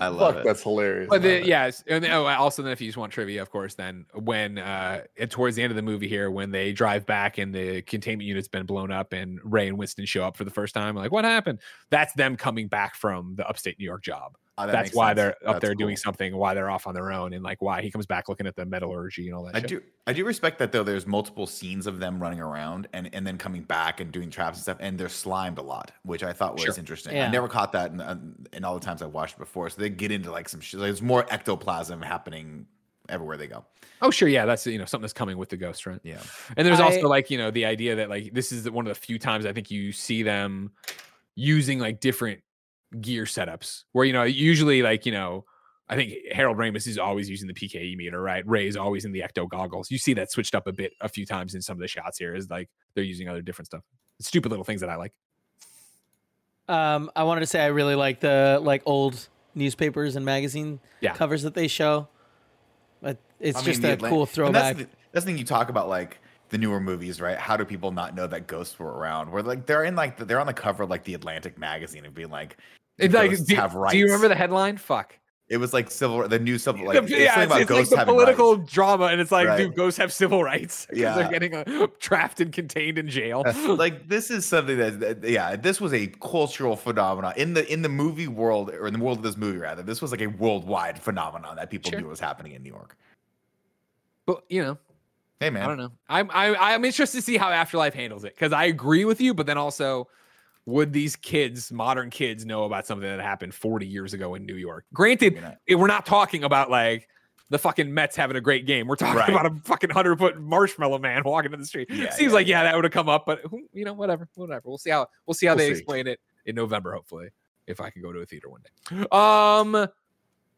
I love Fuck, it. that's hilarious. But the, yes, and then- oh, also then if you just want trivia, of course, then when uh towards the end of the movie here, when they drive back and the containment unit's been blown up and Ray and Winston show up for the first time, like what happened? That's them coming back from the upstate New York job. Oh, that That's why sense. they're up That's there doing cool. something, why they're off on their own, and like why he comes back looking at the metallurgy and all that. I shit. do I do respect that though. There's multiple scenes of them running around and, and then coming back and doing traps and stuff, and they're slimed a lot, which I thought was Sure. interesting. Yeah. I never caught that in, um, in all the times I watched before. So they get into like some shit. There's more ectoplasm happening everywhere they go. Oh, sure, yeah, that's you know something that's coming with the ghost, right? Yeah. And there's I- also like you know the idea that like this is one of the few times I think you see them using like different gear setups where you know usually like you know I think Harold Ramis is always using the PKE meter, right? Ray is always in the ecto goggles. You see that switched up a bit a few times in some of the shots here. Is like they're using other different stuff. Stupid little things that I like. Um, I wanted to say I really like the like old newspapers and magazine Yeah. covers that they show. But it's I mean, just the a Atlan- cool and throwback. That's the, that's the thing you talk about, like the newer movies, right? How do people not know that ghosts were around? Where like they're in like they're on the cover of like the Atlantic magazine and being like, It's like, do, have do you remember the headline? Fuck. it was like civil, the new civil, like The- yeah, it's, about it's like the having political rights. drama, and it's like, Right. dude, ghosts have civil rights because Yeah. they're getting uh, trapped and contained in jail. like this is something that, that- yeah this was a cultural phenomenon in the in the movie world or in the world of this movie rather this was like a worldwide phenomenon that people Sure. knew was happening in new york but you know, hey man I don't know. I'm I, I'm interested to see how Afterlife handles it because I agree with you, but then also, would these kids, modern kids, know about something that happened 40 years ago in New York? Granted, not. eh, we're not talking about like the fucking Mets having a great game. We're talking Right. about a fucking hundred foot marshmallow man walking in the street. Yeah, Seems yeah, like yeah, that would have come up, but you know, whatever, whatever. We'll see how we'll see how We'll they see. explain it in November, hopefully, if I can go to a theater one day. Um.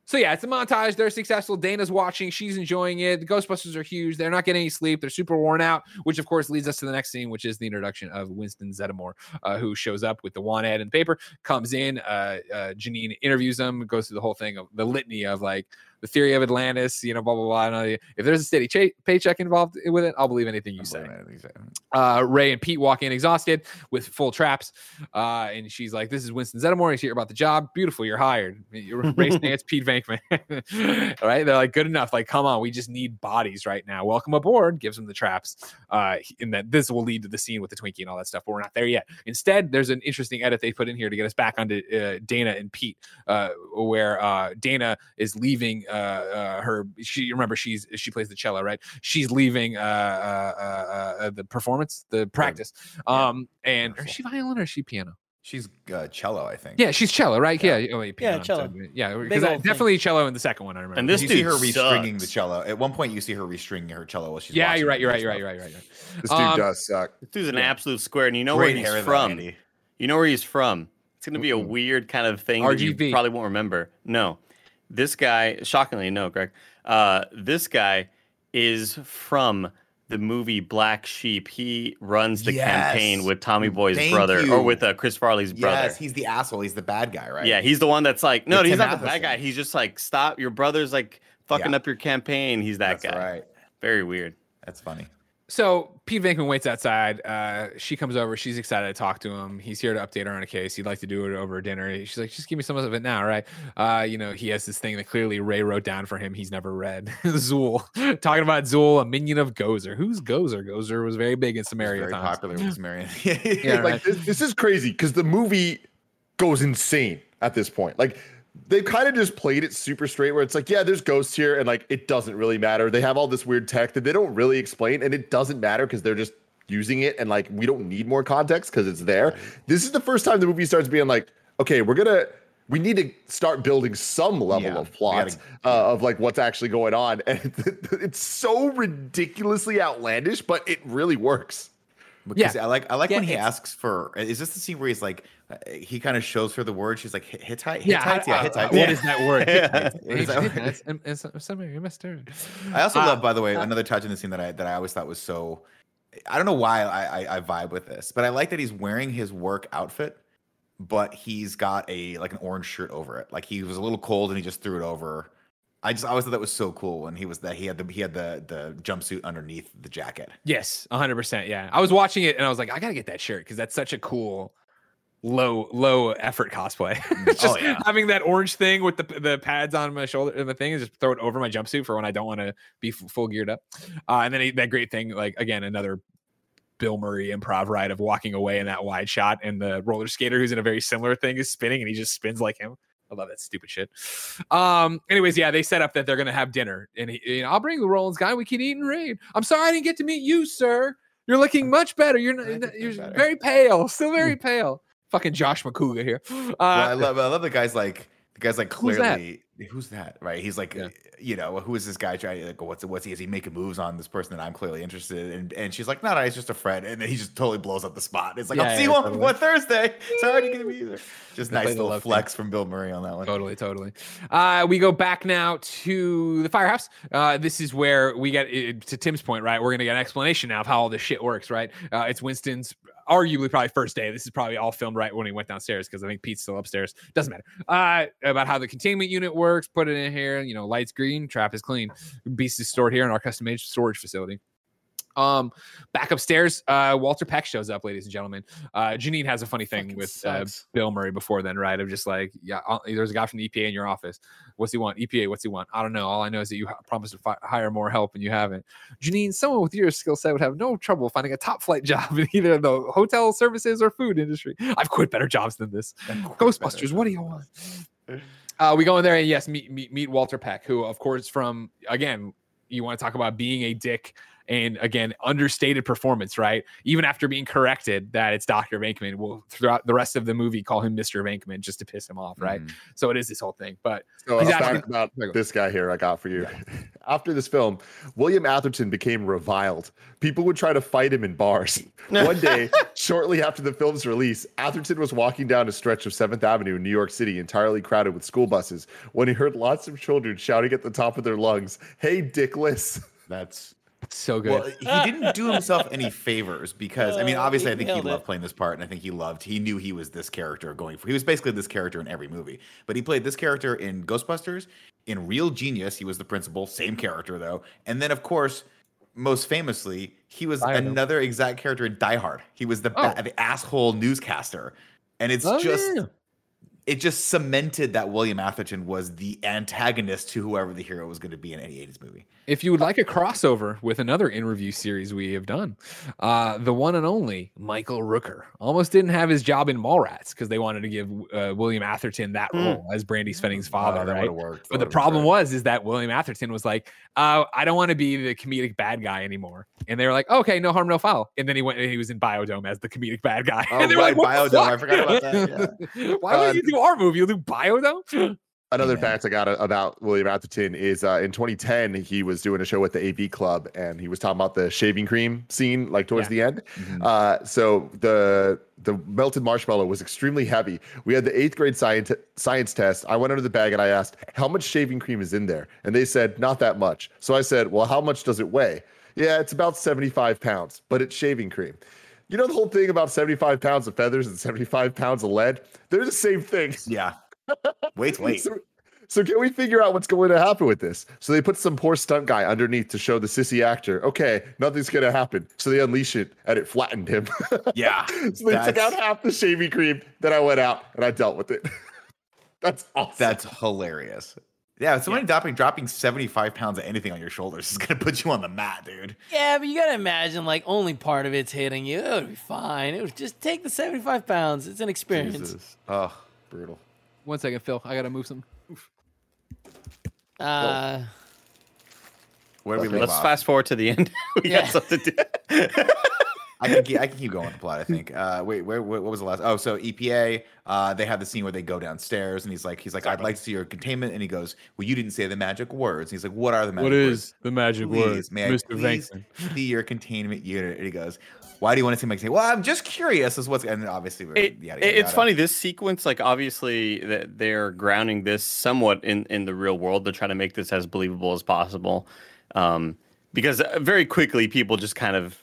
So yeah, it's a montage. They're successful. Dana's watching. She's enjoying it. The Ghostbusters are huge. They're not getting any sleep. They're super worn out, which of course leads us to the next scene, which is the introduction of Winston Zeddemore, uh, who shows up with the want ad and the paper, comes in. Uh, uh, Janine interviews him, goes through the whole thing of the litany of like the theory of Atlantis, you know, blah blah blah. And all if there's a steady cha- paycheck involved with it, I'll believe anything you say uh, Ray and Pete walk in exhausted with full traps. Uh, and she's like, This is Winston Zeddemore. He's here about the job. Beautiful. You're hired. You're Ray Stantz, Pete Venkman. All right. They're like, Good enough. Like, come on. We just need bodies right now. Welcome aboard. Gives them the traps. Uh, and that this will lead to the scene with the Twinkie and all that stuff, but we're not there yet. Instead, there's an interesting edit they put in here to get us back onto uh, Dana and Pete, uh, where uh, Dana is leaving uh, her. She remember she's she plays the cello, right? She's leaving uh, uh, uh, uh, the performance, the practice. Um, and or is she violin or is she piano? She's uh, cello, I think. Yeah, she's cello, right? Yeah. Oh, wait, Yeah, cello. Yeah, because old thing. definitely cello in the second one. I remember. And this you dude see her restringing the cello. At one point, you see her restringing her cello while she's. yeah, you're right. You're right. You're right. You're right. You're right. This dude Um, does suck. This dude's an absolute square, and you know Great where he's though, from. Andy. You know where he's from. It's gonna be a weird kind of thing that you RGB. probably won't remember. No, this guy, shockingly, no, Greg. Uh, this guy is from the movie Black Sheep. He runs the campaign with Tommy Boy's Thank brother, you. or with uh, Chris Farley's brother. Yes, he's the asshole. He's the bad guy, right? Yeah, he's the one that's like, no, With he's not the bad guy. He's just like, stop, your brother's like fucking Yeah. up your campaign. He's that That's guy. right. Very weird. That's funny. So Pete Venkman waits outside. Uh, she comes over. She's excited to talk to him. He's here to update her on a case. He'd like to do it over dinner. She's like, just give me some of it now, right? Uh, you know, he has this thing that clearly Ray wrote down for him. He's never read. Zuul. Talking about Zuul, a minion of Gozer. Who's Gozer? Gozer was very big in Sumeria very times. popular with Sumerian. Yeah, like right. this, this is crazy because the movie goes insane at this point. Like they've kind of just played it super straight where it's like, yeah, there's ghosts here, and like it doesn't really matter. They have all this weird tech that they don't really explain, and it doesn't matter because they're just using it, and like we don't need more context because it's there. This is the first time the movie starts being like, okay, we're gonna. We need to start building some level Yeah, of plot gotta- uh, of like what's actually going on, and it's so ridiculously outlandish, but it really works. Because I like I like Yeah, when he asks for. Is this the scene where he's like, he kind of shows her the word? She's like "Hi- Hittite. Yeah, Hittites? uh, yeah, uh, Hittites. what Yeah. is that word? Yeah. What is that word? It's- it's- it's Samaria, Mister. I also Uh, love, by the way, another touch in the scene that I that I always thought was so. I don't know why I, I I vibe with this, but I like that he's wearing his work outfit, but he's got a like an orange shirt over it. Like he was a little cold and he just threw it over. I just always thought that was so cool when he was that he had the he had the the jumpsuit underneath the jacket. Yes, 100%. Yeah. I was watching it and I was like, I got to get that shirt because that's such a cool low low effort cosplay. just Oh, yeah. having that orange thing with the the pads on my shoulder and the thing and just throw it over my jumpsuit for when I don't want to be f- full geared up. Uh, and then he, that great thing like again another Bill Murray improv ride of walking away in that wide shot and the roller skater who's in a very similar thing is spinning and he just spins like him. I love that stupid shit. Um. Anyways, yeah, they set up that they're gonna have dinner, and he, you know, I'll bring the Rollins guy. We can eat and raid. I'm sorry I didn't get to meet you, sir. You're looking much better. You're not, you're better. very pale, still very pale. Fucking Josh McCouga here. Uh, Well, I love I love the guy's like the guy's like Who's that? clearly who's that right? He's like Yeah. you know who is this guy trying like what's what's he is he making moves on this person that I'm clearly interested in? And she's like no no he's just a friend and then he just totally blows up the spot. It's like Yeah, I'll see yeah, you on one Thursday. Sorry to get me either. Just nice little thing. flex from Bill Murray on that one. Totally, totally. Uh, we go back now to the firehouse. Uh, this is where we get to Tim's point, right? We're gonna get an explanation now of how all this shit works, right? Uh, it's Winston's arguably probably first day. This is probably all filmed right when he went downstairs because I think Pete's still upstairs. Doesn't matter. Uh, about how the containment unit works. Put it in here. You know, lights green, trap is clean. Beast is stored here in our custom made storage facility. Um, back upstairs, uh, Walter Peck shows up, ladies and gentlemen. Uh, Janine has a funny thing Fucking with uh, sucks. Bill Murray before then, right? Of just like, yeah, uh, there's a guy from the EPA in your office. What's he want? EPA, what's he want? I don't know. All I know is that you promised to fi- hire more help and you haven't. Janine, someone with your skill set would have no trouble finding a top flight job in either the hotel services or food industry. I've quit better jobs than this. Ghostbusters, what do you want? Uh, we go in there and yes, meet, meet meet Walter Peck, who of course from again, you want to talk about being a dick and again understated performance, right? Even after being corrected that it's Doctor Venkman, we'll throughout the rest of the movie call him Mister Venkman just to piss him off, right? Mhm. So it is this whole thing, but So He's a asking- about There you go. this guy here I got for you. After this film, William Atherton became reviled. People would try to fight him in bars. One day, shortly after the film's release, Atherton was walking down a stretch of 7th Avenue in New York City, entirely crowded with school buses, when he heard lots of children shouting at the top of their lungs, Hey, dickless. That's so good. Well, he didn't do himself any favors because I mean, Uh, obviously, I think he nailed it. loved playing this part, and I think he loved. He knew he was this character going for. He was basically this character in every movie, but he played this character in Ghostbusters. In Real Genius, he was the principal, same character though, and then of course. Most famously, he was I know. another exact character in Die Hard. He was the Oh. ba- the asshole newscaster, and it's Oh, just yeah. it just cemented that William Atherton was the antagonist to whoever the hero was going to be in any 80s movie. If you would like a crossover with another interview series we have done, uh, the one and only Michael Rooker almost didn't have his job in Mallrats because they wanted to give uh, William Atherton that Mm. role as Brandi Svennings's father, Wow, that right? worked. But the problem was is that William Atherton was like, uh, I don't want to be the comedic bad guy anymore. And they were like, okay, no harm, no foul. And then he went and he was in Bio-Dome as the comedic bad guy. Oh, and they were right, like, "What Bio-Dome. I forgot about that, Yeah. Why Uh, would you do our movie? You'll do Bio-Dome? Another fact I got about William Atherton is uh, in 2010 he was doing a show with the AV Club and he was talking about the shaving cream scene like towards Yeah. the end. Mhm. Uh, so the the melted marshmallow was extremely heavy. We had the eighth grade science science test. I went under the bag and I asked how much shaving cream is in there, and they said not that much. So I said, well, how much does it weigh? Yeah, it's about 75 pounds, but it's shaving cream. You know the whole thing about 75 pounds of feathers and 75 pounds of lead? They're the same thing. Yeah. Wait, wait. So, so can we figure out what's going to happen with this? So they put some poor stunt guy underneath to show the sissy actor, okay, nothing's going to happen. So they unleash it and it flattened him. Yeah. so they took out half the shaving cream. Then I went out and I dealt with it. That's awesome. That's hilarious. Yeah, somebody dropping dropping 75 pounds of anything on your shoulders is gonna put you on the mat, dude. Yeah, but you gotta imagine like only part of it's hitting you. It would be fine. It would just take the seventy-five pounds. It's an experience. Jesus. Oh, brutal. One second, Phil. I gotta move some. Uh, Where do we Okay. leave Let's off? fast forward to the end. we Yeah. got something to do. I can keep, I can keep going with the plot. I think. Uh, wait, where, where what was the last? Oh, so EPA. Uh, they have the scene where they go downstairs, and he's like, he's like, I'd like to see your containment, and he goes, Well, you didn't say the magic words. And he's like, What are the magic What words? is the magic Please, word, may I Mr. please Venkman? see your containment unit? And he goes, Why do you want to see my containment? Well, I'm just curious as what's and then obviously it, yada, yada, it's yada. funny this sequence like obviously that they're grounding this somewhat in in the real world to try to make this as believable as possible um because uh, very quickly people just kind of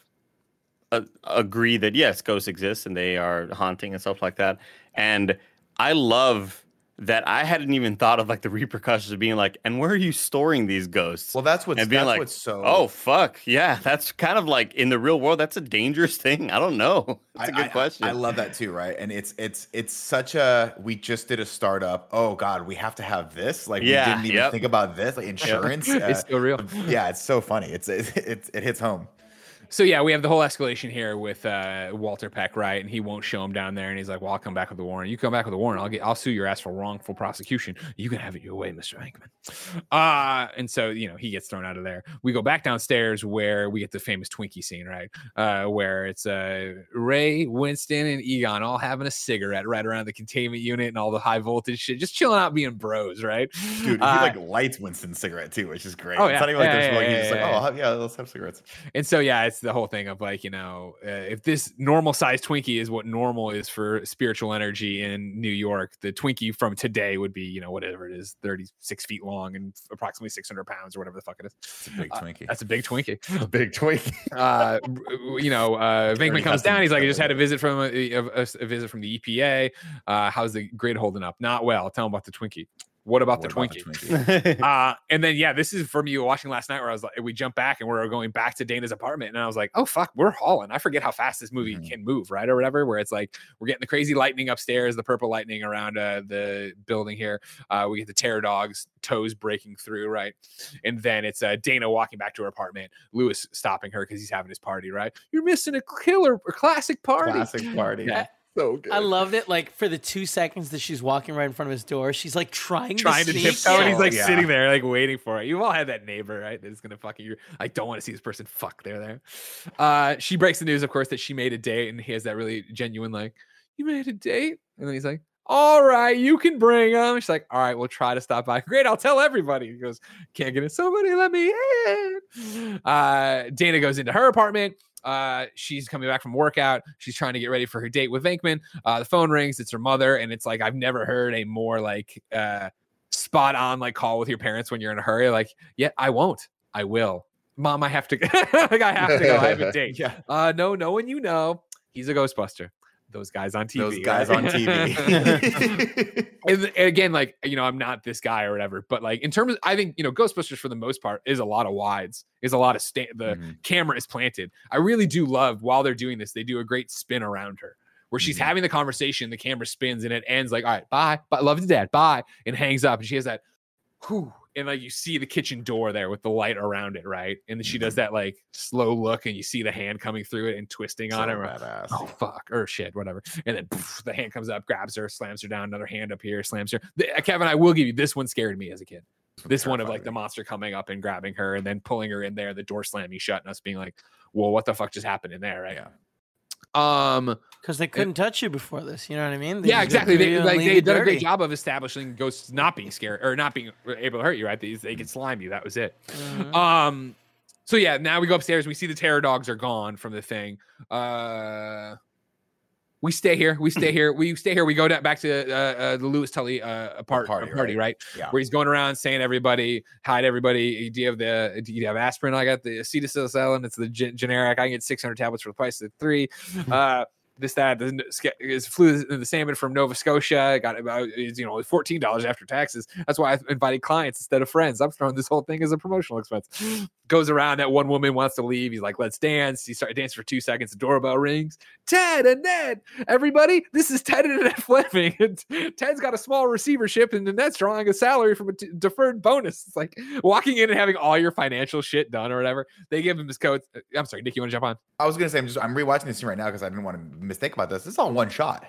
uh, agree that yes ghosts exist and they are haunting and stuff like that and i love that i hadn't even thought of like the repercussions of being like and where are you storing these ghosts Well, that's what's and being that's like, what's so. oh fuck yeah that's kind of like in the real world that's a dangerous thing i don't know that's a I- good I- question I, love that too, right? And it's it's it's such a we just did a startup. Oh God, we have to have this. Like Yeah, we didn't even yep. think about this, like insurance. It's uh, still real. yeah, it's so funny. It's it, it, it hits home. So yeah, we have the whole escalation here with uh, Walter Peck, right? And he won't show him down there, and he's like, "Well, I'll come back with the warrant. You come back with a warrant, I'll get, I'll sue your ass for wrongful prosecution. You can have it your way, Mister Venkman." Uh and so you know he gets thrown out of there. We go back downstairs where we get the famous Twinkie scene, right? Uh, where it's uh Ray, Winston, and Egon all having a cigarette right around the containment unit and all the high voltage shit, just chilling out, being bros, right? Dude, Uh, he like lights Winston's cigarette too, which is great. Oh, it's yeah. not even like Yeah, there's yeah, like he's yeah, just like, yeah, oh, yeah. Yeah, let's have cigarettes. And so yeah, it's the whole thing of like you know, uh, if this normal size Twinkie is what normal is for spiritual energy in New York, the Twinkie from today would be you know whatever it is, thirty six feet long and approximately six hundred pounds or whatever the fuck it is. It's a big Uh, Twinkie. That's a big Twinkie. A big Twinkie. Uh, you know, uh, Venkman comes down. He's like, I just had a visit from a, a, a visit from the EPA. Uh, how's the grid holding up? Not well. Tell him about the Twinkie. What about the What Twinkie? about the Twinkie? uh, and then yeah, this is from you watching last night where I was like, we jump back and we're going back to Dana's apartment, and I was like, oh fuck, we're hauling. I forget how fast this movie Mhm. can move, right or whatever. Where it's like we're getting the crazy lightning upstairs, the purple lightning around uh, the building here. Uh, we get the terror dogs toes breaking through, right, and then it's uh, Dana walking back to her apartment. Louis stopping her because he's having his party, right? You're missing a killer, a classic party. Classic party. Yeah. So good. I loved it. Like for the two seconds that she's walking right in front of his door, she's like trying, trying to sneak tiptoe, and he's like Yeah. sitting there, like waiting for it. You've all had that neighbor, right? That's gonna fucking you. I don't want to see this person. Fuck, they're there. Uh, she breaks the news, of course, that she made a date, and he has that really genuine, like, "You made a date," and then he's like, "All right, you can bring him." She's like, "All right, we'll try to stop by." Great, I'll tell everybody. He goes, "Can't get in. Somebody let me in." Uh, Dana goes into her apartment. Uh, she's coming back from workout. She's trying to get ready for her date with Venkman. Uh, the phone rings. It's her mother, and it's like I've never heard a more like uh spot on like call with your parents when you're in a hurry. Like, yeah, I won't. I will. Mom, I have to. like, I have to go. I have a date. Yeah. Uh, no, no one you know. He's a Ghostbuster. Those guys on TV. Those guys right? on TV. and, and again, like you know, I'm not this guy or whatever, but like in terms, of, I think you know, Ghostbusters for the most part is a lot of wides, is a lot of sta- the Mhm. camera is planted. I really do love while they're doing this, they do a great spin around her where she's Mhm. having the conversation, the camera spins and it ends like, all right, bye, bye, love you, dad, bye, and hangs up. And she has that, whew, and like you see the kitchen door there with the light around it, right? And then she does that like slow look, and you see the hand coming through it and twisting on it. Badass. Oh fuck or shit, whatever. And then poof, the hand comes up, grabs her, slams her down. Another hand up here, slams her. The- uh, Kevin, I will give you this one scared me as a kid. This one of like the monster coming up and grabbing her and then pulling her in there, the door slamming shut, and us being like, "Well, what the fuck just happened in there?" Right? Yeah. Um. Because they couldn't touch you before this. You know what I mean? They yeah, exactly. They like they did a great job of establishing ghosts not being scared or not being able to hurt you. Right? They they could slime you. That was it. Mhm. Um. So yeah, now we go upstairs. We see the terror dogs are gone from the thing. Uh, we stay here. We stay here. We stay here. We go down back to uh, uh, the Louis Tully uh, apart, party, party, right? Yeah. Where he's going around saying everybody, hi to everybody. Do you have the? Do you have aspirin? I got the acetylsalicylate. It's the gen- generic. I can get 600 tablets for the price of three. Uh, this that the, is flew the salmon from Nova Scotia. I got about you know fourteen dollars after taxes. That's why I invited clients instead of friends. I'm throwing this whole thing as a promotional expense. Goes around. That one woman wants to leave. He's like, "Let's dance." He started dancing for two seconds. The doorbell rings. Ted and Ned, everybody, this is Ted and Ned Fleming. And Ted's got a small receivership, and Ned's drawing a salary from a t- deferred bonus. It's like walking in and having all your financial shit done or whatever. They give him his coat. Uh, I'm sorry, Nick, you want to jump on? I was gonna say I'm just I'm rewatching this scene right now because I didn't want to mistake about this. This is all one shot.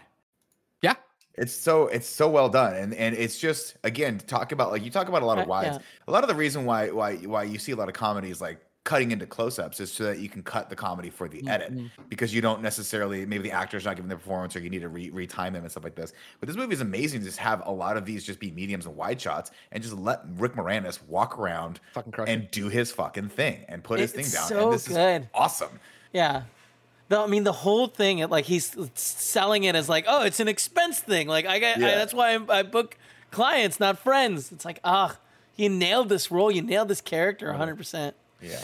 Yeah. It's so it's so well done, and and it's just again talk about like you talk about a lot of Uh, wides. yeah. A lot of the reason why why why you see a lot of comedies like cutting into close-ups is so that you can cut the comedy for the edit because you don't necessarily maybe the actor's not giving the performance or you need to re- retime them and stuff like this. But this movie is amazing to just have a lot of these just be mediums and wide shots and just let Rick Moranis walk around and do his fucking thing and put his thing It's down. so and this good. is awesome. Yeah. The, I mean, the whole thing, it, like he's selling it as like, oh, it's an expense thing. Like I got, I, that's why I, I book clients, not friends. It's like, ah, you nailed this role. You nailed this character 100. percent Yeah.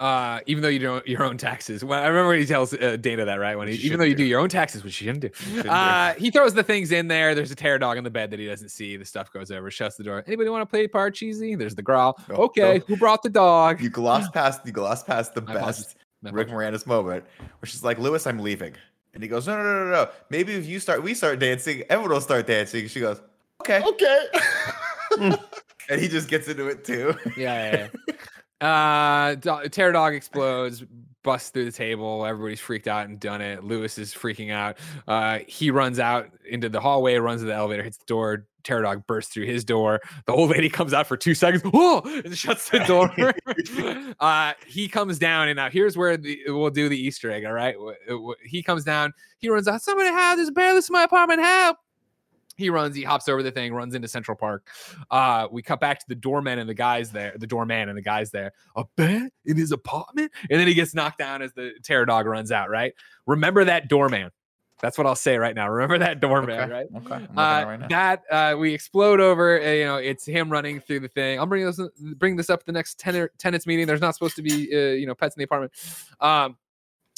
Uh, even though you don't your own taxes. Well, I remember when he tells uh, Dana that right when he, even though you do do. your own taxes, which you shouldn't do. Uh, he throws the things in there. There's a terror dog in the bed that he doesn't see. The stuff goes over, shuts the door. Anybody want to play Parcheesi? There's the growl. No, okay, no. who brought the dog? You gloss past you gloss past the best My Rick Moranis moment where she's like, Louis, I'm leaving. And he goes, No, no, no, no, no. Maybe if you start we start dancing, everyone will start dancing. She goes, Okay. Okay. And he just gets into it too. Yeah, yeah, yeah. uh, do- terror dog explodes, busts through the table. Everybody's freaked out and done it. Louis is freaking out. Uh, he runs out into the hallway, runs to the elevator, hits the door. Terror dog bursts through his door. The old lady comes out for two seconds, whoa, and shuts the door. uh, he comes down, and now here's where the, we'll do the Easter egg. All right, he comes down. He runs out. Somebody help! There's a bear. This is my apartment. Help! He runs, he hops over the thing, runs into Central Park. Uh, we cut back to the doorman and the guys there, the doorman and the guys there. A bear in his apartment? And then he gets knocked down as the terror dog runs out, right? Remember that doorman. That's what I'll say right now. Remember that doorman, okay. right? Okay. Uh, right that uh, we explode over. Uh, you know, it's him running through the thing. I'm bringing this bring this up at the next ten- tenants meeting. There's not supposed to be uh, you know pets in the apartment. Um,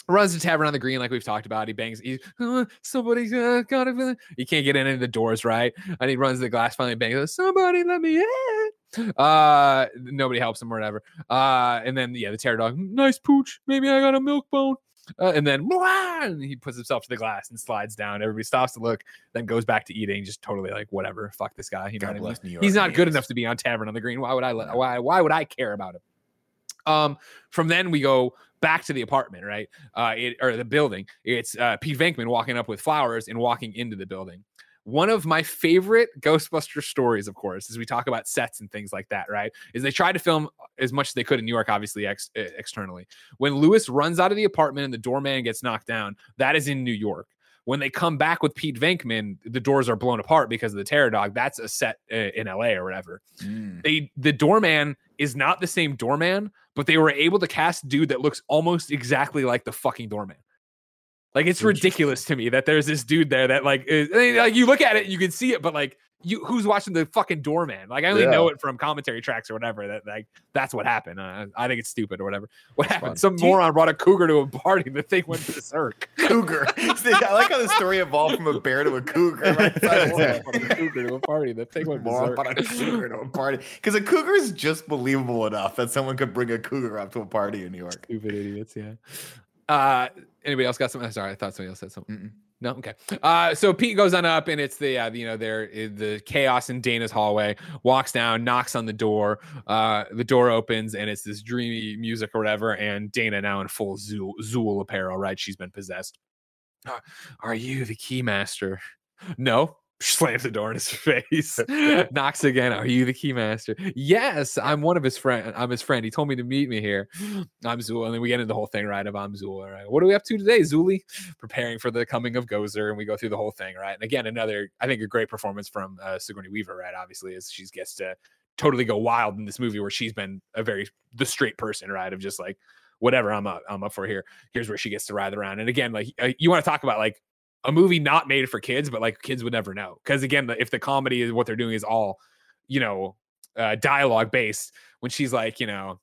runs to tavern on the green like we've talked about. He bangs. He uh, somebody's uh, got to. He can't get in any of the doors right, and he runs to the glass. Finally bangs. Somebody let me in. Uh, nobody helps him or whatever. Uh, and then yeah, the terror dog. Nice pooch. Maybe I got a milk bone. Uh, and then and he puts himself to the glass and slides down. Everybody stops to look, then goes back to eating, just totally like whatever. Fuck this guy. You know God what I mean? bless New York. He's not good Yankees. enough to be on Tavern on the Green. Why would I? Let, why? Why would I care about him? Um, from then we go back to the apartment, right? Uh, it, or the building. It's uh, Pete Venkman walking up with flowers and walking into the building. One of my favorite Ghostbuster stories, of course, as we talk about sets and things like that, right? Is they tried to film as much as they could in New York, obviously ex- eh, externally. When Louis runs out of the apartment and the doorman gets knocked down, that is in New York. When they come back with Pete Venkman, the doors are blown apart because of the terror dog. That's a set uh, in LA or whatever Mm. they the doorman is not the same doorman, but they were able to cast a dude that looks almost exactly like the fucking doorman. Like it's ridiculous to me that there's this dude there that like is, I mean, like you look at it, you can see it, but like you who's watching the fucking doorman? Like I only Yeah. know it from commentary tracks or whatever. That like that's what happened. Uh, I think it's stupid or whatever. What happened? fun. Some Do you- moron brought a cougar to a party. The thing went berserk. Cougar. See, I like how the story evolved from a bear to a cougar. Right? Moron brought a cougar to a party. The thing went Moron berserk. brought a cougar to a party because a cougar is just believable enough that someone could bring a cougar up to a party in New York. Stupid idiots. Yeah. Uh, anybody else got something? Sorry, I thought somebody else said something. Mm-mm. No, okay. Uh, so Pete goes on up, and it's the uh, you know there the chaos in Dana's hallway. Walks down, knocks on the door. Uh, the door opens, and it's this dreamy music or whatever. And Dana now in full Zuul, Zuul apparel, right? She's been possessed. Uh, are you the keymaster? No, slams the door in his face, knocks again. Are you the keymaster? Yes, I'm one of his friend. I'm his friend. He told me to meet me here. I'm Zuul, and then we get into the whole thing, right? Of I'm Zuul. Right? What are we up to today, Zuli? Preparing for the coming of Gozer, and we go through the whole thing, right? And again, another I think a great performance from uh, Sigourney Weaver, right? Obviously, as she gets to totally go wild in this movie where she's been a very the straight person, right? Of just like whatever I'm up, I'm up for here. Here's where she gets to ride around. And again, like uh, you want to talk about like a movie not made for kids, but like kids would never know. Because again, if the comedy is what they're doing is all, you know, uh, dialogue based, when she's like, you know,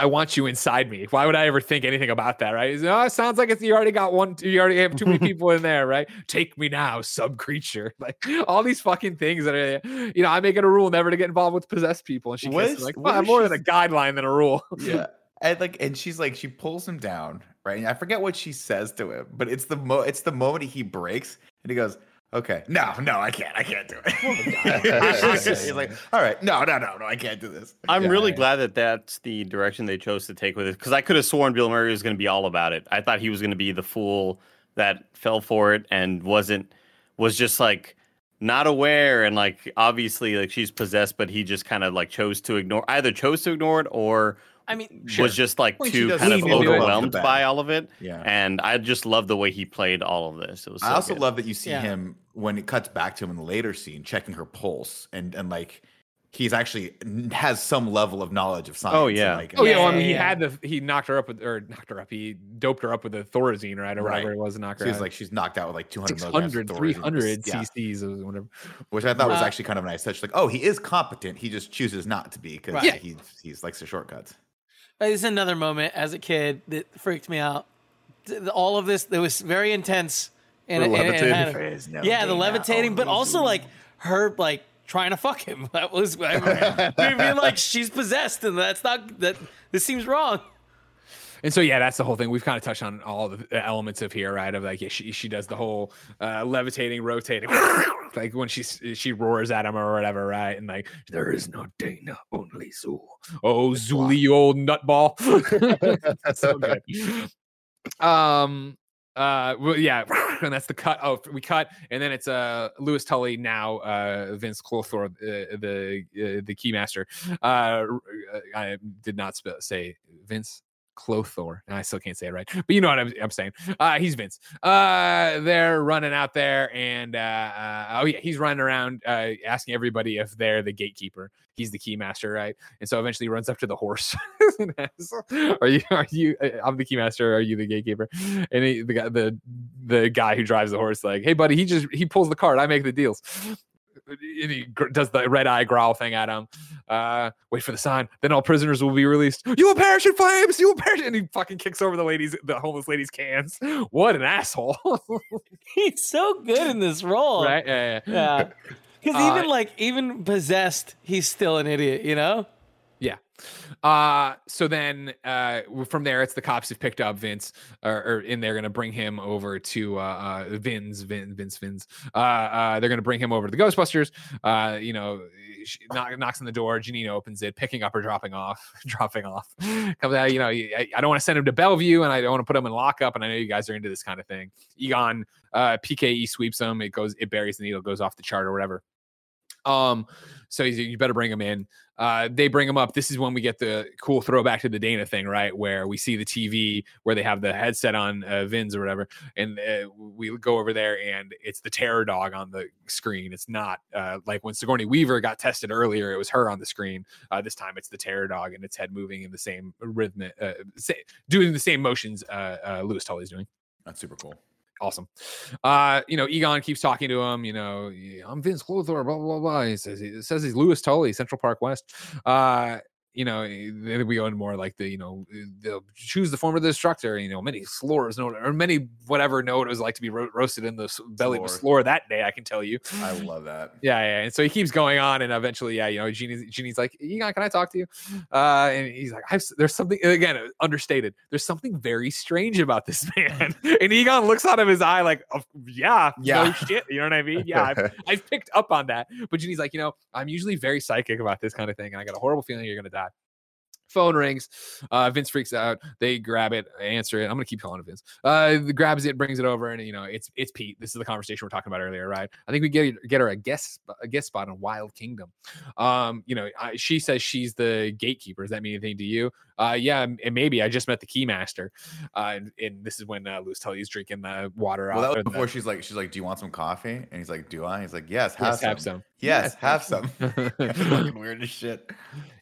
I want you inside me. Why would I ever think anything about that? Right? Oh, it sounds like it's you already got one. You already have too many people in there, right? Take me now, sub creature. Like all these fucking things that are, you know, I make it a rule never to get involved with possessed people, and she gets like, well, more than a guideline than a rule. Yeah. And like, and she's like, she pulls him down, right? And I forget what she says to him, but it's the mo, it's the moment he breaks, and he goes, "Okay, no, no, I can't, I can't do it." He's like, "All right, no, no, no, no, I can't do this." I'm Yeah, really yeah. glad that that's the direction they chose to take with it because I could have sworn Bill Murray was going to be all about it. I thought he was going to be the fool that fell for it and wasn't was just like not aware and like obviously like she's possessed, but he just kind of like chose to ignore either chose to ignore it or I mean, was just like Well, too kind of lean into it. overwhelmed by all of it. Yeah. And I just love the way he played all of this. It was. So I also good. love that you see Yeah. him when it cuts back to him in the later scene, checking her pulse, and and like he's actually has some level of knowledge of science. Oh yeah. like, Oh yeah, well, I mean, he yeah. had the he knocked her up with or knocked her up. He doped her up with a Thorazine, right, or whatever Right. it was, and knocked her She's out. like she's knocked out with like 200 600, 300 Thorazine. Yeah. cc's or whatever. which I thought was Uh, actually kind of a nice touch. Like, oh, he is competent. He just chooses not to be because Right. Yeah. he he's likes the shortcuts. This is another moment as a kid that freaked me out. All of this, it was very intense. And, The and- and it levitating. had- There is no yeah, the levitating, but also Zoom. like her like trying to fuck him. That was I mean, being like she's possessed, and that's not that. This seems wrong. And so yeah, that's the whole thing. We've kind of touched on all the elements of here, right? Of like yeah, she she does the whole uh, levitating, rotating, like when she she roars at him or whatever, right? And like there is no Dana, only Zuul. Oh, Zuli, you old nutball. that's so good. Um. Uh. Well, yeah. And that's the cut. Oh, we cut, and then it's uh Louis Tully now. Uh, Vince Clothor, uh, the uh, the keymaster. Uh, I did not sp- say Vince Clothor. And I still can't say it right, but you know what I'm, I'm saying. Uh, he's Vince. Uh, they're running out there, and uh, uh, oh yeah, he's running around uh, asking everybody if they're the gatekeeper. He's the keymaster, right? And so eventually he runs up to the horse. asks, are you? Are you? uh, I'm the keymaster. Are you the gatekeeper? And he, the guy, the the guy who drives the horse, like, hey buddy, he just he pulls the cart. I make the deals. And he does the red eye growl thing at him. Uh, wait for the sign. Then all prisoners will be released. You will perish in flames. You will perish. And he fucking kicks over the ladies, the homeless ladies' cans. What an asshole, He's so good in this role, right? Yeah, yeah. Yeah, because Uh, even like even possessed, he's still an idiot. You know. Yeah. Uh, so then uh, from there, it's the cops have picked up Vince, or, or and they're gonna bring him over to uh, uh Vince, Vin, Vince, Vince. Uh, uh, they're gonna bring him over to the Ghostbusters. Uh, you know, she knock, knocks on the door. Janine opens it, picking up or dropping off, dropping off. Comes out. You know, I, I don't want to send him to Bellevue, and I don't want to put him in lockup. And I know you guys are into this kind of thing. Egon, uh, PKE sweeps him. It goes, it buries the needle, goes off the chart or whatever. Um, so you better bring him in. Uh, they bring him up. This is when we get the cool throwback to the Dana thing, right? Where we see the TV where they have the headset on uh, Vins or whatever, and uh, we go over there and it's the terror dog on the screen. It's not uh, like when Sigourney Weaver got tested earlier; it was her on the screen. Uh, this time it's the terror dog and its head moving in the same rhythm, uh, doing the same motions uh, uh, Louis Tully's doing That's super cool. Awesome. Uh, you know, Egon keeps talking to him. You know, I'm Vince Clothor, blah blah blah. He says he says he's Louis Tully, Central Park West. Uh, you know, eh, we go into more like the, you know, eh, they'll choose the form of the destructor. You know, many slores know, or many whatever know what it was like to be ro- roasted in the belly of a Slore. slore that day. I can tell you. I love that. Yeah, yeah. And so he keeps going on, and eventually, yeah, you know, Genie's, Genie's like, Egon, can I talk to you? Uh, and he's like, I've, there's something again uh, understated. There's something very strange about this man. and Egon looks out of his eye like, "Of- yeah, no Yeah. shit. You know what I mean? Yeah, I've, I've picked up on that. But Genie's like, you know, I'm usually very psychic about this kind of thing, and I got a horrible feeling you're gonna die. Phone rings. Uh, Vince freaks out. They grab it, answer it. I'm gonna keep calling it Vince. Uh, grabs it, brings it over, and you know it's it's Pete. This is the conversation we're talking about earlier, right? I think we get get her a guest a guest spot on Wild Kingdom. Um, you know, I, she says she's the gatekeeper. Does that mean anything to you? Uh, yeah, and maybe I just met the keymaster. Uh, and, and this is when uh, Louis Tully's drinking the water. Well, that out- was or the- before she's like, she's like, "Do you want some coffee?" And he's like, "Do I?" He's like, "Yes, have Yes, some." have some. Yes, have some. Fucking weird as shit.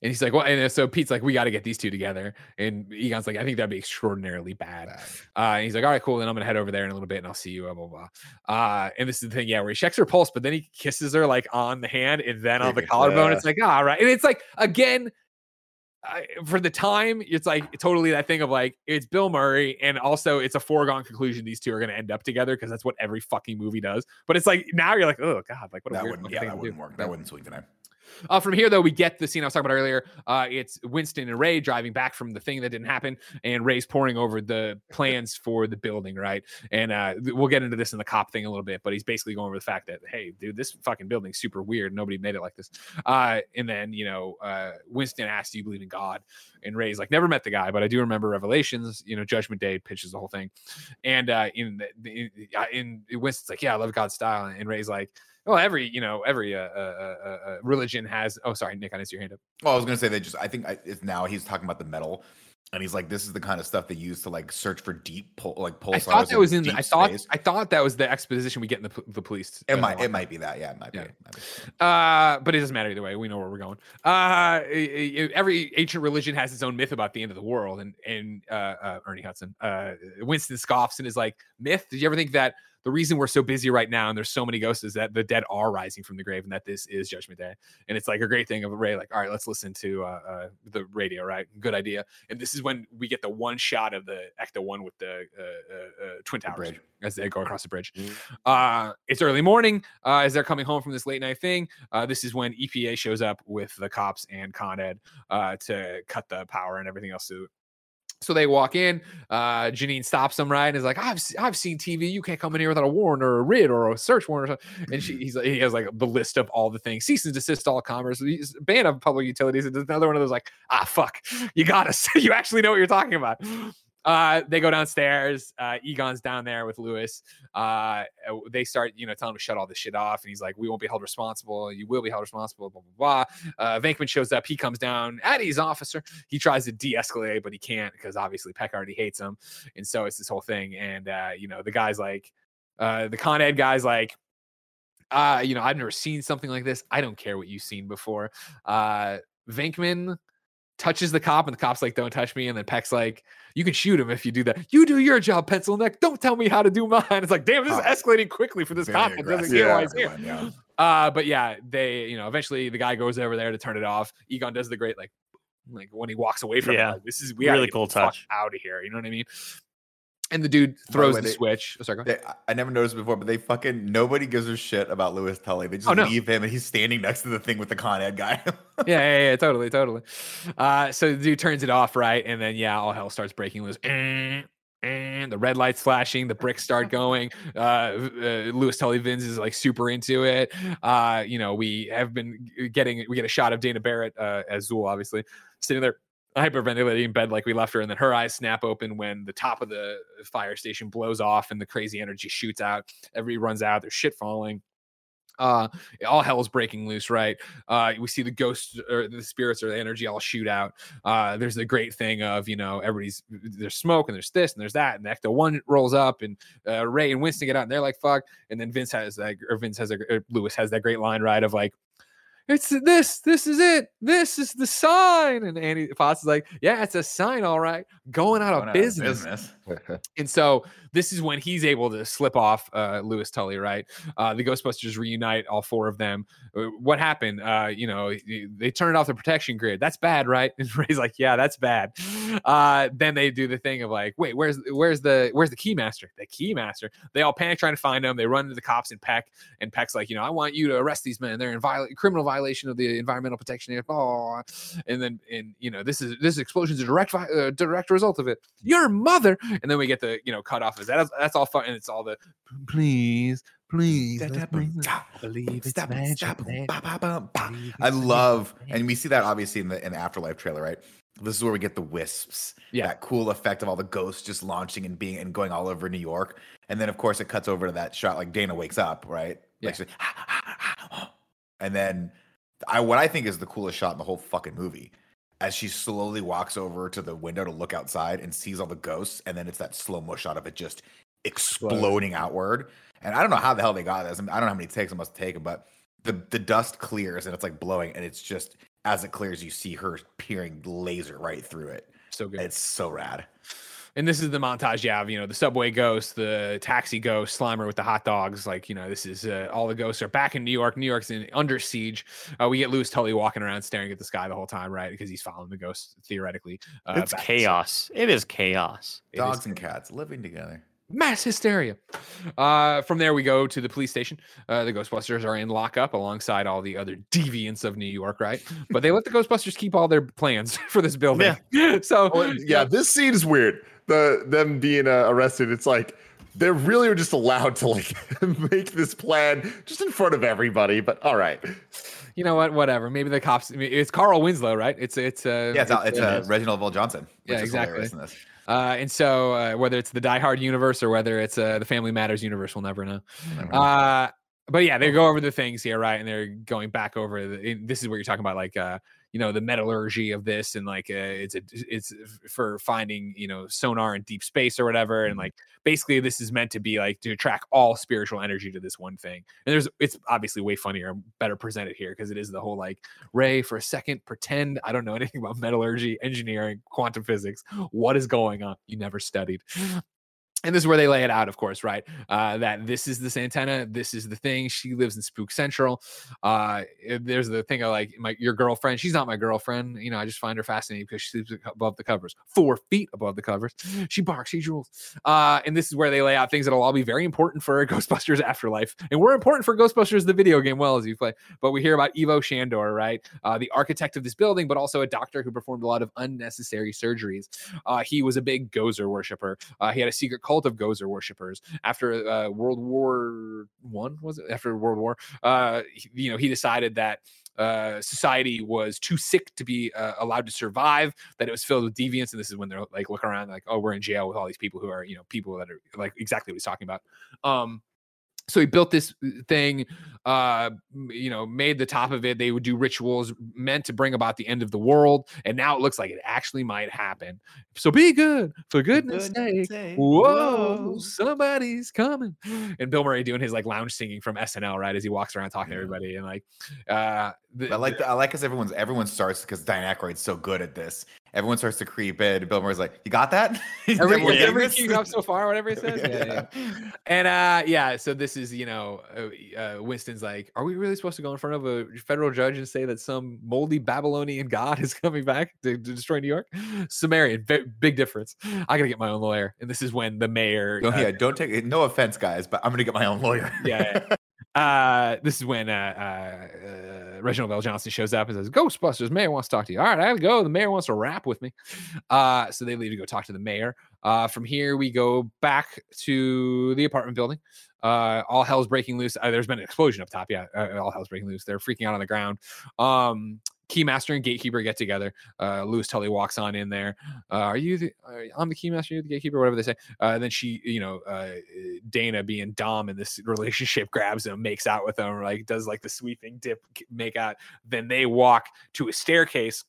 And he's like, well, and so Pete's like, we got to get these two together. And Egon's like, I think that'd be extraordinarily bad. Bad. Uh, and he's like, all right, cool. Then I'm gonna head over there in a little bit, and I'll see you. Blah blah blah. Uh, and this is the thing, yeah, where he checks her pulse, but then he kisses her like on the hand and then on the collarbone. It's like, all right, and it's like again. I, for the time, it's like totally that thing of like it's Bill Murray, and also it's a foregone conclusion these two are going to end up together because that's what every fucking movie does. But it's like now you're like, oh god, like what a That weird wouldn't. Yeah, that wouldn't work. That wouldn't swing today. Uh, from here, though, we get the scene I was talking about earlier. Uh, it's Winston and Ray driving back from the thing that didn't happen, and Ray's pouring over the plans for the building, right? And uh, we'll get into this in the cop thing a little bit, but he's basically going over the fact that, hey, dude, this fucking building's super weird. Nobody made it like this. Uh, and then, you know, uh, Winston asks, Do you believe in God? And Ray's like, Never met the guy, but I do remember Revelations. You know, Judgment Day pitches the whole thing. And uh, in, the, in, in Winston's like, Yeah, I love God's style. And Ray's like, well, every you know every uh, uh, uh, uh, religion has. Oh, sorry, Nick, I didn't see your hand up. Well, I was gonna say they just. I think I, it's now he's talking about the metal, and he's like, "This is the kind of stuff they use to like search for deep, pul- like pulsars." I thought that was in. The, I thought space. I thought that was the exposition we get in the, the police. It uh, might. It might be that. Yeah, it might be. It might be. Uh, but it doesn't matter either way. We know where we're going. Uh, every ancient religion has its own myth about the end of the world, and and uh, uh, Ernie Hudson, uh, Winston scoffs and is like, "Myth? Did you ever think that the reason we're so busy right now and there's so many ghosts is that the dead are rising from the grave, and that this is Judgment Day? And it's like a great thing of Ray, like, all right, let's listen to uh, uh, the radio, right? Good idea. And this is when we get the one shot of the Ecto one with the uh, uh, uh, twin towers bridge. as they go across the bridge. Uh, it's early morning uh, as they're coming home from this late night thing. Uh, this is when EPA shows up with the cops and Con Ed uh, to cut the power and everything else. So, so they walk in. Uh, Janine stops them right and is like, "I've I've seen TV. You can't come in here without a warrant or a writ or a search warrant." Or something. And she he's like, he has like the list of all the things. Cease and desist all commerce. Ban of public utilities. And another one of those like, ah, fuck, you got us. you actually know what you're talking about. Uh, they go downstairs. Uh, Egon's down there with Louis. Uh, they start, you know, telling him to shut all this shit off, and he's like, "We won't be held responsible. You will be held responsible." Blah blah blah. Uh, Venkman shows up. He comes down. Eddie's officer. He tries to de-escalate, but he can't because obviously Peck already hates him, and so it's this whole thing. And uh, you know, the guy's like, uh, the Con Ed guy's like, uh, you know, I've never seen something like this. I don't care what you've seen before. Uh, Venkman touches the cop, and the cop's like, "Don't touch me." And then Peck's like, "You can shoot him if you do that. You do your job, pencil neck. Don't tell me how to do mine." It's like, damn, this is escalating quickly for this Very cop doesn't get why Yeah. he's here. Yeah. Uh, but yeah, they, you know, eventually the guy goes over there to turn it off. Egon does the great like, like when he walks away from Yeah. it, like, this is we Really cool touch. out of here. You know what I mean? And the dude the throws way, the they- switch. Oh, sorry. They, I- I never noticed before, but they fucking nobody gives a shit about Louis Tully. They just Oh, no. leave him, and he's standing next to the thing with the Con Ed guy. yeah, yeah, yeah, totally, totally. Uh, so the dude turns it off, right? And then yeah, all hell starts breaking loose. And the red lights flashing, the bricks start going. Uh, uh Louis Tully Vins is like super into it. Uh, you know, we have been getting we get a shot of Dana Barrett uh, as Zool, obviously sitting there hyperventilating in bed like we left her, and then her eyes snap open when the top of the fire station blows off and the crazy energy shoots out. Everybody runs out. There's shit falling. Uh, all hell's breaking loose, right? Uh, we see the ghosts or the spirits or the energy all shoot out. Uh, there's the great thing of you know everybody's there's smoke and there's this and there's that, and Ecto one rolls up and uh, Ray and Winston get out and they're like fuck, and then Vinz has that or Vinz has a or Louis has that great line right of like it's this, this is it, this is the sign. And Annie Potts is like, yeah, it's a sign, all right, going out Going of out business. business. And so this is when he's able to slip off uh, Louis Tully, right? Uh, the Ghostbusters reunite all four of them. Uh, What happened? Uh, you know, they turned off the protection grid. That's bad, right? And Ray's like, yeah, that's bad. Uh, then they do the thing of like, wait, where's where's the where's the keymaster? The keymaster. They all panic trying to find him. They run into the cops and Peck, and Peck's like, you know, I want you to arrest these men. They're in viola- criminal violation of the Environmental Protection Act. Oh, and then and you know, this is this explosion is a direct uh, direct result of it. Your mother, and then we get the you know cut off. Is that that's all fun? And it's all the please, please, believe Stop stop I love, and we see that obviously in the in the afterlife trailer, right? This is where we get the wisps. Yeah. That cool effect of all the ghosts just launching and being and going all over New York. And then of course it cuts over to that shot like Dana wakes up, right? Yeah. Like, and then I what I think is the coolest shot in the whole fucking movie. As she slowly walks over to the window to look outside and sees all the ghosts, and then it's that slow mo shot of it just exploding outward. And I don't know how the hell they got this. I, mean, I don't know how many takes it must have taken, but the the dust clears and it's like blowing, and it's just as it clears, you see her peering laser right through it. so good. It's so rad. And this is the montage you have you know the subway ghost the taxi ghost slimer with the hot dogs like you know this is uh, all the ghosts are back in new york new york's in under siege uh, we get Louis tully walking around staring at the sky the whole time right because he's following the ghost theoretically uh, It's chaos. It is chaos. It is Dogs and cats living together. Mass hysteria. Uh, from there, we go to the police station. Uh, the Ghostbusters are in lockup alongside all the other deviants of New York, right? But they let the Ghostbusters keep all their plans for this building. Yeah. so, Oh, yeah, this scene is weird. The them being uh, arrested, it's like they really were just allowed to like make this plan just in front of everybody. But all right, you know what? Whatever. Maybe the cops. I mean, it's Carl Winslow, right? It's it's uh, Yeah, it's, it's, uh, uh, Reginald VelJohnson. Which Yeah, is exactly. Hilarious in this. uh, and so uh, whether it's the Die Hard universe or whether it's uh, the Family Matters universe, we'll never know. Uh, but yeah, they go over the things here, right? And they're going back over. The, this is what you're talking about, like, uh, you know, the metallurgy of this, and like, uh, it's a, it's for finding, you know, sonar in deep space or whatever, and like, basically, this is meant to be like to track all spiritual energy to this one thing. And there's, it's obviously way funnier, and better presented here because it is the whole like, Ray, for a second, pretend I don't know anything about metallurgy, engineering, quantum physics. What is going on? You never studied and this is where they lay it out, of course, right? Uh, that this is this antenna, this is the thing. She lives in Spook Central. Uh, there's the thing of like my your girlfriend. She's not my girlfriend. You know, I just find her fascinating because she sleeps above the covers, four feet above the covers. She barks, she drools. Uh, and this is where they lay out things that'll all be very important for Ghostbusters Afterlife, and we're important for Ghostbusters the video game well as you play. But we hear about Ivo Shandor, right? Uh, the architect of this building, but also a doctor who performed a lot of unnecessary surgeries. Uh, he was a big Gozer worshiper. Uh, he had a secret cult of Gozer worshippers. After uh, World War One, was it? After World War, uh, you know, he decided that uh, society was too sick to be uh, allowed to survive. That it was filled with deviants, and this is when they're like looking around, like, oh, we're in jail with all these people who are, you know, people that are like exactly what he's talking about. Um, so he built this thing uh you know made the top of it. They would do rituals meant to bring about the end of the world and now it looks like it actually might happen. So be good for goodness sake. whoa, somebody's coming. And bill murray doing his like lounge singing from snl right as he walks around talking to everybody and like uh the, I like the, I like because everyone's everyone starts because Dan Aykroyd's so good at this. Everyone starts to creep in. Bill Murray's like, "You got that?" every, getting every up so far whatever he says yeah, yeah. And uh yeah, so this is, you know, uh, uh Winston's like, are we really supposed to go in front of a federal judge and say that some moldy Babylonian god is coming back to, to destroy New York? Sumerian, bi- big difference. I got to get my own lawyer. And this is when the mayor Don't- uh, yeah, don't take it. No offense, guys, but I'm gonna get my own lawyer. yeah. yeah. Uh, this is when uh, uh, uh, Reginald VelJohnson shows up and says, "Ghostbusters, mayor wants to talk to you." All right, I gotta go. The mayor wants to rap with me. Uh, so they leave to go talk to the mayor. Uh, from here, we go back to the apartment building. Uh, all hell's breaking loose. Uh, there's been an explosion up top. Yeah, uh, all hell's breaking loose. They're freaking out on the ground. Um, Keymaster and Gatekeeper get together. Uh, Louis Tully walks on in there. Uh, are you the? Are, I'm the Keymaster. You're the Gatekeeper. Whatever they say. Uh, and then she, you know, uh, Dana being Dom in this relationship grabs him, makes out with him, like does like the sweeping dip make out. Then they walk to a staircase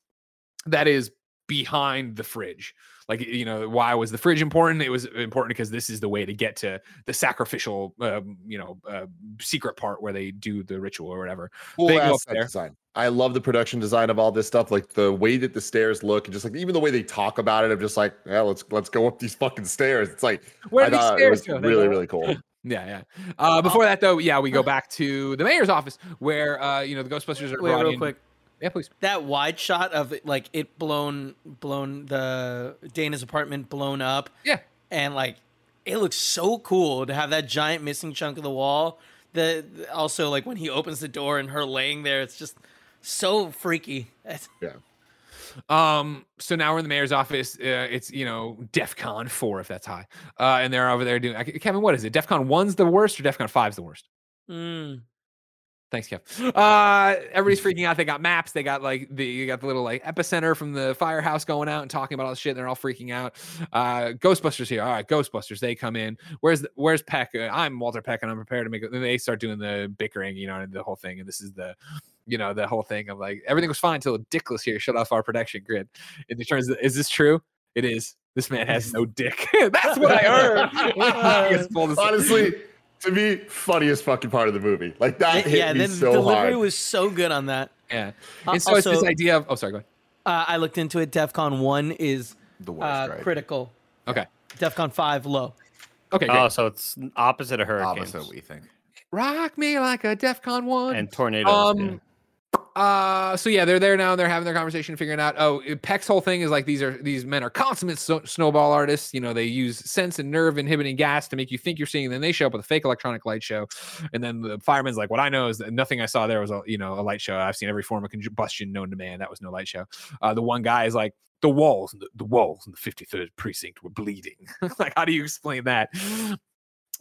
that is behind the fridge. Like you know, why was the fridge important? It was important because this is the way to get to the sacrificial, um, you know, uh, secret part where they do the ritual or whatever. cool They go up there. design. I love the production design of all this stuff, like the way that the stairs look, and just like even the way they talk about it. I'm just like, yeah, let's let's go up these fucking stairs. It's like Where I these thought it stairs was go? Really really cool. Yeah, yeah. Uh, before that, though, yeah, we go back to the mayor's office where uh, you know the Ghostbusters are Wait, real in. quick. Yeah, please. That wide shot of like it blown, blown the Dana's apartment blown up, Yeah, and like it looks so cool to have that giant missing chunk of the wall. The also like when he opens the door and her laying there, it's just so freaky. Yeah. Um, so now we're in the mayor's office. Uh, it's you know DefCon four if that's high, uh, and they're over there doing. I- Kevin, what is it? DefCon one's the worst or DefCon five's the worst? Mm. Thanks, Kev. Uh, everybody's freaking out. They got maps. They got like the you got the little like epicenter from the firehouse going out and talking about all this shit. And they're all freaking out. Uh, Ghostbusters here. All right, Ghostbusters. They come in. Where's the, where's Peck? Uh, I'm Walter Peck, and I'm prepared to make. it. And they start doing the bickering, you know, and the whole thing. And this is the, you know, the whole thing of like everything was fine until Dickless here shut off our protection grid. And it turns, is this true? It is. This man has no dick. That's what I heard. I guess full dis- Honestly, to me, funniest fucking part of the movie. Like that hit yeah, me the so delivery hard. was so good on that. yeah. Uh, And so it's this idea of. Oh, sorry. Go ahead. Uh, I looked into it. DefCon one is The worst, uh, right? critical. Okay. DefCon five low. Okay. Great. Oh, so it's opposite of hurricanes Opposite of what you think. rock me like a DefCon one. and tornadoes. um, uh, so yeah, they're there now. and They're having their conversation, figuring out. Oh, Peck's whole thing is like these are these men are consummate so- snowball artists. You know, they use sense and nerve inhibiting gas to make you think you're seeing. Then they show up with a fake electronic light show, and then the fireman's like, "What I know is that nothing I saw there was a you know a light show. I've seen every form of combustion known to man. That was no light show." Uh, the one guy is like. The walls, the, the walls in the 53rd precinct were bleeding. like, how do you explain that?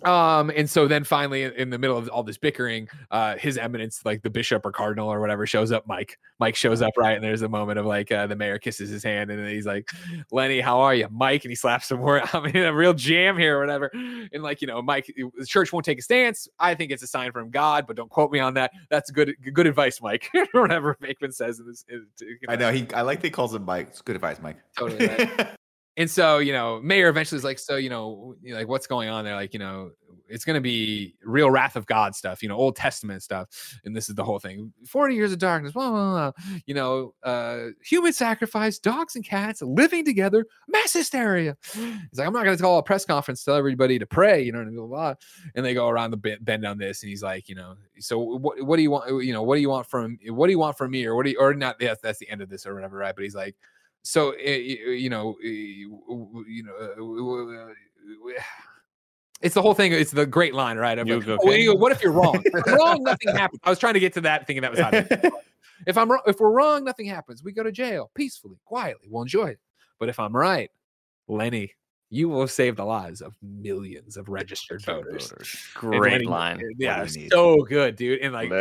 Um and so then finally in, the middle of all this bickering uh his eminence like the bishop or cardinal or whatever shows up mike mike shows up right and there's a moment of like uh, the mayor kisses his hand and then he's like lenny how are you mike and he slaps him more i'm in a real jam here or whatever and like you know mike the church won't take a stance i think it's a sign from god but don't quote me on that that's good good advice mike whatever Venkman says in this in- you I know he. I like that he calls him Mike. It's good advice, Mike. Totally right. And so, you know, Mayor eventually is like, so, you know, like what's going on there? Like, you know, it's going to be real wrath of God stuff, you know, Old Testament stuff. And this is the whole thing 40 years of darkness, blah, blah, blah. you know, uh, human sacrifice, dogs and cats living together, mass hysteria. He's like, I'm not going to call a press conference, tell everybody to pray, you know, and blah, blah, blah. And they go around the bend, bend on this. And he's like, you know, so what, what do you want? You know, what do you want from, what do you want from me? Or what do you, or not, yes, that's the end of this or whatever, right? But he's like, so eh, you know eh, you know uh, w- it's the whole thing it's the great line right like, "Oh, okay." go, what if you're wrong? If wrong nothing happens i was trying to get to that thinking that was how if i'm wrong if we're wrong nothing happens. We go to jail peacefully quietly we'll enjoy it. But if i'm right lenny you will save the lives of millions of registered voters And Great Lenny- line. yeah do you need? so good dude and like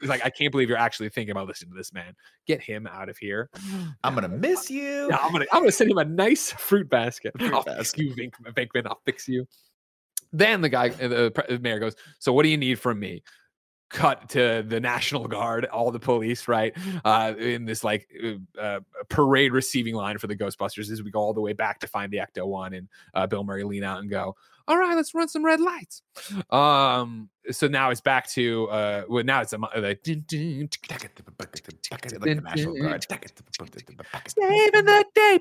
he's like i can't believe you're actually thinking about listening to this man get him out of here I'm gonna miss you. yeah, I'm gonna I'm gonna send him a nice fruit basket. Fruit I'll fix basket. you, Vink, Venkman. I'll fix you. Then the guy, uh, the, pre- the mayor goes, "So what do you need from me?" Cut to the National Guard, all the police, right, uh, in this like uh, uh, parade receiving line for the Ghostbusters as we go all the way back to find the Ecto One, and uh, Bill Murray lean out and go, "All right, let's run some red lights." Um, so now it's back to uh, well, now it's a like, dun, dun, Like the National Guard. saving the day,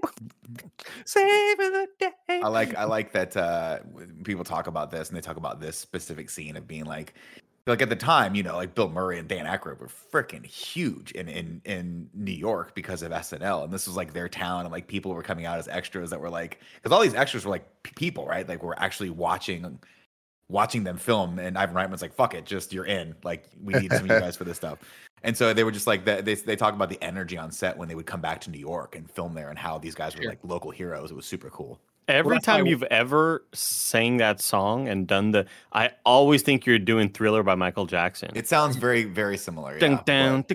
saving the day. I like I like that uh people talk about this and they talk about this specific scene of being like like at the time, you know, like Bill Murray and Dan Aykroyd were freaking huge in in in New York because of SNL, and this was like their town, and like people were coming out as extras that were like because all these extras were like p- people, right? Like we're actually watching watching them film, and Ivan Reitman's like, "Fuck it, just you're in. Like we need some of you guys for this stuff." And so they were just like that. They they talk about the energy on set when they would come back to New York and film there, and how these guys were Sure. like local heroes. It was super cool. Every that's time I- you've ever sang that song and done the, I always think you're doing Thriller by Michael Jackson. It sounds very, very similar. Dun, Yeah, dun,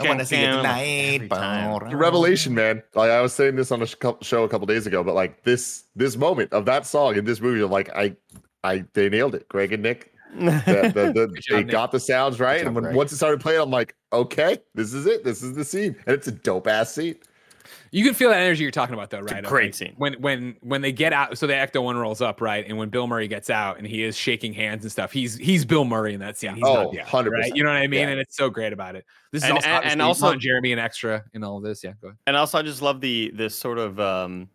I want to see it down. tonight. Every time. Revelation, man. Like I was saying this on a show a couple days ago, but like this this moment of that song in this movie, I'm like I I they nailed it. Greg and Nick, the, the, the, Good job, they Nick. got the sounds right, job, and when Greg. once it started playing, I'm like, okay, this is it. This is the scene, and it's a dope ass scene. You can feel that energy you're talking about, though, It's a right? Great like, scene. When when when they get out, so the Ecto one rolls up, right? And when Bill Murray gets out and he is shaking hands and stuff, he's he's Bill Murray in that scene. He's Oh, not the 100%. right? You know what I mean? Yeah. And it's so great about it. This is And- also and- and also- Ron Jeremy and extra in all of this. Yeah, go ahead. And also, I just love the this sort of um,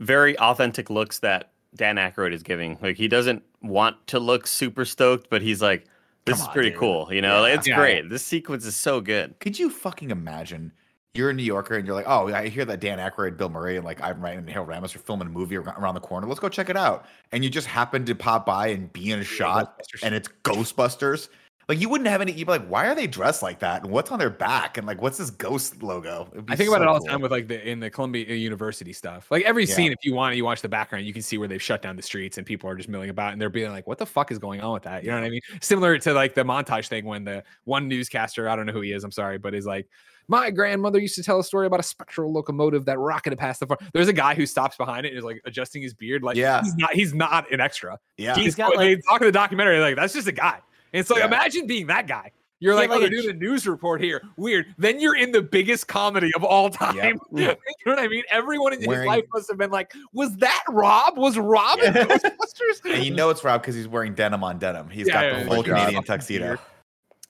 very authentic looks that Dan Aykroyd is giving. Like he doesn't want to look super stoked, but he's like, "This Come is on, pretty dude. cool." You know, Yeah. it's Yeah. great. This sequence is so good. Could you fucking imagine? You're a New Yorker and you're like, oh, I hear that Dan Aykroyd, Bill Murray, and like Ivan Reitman and Harold Ramis are filming a movie around the corner. Let's go check it out. And you just happen to pop by and be in a shot, and it's Ghostbusters. Like you wouldn't have any. You'd be like, why are they dressed like that? And what's on their back? And like, what's this ghost logo? I think about it all the cool. time with like the in the Columbia uh, University stuff. Like every Yeah. scene, if you want, you watch the background, you can see where they've shut down the streets and people are just milling about, and they're being like, "What the fuck is going on with that?" You know what I mean? Similar to like the montage thing when the one newscaster, I don't know who he is, I'm sorry, but is like, "My grandmother used to tell a story about a spectral locomotive that rocketed past the farm." There's a guy who stops behind it and is like adjusting his beard, like, Yeah. he's not, he's not an extra. Yeah. He's He's got, they like- talk in the documentary, like that's just a guy. And it's like, Yeah. imagine being that guy. You're Yeah, like, like oh, they're a doing a news report here. Weird. Then you're in the biggest comedy of all time. you know what I mean? Everyone in Wearing- his life must have been like, was that Rob? Was Rob in Ghostbusters? and you know it's Rob because he's wearing denim on denim. He's Yeah, got yeah, the yeah. full Oh my God. Canadian tuxedo.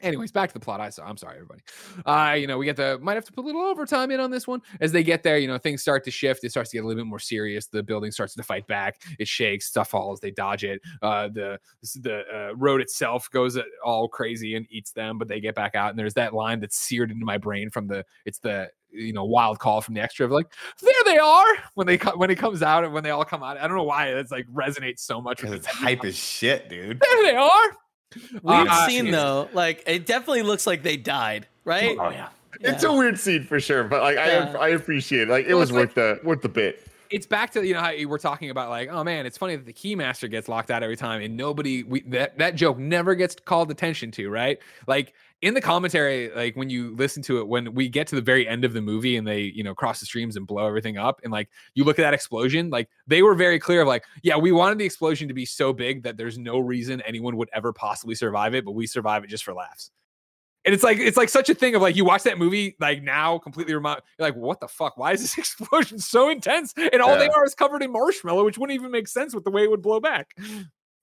Anyways, back to the plot. I saw. I'm sorry, everybody. Uh, you know, we get the might have to put a little overtime in on this one. As they get there, you know, things start to shift. It starts to get a little bit more serious. The building starts to fight back. It shakes. Stuff falls. They dodge it. Uh, the the uh, road itself goes all crazy and eats them, but they get back out. And there's that line that's seared into my brain from the. It's the you know wild call from the extra of like there they are when they co- when it comes out and when they all come out. I don't know why it's like resonates so much. It's hype as shit, dude. There they are. Weird Uh, scene though. Like it definitely looks like they died, right? Oh yeah. It's a weird scene for sure, but like Yeah. I I appreciate it. Like it Well, was it's like- worth the worth the bit. it's back to you know how you we're talking about like oh man it's funny that the keymaster gets locked out every time and nobody we that that joke never gets called attention to right like in the commentary like when you listen to it when we get to the very end of the movie and they you know cross the streams and blow everything up and like you look at that explosion like they were very clear of like yeah we wanted the explosion to be so big that there's no reason anyone would ever possibly survive it but we survive it just for laughs. And it's like it's like such a thing of like you watch that movie like now completely remind you're like what the fuck? Why is this explosion so intense? And all they are is covered in marshmallow which wouldn't even make sense with the way it would blow back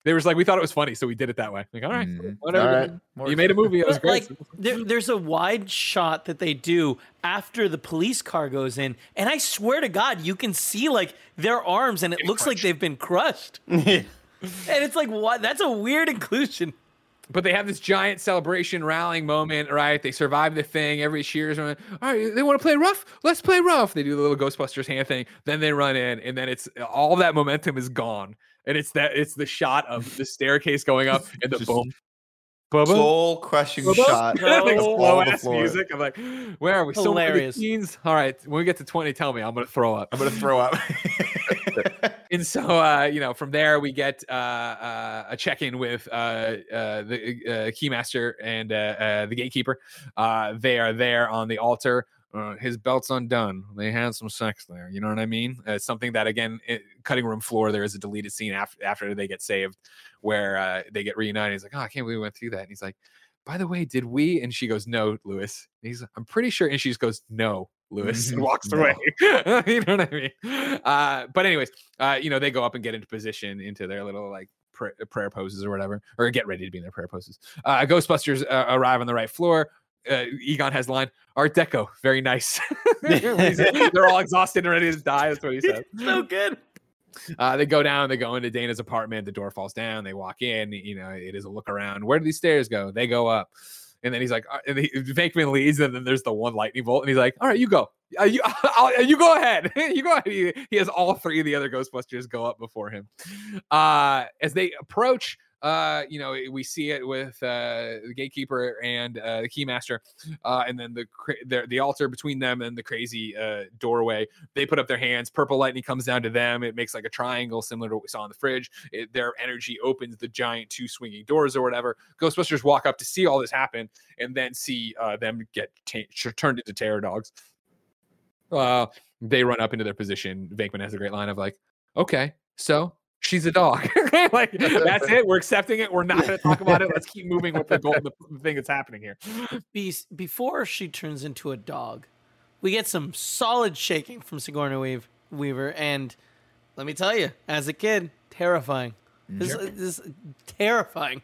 they was like we thought it was funny so we did it that way like all right, Mhm. whatever All right. More- you made a movie it was great like there, there's a wide shot that they do after the police car goes in, and I swear to God, you can see like their arms, and it looks like they've been crushed. and it's like, what? That's a weird inclusion. but they have this giant celebration rallying moment right they survive the thing every cheers all right they want to play rough let's play rough they do the little ghostbusters hand thing then they run in and then it's all that momentum is gone and it's that it's the shot of the staircase going up and the Just boom boom boom Soul crushing Boom, boom. shot. Like slow ass music. I'm like, where are we? So many Hilarious. scenes. All right, when we get to 20, tell me. I'm gonna throw up. I'm gonna throw up. And so, uh, you know, from there we get uh, uh, a check-in with uh, uh, the uh, keymaster and uh, uh, the gatekeeper. Uh, they are there on the altar. Uh, his belt's undone. They had some sex there. You know what I mean? Uh, it's something that again, it, cutting room floor. There is a deleted scene after after they get saved, where uh, they get reunited. He's like, "Oh, I can't believe we went through that." And he's like, "By the way, did we?" And she goes, "No, Louis." And he's, "I'm pretty sure." And she just goes, "No." Louis and Mhm. walks No. away. you know what I mean? Uh, but anyways, uh, you know, they go up and get into position into their little like pr- prayer poses or whatever, or get ready to be in their prayer poses. Uh, Ghostbusters uh, arrive on the right floor. Uh, Egon has line Art Deco, very nice. They're all exhausted and ready to die. That's what he says. so good. Uh, they go down, they go into Dana's apartment. The door falls down. They walk in. You know, it is a look around. Where do these stairs go? They go up. And then he's like, uh, and he, Venkman leads, and then there's the one lightning bolt, and he's like, "All right, you go, uh, you, I'll, you go ahead, you go ahead." He, he has all three of the other Ghostbusters go up before him. Uh, as they approach, uh, you know, we see it with uh, the gatekeeper and uh, the keymaster, uh, and then the, the the altar between them and the crazy uh, doorway. They put up their hands. Purple lightning comes down to them. It makes like a triangle, similar to what we saw in the fridge. It, their energy opens the giant two swinging doors or whatever. Ghostbusters walk up to see all this happen, and then see uh, them get ta- turned into terror dogs. Uh, they run up into their position. Venkman has a great line of like, "Okay, so." She's a dog. like that's it. We're accepting it. We're not going to talk about it. Let's keep moving with the goal, the thing that's happening here. Be- before she turns into a dog, we get some solid shaking from Sigourney Weav- Weaver, and let me tell you, as a kid, terrifying. This, Sure. this is terrifying.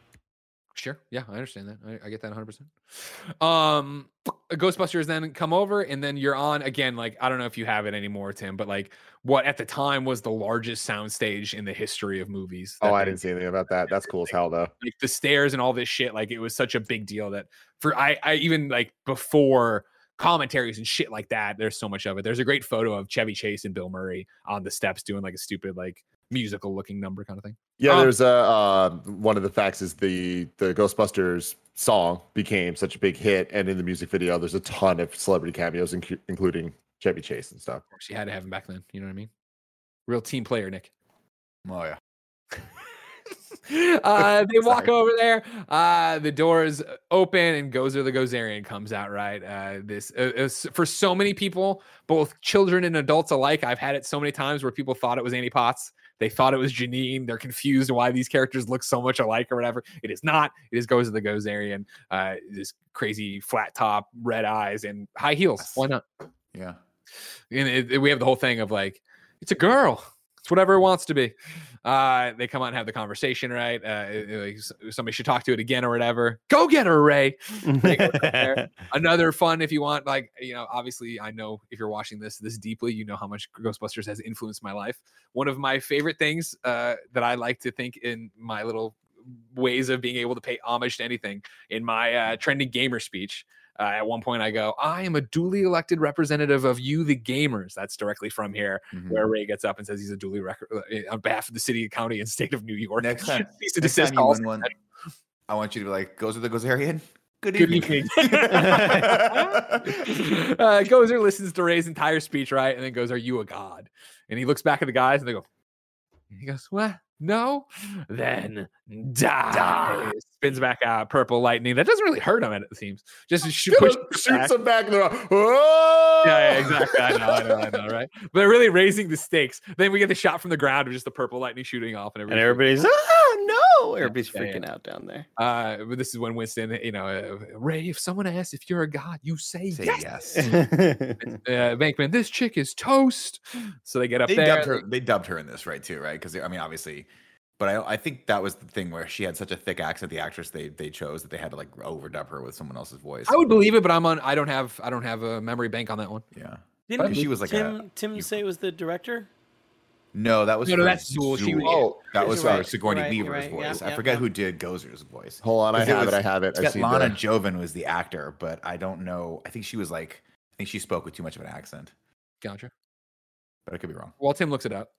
Sure. Yeah, I understand that. I, I get that 100%. Um, Ghostbusters then come over, and then you're on again. Like, I don't know if you have it anymore, Tim, but like what at the time was the largest soundstage in the history of movies. Oh, I didn't see anything about that. That's cool as hell, though. like the stairs and all this shit. Like, it was such a big deal that for I, I even like before commentaries and shit like that, there's so much of it. There's a great photo of Chevy Chase and Bill Murray on the steps doing like a stupid, like musical looking number kind of thing. Yeah, Um, there's a uh, one of the facts is the the Ghostbusters song became such a big hit, and in the music video, there's a ton of celebrity cameos, inc- including Chevy Chase and stuff. Of course, you had to have him back then. You know what I mean? Real team player, Nick. Oh yeah. uh, they walk Sorry. over there. Uh, the doors open, and Gozer the Gozerian comes out. Right. Uh, this uh, is- for so many people, both children and adults alike. I've had it so many times where people thought it was Annie Potts. They thought it was Janine. They're confused why these characters look so much alike or whatever. It is not. It is Gozer the Gozerian. Uh, this crazy flat top, red eyes, and high heels. Why not? Yeah. and it, it- we have the whole thing of like it's a girl it's whatever it wants to be. Uh they come out and have the conversation right? Uh it- it- like, s- somebody should talk to it again or whatever. Go get her ray. They go from there. another fun if you want like you know obviously i know if you're watching this this deeply you know how much ghostbusters has influenced my life. One of my favorite things uh that i like to think in my little ways of being able to pay homage to anything in my uh trending gamer speech uh, at one point i go i am a duly elected representative of you the gamers that's directly from here Mhm. where ray gets up and says he's a duly rec- uh, on behalf of the city county and state of new york Next time, next time you win one, I want you to be like, goes with the Gozerian. Good Good evening. evening. uh, Gozer listens to Ray's entire speech, right? And then goes, Are you a god? And he looks back at the guys and they go, He goes, What? No? Then die. Spins back out, purple lightning. That doesn't really hurt him, it seems. Just sh- push shoots him back. And they're like, oh! Yeah, yeah, exactly. I know, I know, I know, right? But they're really raising the stakes. Then we get the shot from the ground of just the purple lightning shooting off and and everybody's ah no, everybody's yeah, yeah. freaking out down there. Uh, but this is when Winston, you know, uh, Ray, if someone asks if you're a god, you say, Say yes. yes. uh, Venkman, this chick is toast. So they get up They there. dubbed her. They dubbed her in this, right? Too, right? Because I mean, obviously, but I, I think that was the thing where she had such a thick accent, the actress they they chose that they had to like overdub her with someone else's voice. I would believe it, but I'm on. I don't have. I don't have a memory bank on that one. Yeah. Didn't She was like a- Tim, Tim you- say it was the director? No, that was No, no, that's Zuul. She Oh, that was You're right, Sigourney right, Weaver's right. voice. Yep, I yep, forget yep. who did Gozer's voice. hold on. I 'Cause it have it. was- I have it. I've seen Svetlana the- Jovan was the actor, but I don't know. I think she was like, I think she spoke with too much of an accent, Gotcha. but I could be wrong. While Tim looks it up,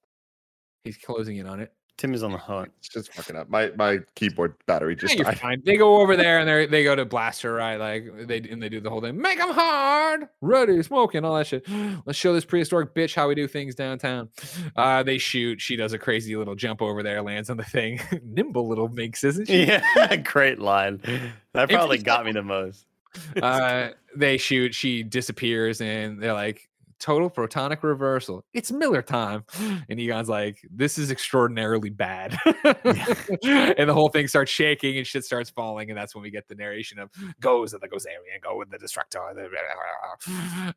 he's closing in on it. Tim is on the hunt. It's just fucking up. My my keyboard battery just you're died. fine. They go over there and they they go to blaster right, like they and they do the whole thing. Make them hard, ready, smoking, all that shit. Let's show this prehistoric bitch how we do things downtown. Uh, they shoot. She does a crazy little jump over there, lands on the thing. Nimble little minx, isn't she? Yeah, great line. That probably got me the most. uh, they shoot, she disappears, and they're like, total protonic reversal. It's Miller time. And Egon's like, this is extraordinarily bad. and the whole thing starts shaking and shit starts falling. And that's when we get the narration of goes and the Gozerian, go with the destructor.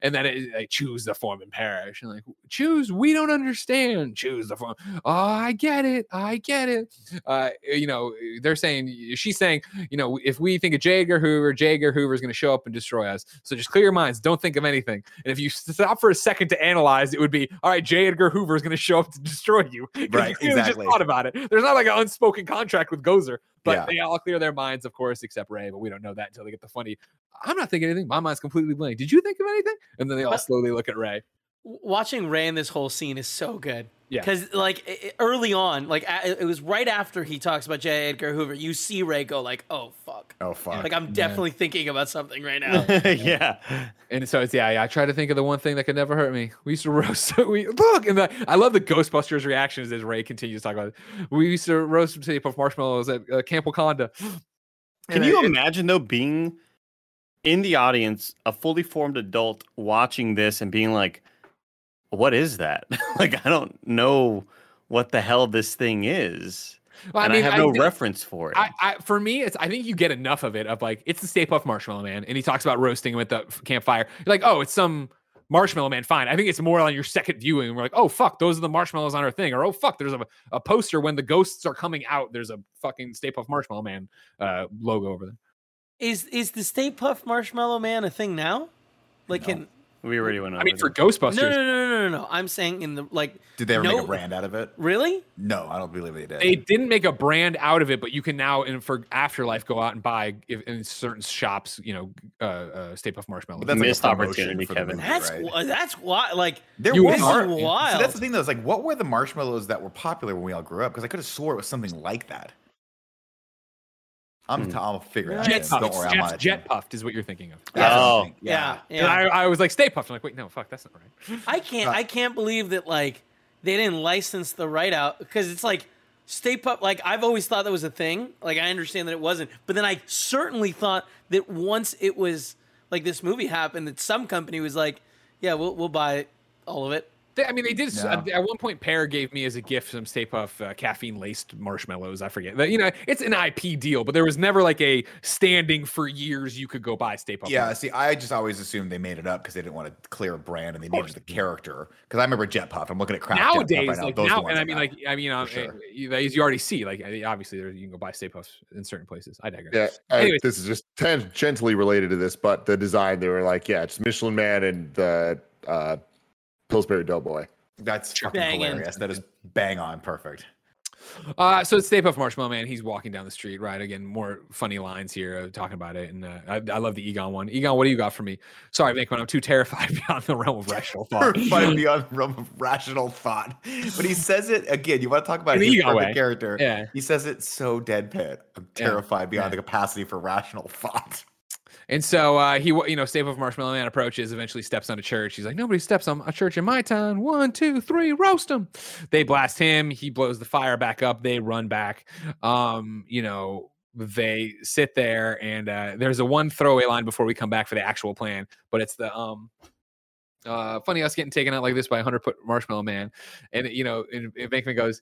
And then it, like, choose the form and perish. And like, choose, we don't understand. Choose the form. Oh, I get it. I get it. Uh, you know, they're saying, she's saying, you know, if we think of J. Edgar Hoover, J. Edgar Hoover is going to show up and destroy us. So just clear your minds. Don't think of anything. And if you stop for a second to analyze, it would be, all right, J. Edgar Hoover is going to show up to destroy you. 'Cause Right, you exactly. Just thought about it. There's not like an unspoken contract with Gozer, but Yeah. they all clear their minds, of course, except Ray. But we don't know that until they get the funny. I'm not thinking anything. My mind's completely blank. Did you think of anything? And then they all slowly look at Ray. W- Watching Ray in this whole scene is so good. Yeah. Because like i- i- early on, like it was right after he talks about J. Edgar Hoover, you see Ray go like, "Oh fuck!" Oh fuck! Like I'm definitely thinking about something right now. yeah. And so it's yeah, yeah. I try to think of the one thing that could never hurt me. We used to roast. We look, and the, I love the Ghostbusters reactions as Ray continues to talk about it. We used to roast potato puff marshmallows at uh, Camp Waconda. Can And you it- imagine though being in the audience, a fully formed adult watching this and being like, "What is that? like, I don't know what the hell this thing is, Well, and I, have I no think- reference for it." I, I, for me, it's I think you get enough of it of like it's the Stay Puft Marshmallow Man, and he talks about roasting him at the campfire. You're like, oh, it's some Marshmallow Man, fine. I think it's more on your second viewing. And we're like, oh fuck, those are the marshmallows on our thing, or oh fuck, there's a, a poster when the ghosts are coming out. There's a fucking Stay Puft Marshmallow Man uh, logo over there. Is is the Stay Puft Marshmallow Man a thing now? Like, No. can We already went over I mean, for. Ghostbusters, no, no, no, no, no, no. I'm saying in the like. Did they ever no, make a brand out of it? Really? No, I don't believe they did. they didn't make a brand out of it, but you can now, in for Afterlife, go out and buy if, in certain shops, you know, uh, uh, Stay Puft Marshmallow. But that's a Missed promotion opportunity, Kevin. movie, That's right? that's why. Like, There You was are- See, wild. that's the thing, though. Is like, what were the marshmallows that were popular when we all grew up? Because I could have swore it was something like that. I'm, t- I'll figure it out. Jet Jen. Don't Puffed. worry, I'm Jet, on Puffed is what you're thinking of. That's Oh. thinking. yeah, And yeah. I, I was like, Stay Puffed. I'm like, wait, no, fuck, that's not right. I can't. Uh, I can't believe that like they didn't license the right out because it's like Stay puffed. Like I've always thought that was a thing. Like I understand that it wasn't, but then I certainly thought that once it was like this movie happened, that some company was like, "Yeah, we'll we'll buy all of it." They, I mean, they did. Yeah. At one point, Pear gave me as a gift some Stay Puft uh, caffeine laced marshmallows. I forget. But, you know, it's an IP deal, but there was never like a standing for years. You could go buy Stay Puft. Yeah, see, I just always assumed they made it up because they didn't want to clear a brand and they named the character. Because I remember Jet Puff. I'm looking at Kraft Jet Puff nowadays, right now. like Those now, and I I mean, like, I mean, um, sure. uh, as you already see, like, obviously, there, you can go buy Stay Puffs in certain places. I digress. Yeah, I- this is just tangentially related to this, but the design they were like, yeah, it's Michelin Man and the uh, Pillsbury Doughboy. that's fucking Banging. hilarious. That is bang on perfect. Uh, so it's Stay Puft Marshmallow Man. He's walking down the street, right? Again, more funny lines here uh, talking about it. And uh, I, I love the Egon one. Egon, what do you got for me? Sorry, Mick, I'm too terrified beyond the realm of rational thought. Fighting beyond the realm of rational thought. But he says it again. You want to talk about In the his Egon perfect way. character? Yeah. He says it so deadpan. I'm Yeah. terrified beyond Yeah. the capacity for rational thought. And so uh, he, you know, Stay of Marshmallow Man approaches, eventually steps on a church. He's like, nobody steps on a church in my town. One, two, three, roast him. They blast him. He blows the fire back up. They run back. Um, you know, they sit there and uh, there's a one throwaway line before we come back for the actual plan, but it's the um, uh, funny us getting taken out like this by a hundred foot marshmallow man, and you know, and, and Venkman goes,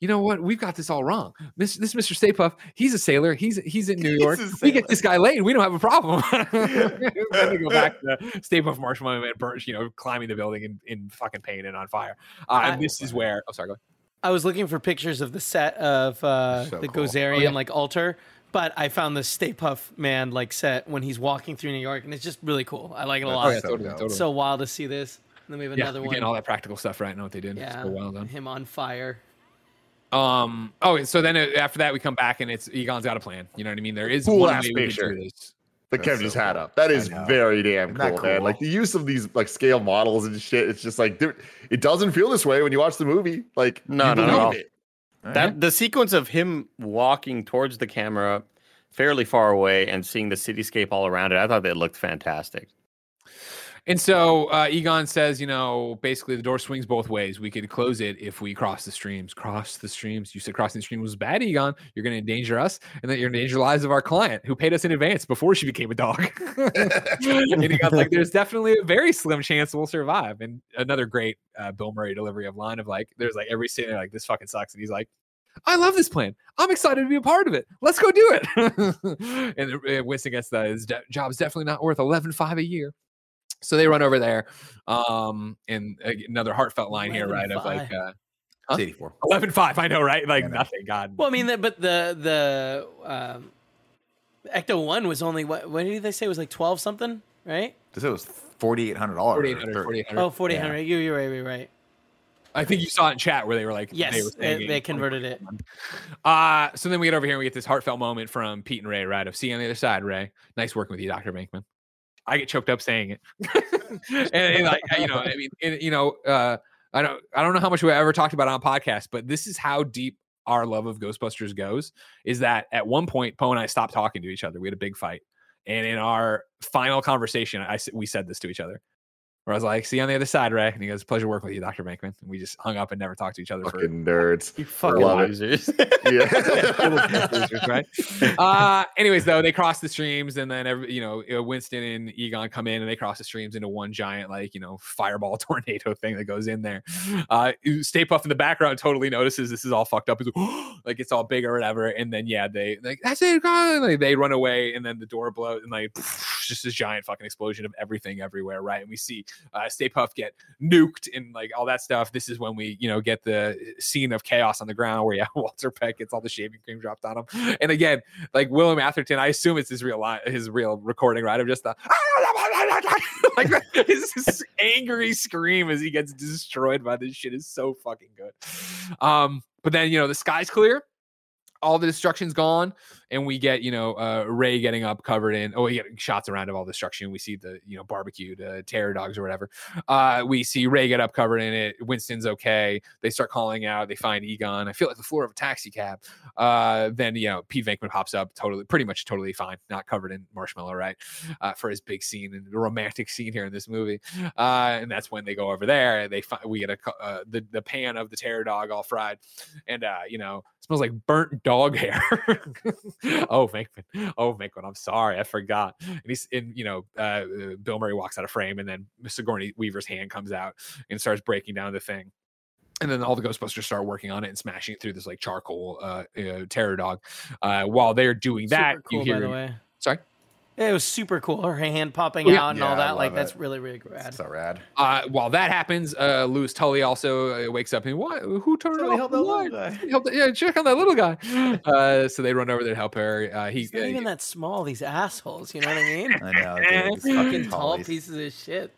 you know what? We've got this all wrong. This, this Mr. Stay Puft, he's a sailor. He's he's in New York. We get this guy laid. We don't have a problem. then they go back to Stay Puft Marshmallow Man, burnt, you know, climbing the building in, in fucking pain and on fire. Uh, and I- this is where. Oh, sorry. Go. ahead. I was looking for pictures of the set of uh, So the cool. Gozerian Oh, yeah. like altar, but I found the Stay Puft Man like set when he's walking through New York, and it's just really cool. I like it a lot. Oh yeah, so totally, totally. so wild to see this. And then we have another we're one. getting all that practical stuff right. I know what they did. yeah, so well done. him on fire. Um. Oh, so then uh, after that we come back and it's Egon's got a plan. You know what I mean? There is Cool one ass way we can picture. do this. The That's Kevin so had cool. up. That I is know. very damn Isn't cool, man. Like the use of these like scale models and shit. It's just like, dude, it doesn't feel this way when you watch the movie. Like, No, no, no, it. That the sequence of him walking towards the camera fairly far away and seeing the cityscape all around it, I thought they looked fantastic. And so uh, Egon says, you know, basically the door swings both ways. We could close it if we cross the streams. Cross the streams. You said crossing the stream was bad, Egon. You're going to endanger us, and then you're going to endanger the lives of our client who paid us in advance before she became a dog. and Egon's like, there's definitely a very slim chance we'll survive. And another great uh, Bill Murray delivery of line of like, there's like every scene like this fucking sucks, and he's like. I love this plan. I'm excited to be a part of it. Let's go do it. and Winston gets the his de- job is definitely not worth 11.5 a year. So they run over there. Um, and uh, another heartfelt line here, right? Of like 11.5. uh, It's 84. 11.5. I know, right? Like I know. nothing. God. Well, I mean, the, but the the um, Ecto One was only what? What did they say? It was like twelve something, right? They said it was $4,800. 4,800. 4,800. Oh, 4800 You, you're right. You're right. I think you saw it in chat where they were like, Yes, they, were they, they converted it. Uh, so then we get over here and we get this heartfelt moment from Pete and Ray, right? Of see you on the other side, Ray. Nice working with you, Dr. Venkman. I get choked up saying it. and, and like, you know, I mean, and, you know, uh, I don't, I don't know how much we ever talked about on podcast, but this is how deep our love of Ghostbusters goes. Is that at one point, Poe and I stopped talking to each other. We had a big fight, and in our final conversation, I we said this to each other. Where I was like, "See you on the other side, Ray," and he goes, "Pleasure working with you, Doctor Venkman." And we just hung up and never talked to each other for Fucking nerds. You fucking love it. losers. Yeah. losers, right? Uh, anyways, though they cross the streams, and then every, you know uh, Winston and Egon come in, and they cross the streams into one giant like you know fireball tornado thing that goes in there. Uh, Stay Puft in the background totally notices this is all fucked up. He's like, like it's all big or whatever, and then yeah, they like that's it, God," like they run away, and then the door blows, and like just this giant fucking explosion of everything everywhere, right? And we see uh, Stay Puft get nuked and like all that stuff. This is when we, you know, get the scene of chaos on the ground where yeah, Walter Peck gets all the shaving cream dropped on him. And again, like William Atherton, I assume it's his real his real recording, right? Of just the like his angry scream as he gets destroyed by this shit is so fucking good. Um, but then you know the sky's clear all the destruction's gone and we get you know uh ray getting up covered in oh we get shots around of all the destruction. We see the you know barbecued uh, terror dogs or whatever. Uh we see ray get up covered in it. Winston's okay. They start calling out. They find egon. I feel like the floor of a taxi cab. Uh then you know pete venkman pops up totally pretty much totally fine not covered in marshmallow right? Uh for his big scene and the romantic scene here in this movie. Uh and that's when they go over there. And they find we get a uh, the, the pan of the terror dog all fried. And uh you know smells like burnt dog hair. oh, Venkman. Oh, Venkman. I'm sorry. I forgot. And he's in, you know, uh, Bill Murray walks out of frame and then Sigourney Weaver's hand comes out and starts breaking down the thing. And then all the Ghostbusters start working on it and smashing it through this like charcoal uh, uh terror dog. Uh, while they're doing that, cool, you hear by the way. sorry. Yeah, it was super cool. Her hand popping yeah. out and Yeah, all that. Like love that's really really rad. It's so rad. Uh, while that happens, uh, Louis Tully also uh, wakes up and what? Who turned Somebody off help the that little light? guy. Somebody help that- yeah, check on that little guy. Uh, so they run over there to help her. Uh, he, He's not uh, even that small. These assholes. You know what I mean? I know. Dude, Fucking tall pieces of shit.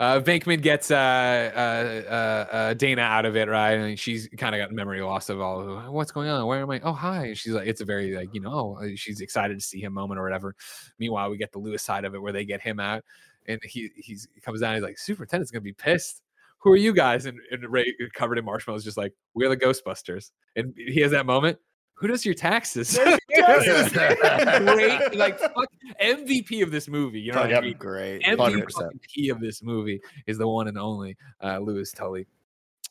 Uh, Venkman gets uh, uh, uh, uh, Dana out of it, right? And she's kind of got memory loss of all what's going on. Where am I? Oh, hi. And she's like, it's a very like you know, uh, she's excited to see him moment or whatever. Meanwhile, we get the Louis side of it where they get him out, and he he's he comes down. He's like, Superintendent's gonna be pissed. Who are you guys? And, and Ray covered in marshmallows, just like we're the Ghostbusters. And he has that moment. Who does your taxes? Great, like fuck, MVP of this movie. You know what I mean? great. MVP 100%. fucking of this movie is the one and only uh, Louis Tully.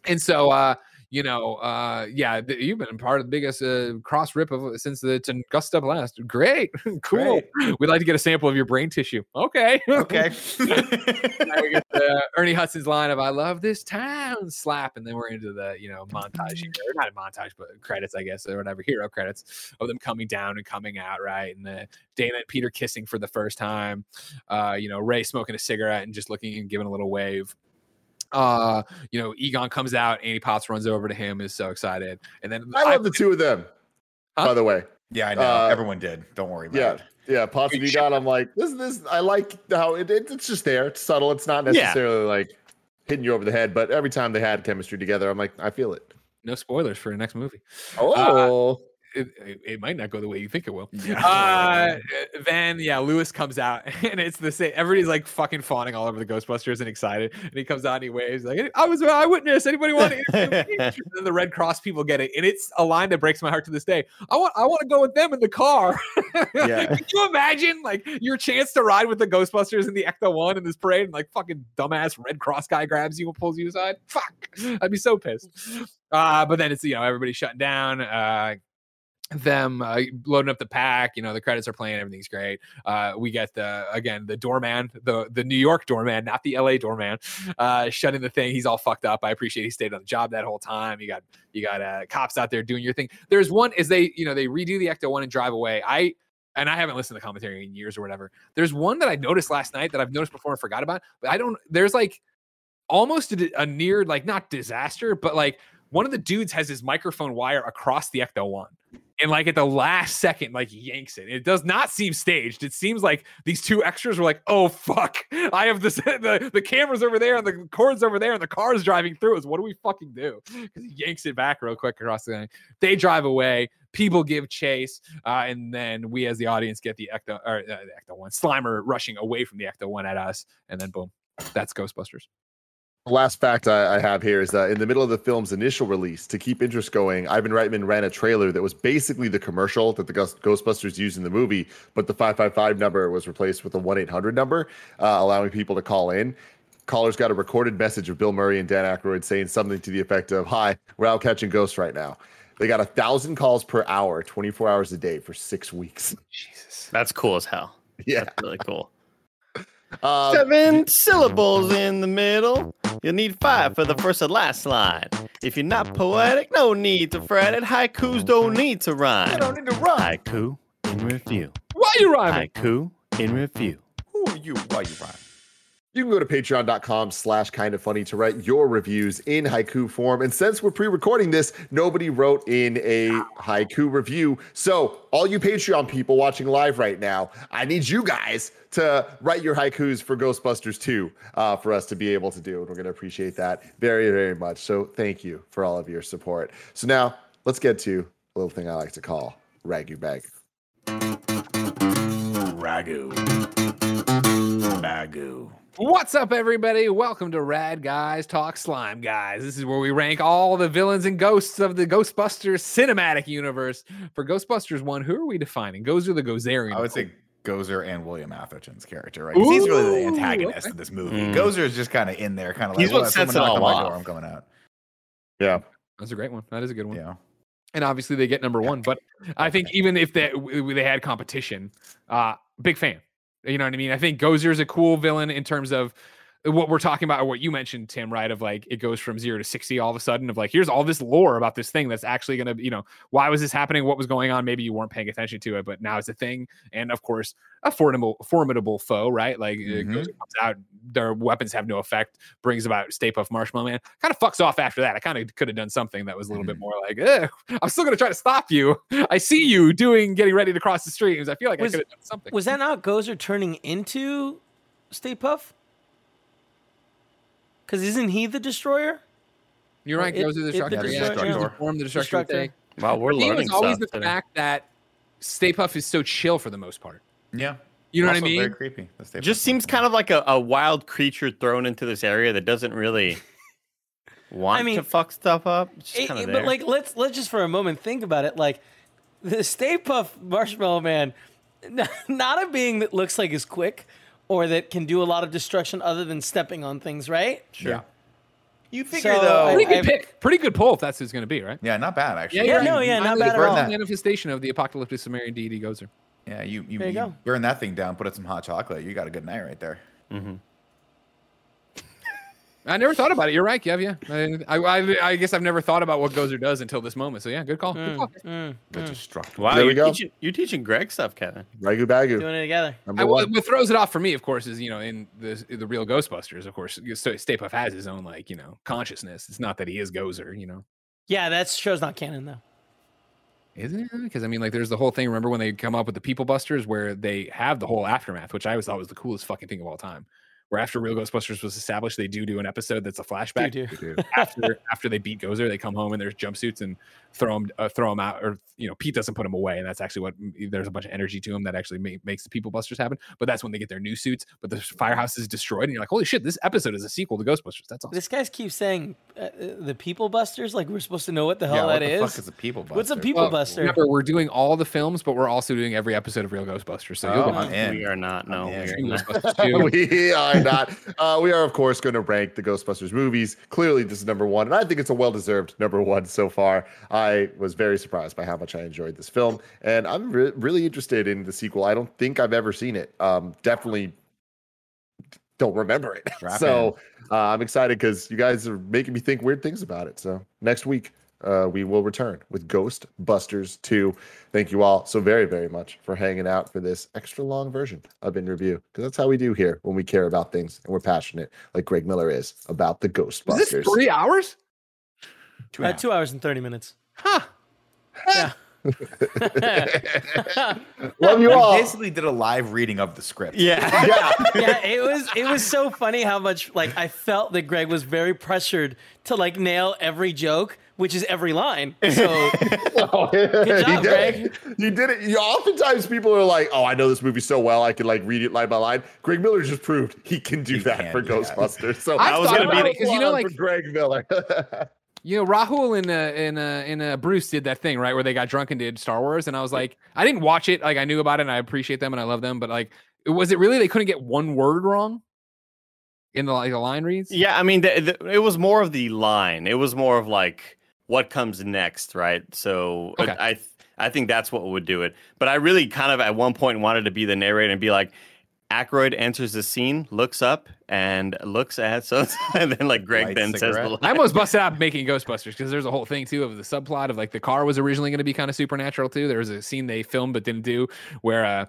And so, uh, you know, uh, yeah, you've been part of the biggest uh, cross rip of since the Tunguska blast. Great, cool. We'd like to get a sample of your brain tissue. Okay, Okay. Get Ernie Hudson's line of "I love this town" slap, and then we're into the you know montage, here, or not a montage, but credits, I guess, or whatever hero credits of them coming down and coming out, right? And the Dana and Peter kissing for the first time, uh, you know, Ray smoking a cigarette and just looking and giving a little wave. Uh, you know, Egon comes out, Annie Potts runs over to him, is so excited, and then I love the two of them. Huh? By the way, yeah, I know. Uh, Everyone did. Don't worry about yeah, it. yeah. Potts and Good Egon. I'm like, this, this. I like how it, it, it's just there. It's subtle. It's not Yeah. necessarily like hitting you over the head. But every time they had chemistry together, I'm like, I feel it. no spoilers for the next movie. Oh, It, it, it might not go the way you think it will. Yeah. Uh, then yeah, Louis comes out and it's the same. Everybody's like fucking fawning all over the Ghostbusters and excited. And he comes out and he waves like, "I was an eyewitness. Anybody want to?" interview me?" and then the Red Cross people get it, and it's a line that breaks my heart to this day. I want, I want to go with them in the car. Yeah. Can you imagine like your chance to ride with the Ghostbusters in the Ecto One in this parade, and like fucking dumbass Red Cross guy grabs you and pulls you aside? Fuck, I'd be so pissed. Uh, but then it's you know everybody shutting down. Uh, them uh, loading up the pack you know the credits are playing everything's great. Uh we get the again the doorman the the new york doorman not the la doorman uh shutting the thing. He's all fucked up. I appreciate he stayed on the job that whole time. You got you got uh cops out there doing your thing. There's one is they you know they redo the ecto one and drive away. I and I haven't listened to the commentary in years or whatever. There's one that I noticed last night that I've noticed before and forgot about, but I don't. There's like almost a, a near like not disaster, but like one of the dudes has his microphone wire across the Ecto One, and like at the last second, like yanks it. It does not seem staged. It seems like these two extras were like, "Oh fuck, I have this the the cameras over there and the cords over there and the car's driving through us. What do we fucking do?" Because he yanks it back real quick across the thing. They drive away. People give chase, uh, and then we as the audience get the Ecto or uh, the Ecto One Slimer rushing away from the Ecto One at us, and then boom, that's Ghostbusters. Last fact I, I have here is that in the middle of the film's initial release, to keep interest going, Ivan Reitman ran a trailer that was basically the commercial that the Ghost- Ghostbusters used in the movie, but the 555 number was replaced with a 1 800 number, uh, allowing people to call in. Callers got a recorded message of Bill Murray and Dan Aykroyd saying something to the effect of, Hi, we're out catching ghosts right now. They got a thousand calls per hour, 24 hours a day for six weeks. Jesus. That's cool as hell. Yeah. That's really cool. Um, Seven syllables in the middle. You'll need five for the first and last line. If you're not poetic, no need to fret it. Haikus don't need to rhyme. I don't need to rhyme. Haiku in review. Why you rhyming? Haiku in review. Who are you rhyme. You can go to patreon.com slash kind of funny to write your reviews in haiku form. And since we're pre-recording this, nobody wrote in a haiku review. So all you Patreon people watching live right now, I need you guys to write your haikus for Ghostbusters 2 uh, for us to be able to do. And we're going to appreciate that very, very much. So thank you for all of your support. So now let's get to a little thing I like to call Ragu Bag. Ragu. Bagu. What's up, everybody? Welcome to Rad Guys Talk Slime Guys. This is where we rank all the villains and ghosts of the Ghostbusters cinematic universe. For Ghostbusters 1, who are we defining? Gozer the Gozerian. I would say Gozer and William Atherton's character, right? 'Cause he's really the antagonist okay. of this movie. Mm. Gozer is just kind of in there, kind of like, He's what "Well, sets it all on my door. I'm coming out. Yeah. That's a great one. That is a good one. Yeah. And obviously they get number one. But I think even if they, w- they had competition, uh, big fan. You know what I mean? I think Gozer is a cool villain in terms of what we're talking about, or what you mentioned, Tim, right? Of like it goes from zero to 60 all of a sudden, of like, here's all this lore about this thing that's actually going to, you know, why was this happening? What was going on? Maybe you weren't paying attention to it, but now it's a thing. And of course, a formidable, formidable foe, right? Like it Mhm. goes, comes out, their weapons have no effect, brings about Stay Puft Marshmallow Man. Kind of fucks off after that. I kind of could have done something that was a little bit more like, eh, I'm still going to try to stop you. I see you doing, getting ready to cross the streams. I feel like Was- I could have done something. Was that not Gozer turning into Stay Puft? Because isn't he the destroyer? You're right. it- Goes to the it- the destructor. Yeah, Destructor. choose the form the destructor. Destructor. take. Wow, we're The thing learning was always stuff the today. fact that Stay Puft is so chill for the most part. Yeah. You know what I Also mean? Very creepy. The Just seems kind of like a, a wild creature thrown into this area that doesn't really want mean, to fuck stuff up. It's just It- kind it- but like, let's let's just for a moment think about it. Like the Stay Puft Marshmallow Man, not a being that looks like is quick or that can do a lot of destruction other than stepping on things, right? sure. Yeah. You figure So, though. Pretty good pick. Pretty good pull if that's who it's going to be, right? yeah, not bad actually. Yeah, you're no, yeah, not Finally, bad at all. first Manifestation of the apocalyptic Sumerian deity Gozer. Yeah, you you, There you you go. burn that thing down, put it some hot chocolate. You got a good night right there. Mm-hmm. I never thought about it. You're right, Kev. Yeah, I, I, I guess I've never thought about what Gozer does until this moment. So yeah, good call. Good call. Mm, The destructor. Wow, There we you're go. teaching, you're teaching Greg stuff, Kevin. Ragu Bagu. doing it together. I, what, what throws it off for me, of course, is you know in the the real Ghostbusters, of course, Stay Puft has his own like you know consciousness. It's not that he is Gozer, you know. Yeah, that show's not canon though. Isn't it? Because I mean, like, there's the whole thing. Remember when they come up with the People Busters, where they have the whole aftermath, which I always thought was the coolest fucking thing of all time. Where after Real Ghostbusters was established, they do do an episode that's a flashback. Do, do. after after they beat Gozer, they come home in their jumpsuits and throw them uh, throw them out, or you know, Pete doesn't put them away, and that's actually what there's a bunch of energy to him that actually ma- makes the People Busters happen. But that's when they get their new suits, but the firehouse is destroyed, and you're like, holy shit, this episode is a sequel to Ghostbusters. That's awesome. This guy's keeps saying uh, uh, the People Busters. Like we're supposed to know what the hell yeah, what that the is. fuck is a people buster? What's a People Well, Buster? Remember, we're doing all the films, but we're also doing every episode of Real Ghostbusters. So you'll Oh, go We are not. No, we are not. Ghostbusters 2. we are not. Uh, we are, of course, going to rank the Ghostbusters movies. Clearly, this is number one, and I think it's a well-deserved number one so far. I was very surprised by how much I enjoyed this film, and I'm re- really interested in the sequel. I don't think I've ever seen it. Um, definitely don't remember it. Strap so uh, I'm excited because you guys are making me think weird things about it. So next week. Uh, we will return with Ghostbusters 2. Thank you all so very, very much for hanging out for this extra long version of In Review because that's how we do here when we care about things and we're passionate, like Greg Miller is about the Is Ghostbusters. this three hours? Two uh, half. two hours and thirty minutes. Huh. Yeah. Love you all. We basically did a live reading of the script. Yeah. yeah. yeah, it was it was so funny how much like I felt that Greg was very pressured to like nail every joke, which is every line. So Oh, Good he job, did it. You did it. You, oftentimes people are like, "Oh, I know this movie so well, I can like read it line by line." Greg Miller just proved he can do He that can for do that. Ghostbusters. So I was gonna be- because you know, like Greg Miller. You know, Rahul and uh, and uh, and uh, Bruce did that thing right where they got drunk and did Star Wars, and I was like, I didn't watch it. Like I knew about it, and I appreciate them and I love them, but like, was it really they couldn't get one word wrong in the like the line reads? Yeah, I mean, the, the, it was more of the line. It was more of like what comes next, right? So uh, Okay. I, I think that's what would do it. But I really kind of at one point wanted to be the narrator and be like, Aykroyd enters the scene, looks up, and looks at so, and then like Greg Light then says the line. I almost busted out making Ghostbusters because there's a whole thing too of the subplot of like the car was originally going to be kind of supernatural too. There was a scene they filmed but didn't do where uh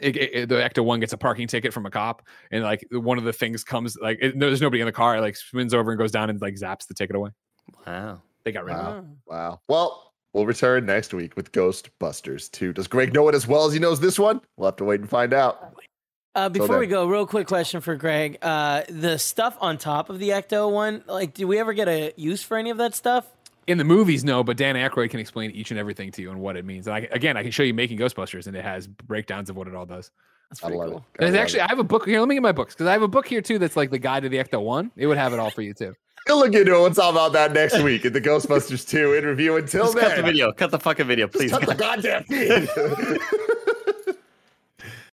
it, it- the Ecto one gets a parking ticket from a cop, and like one of the things comes like it, no, there's nobody in the car. It, like spins over and goes down and like zaps the ticket away. Wow. They got rid of it. Wow. Wow. Well, we'll return next week with Ghostbusters 2. Does Greg know it as well as he knows this one? We'll have to wait and find out. Uh, before we go, real quick question for Greg. Uh, the stuff on top of the Ecto one, like, do we ever get a use for any of that stuff? In the movies, no, but Dan Aykroyd can explain each and everything to you and what it means. And I, again, I can show you making Ghostbusters, and it has breakdowns of what it all does. That's I pretty love cool. it. I love actually, it. I have a book here. Let me get my books because I have a book here too that's like the guide to the Ecto One. It would have it all for you too. We'll look into it. What's talk about that next week in the Ghostbusters 2 interview. Until Just then, cut the video. Cut the fucking video, please. cut the goddamn feed.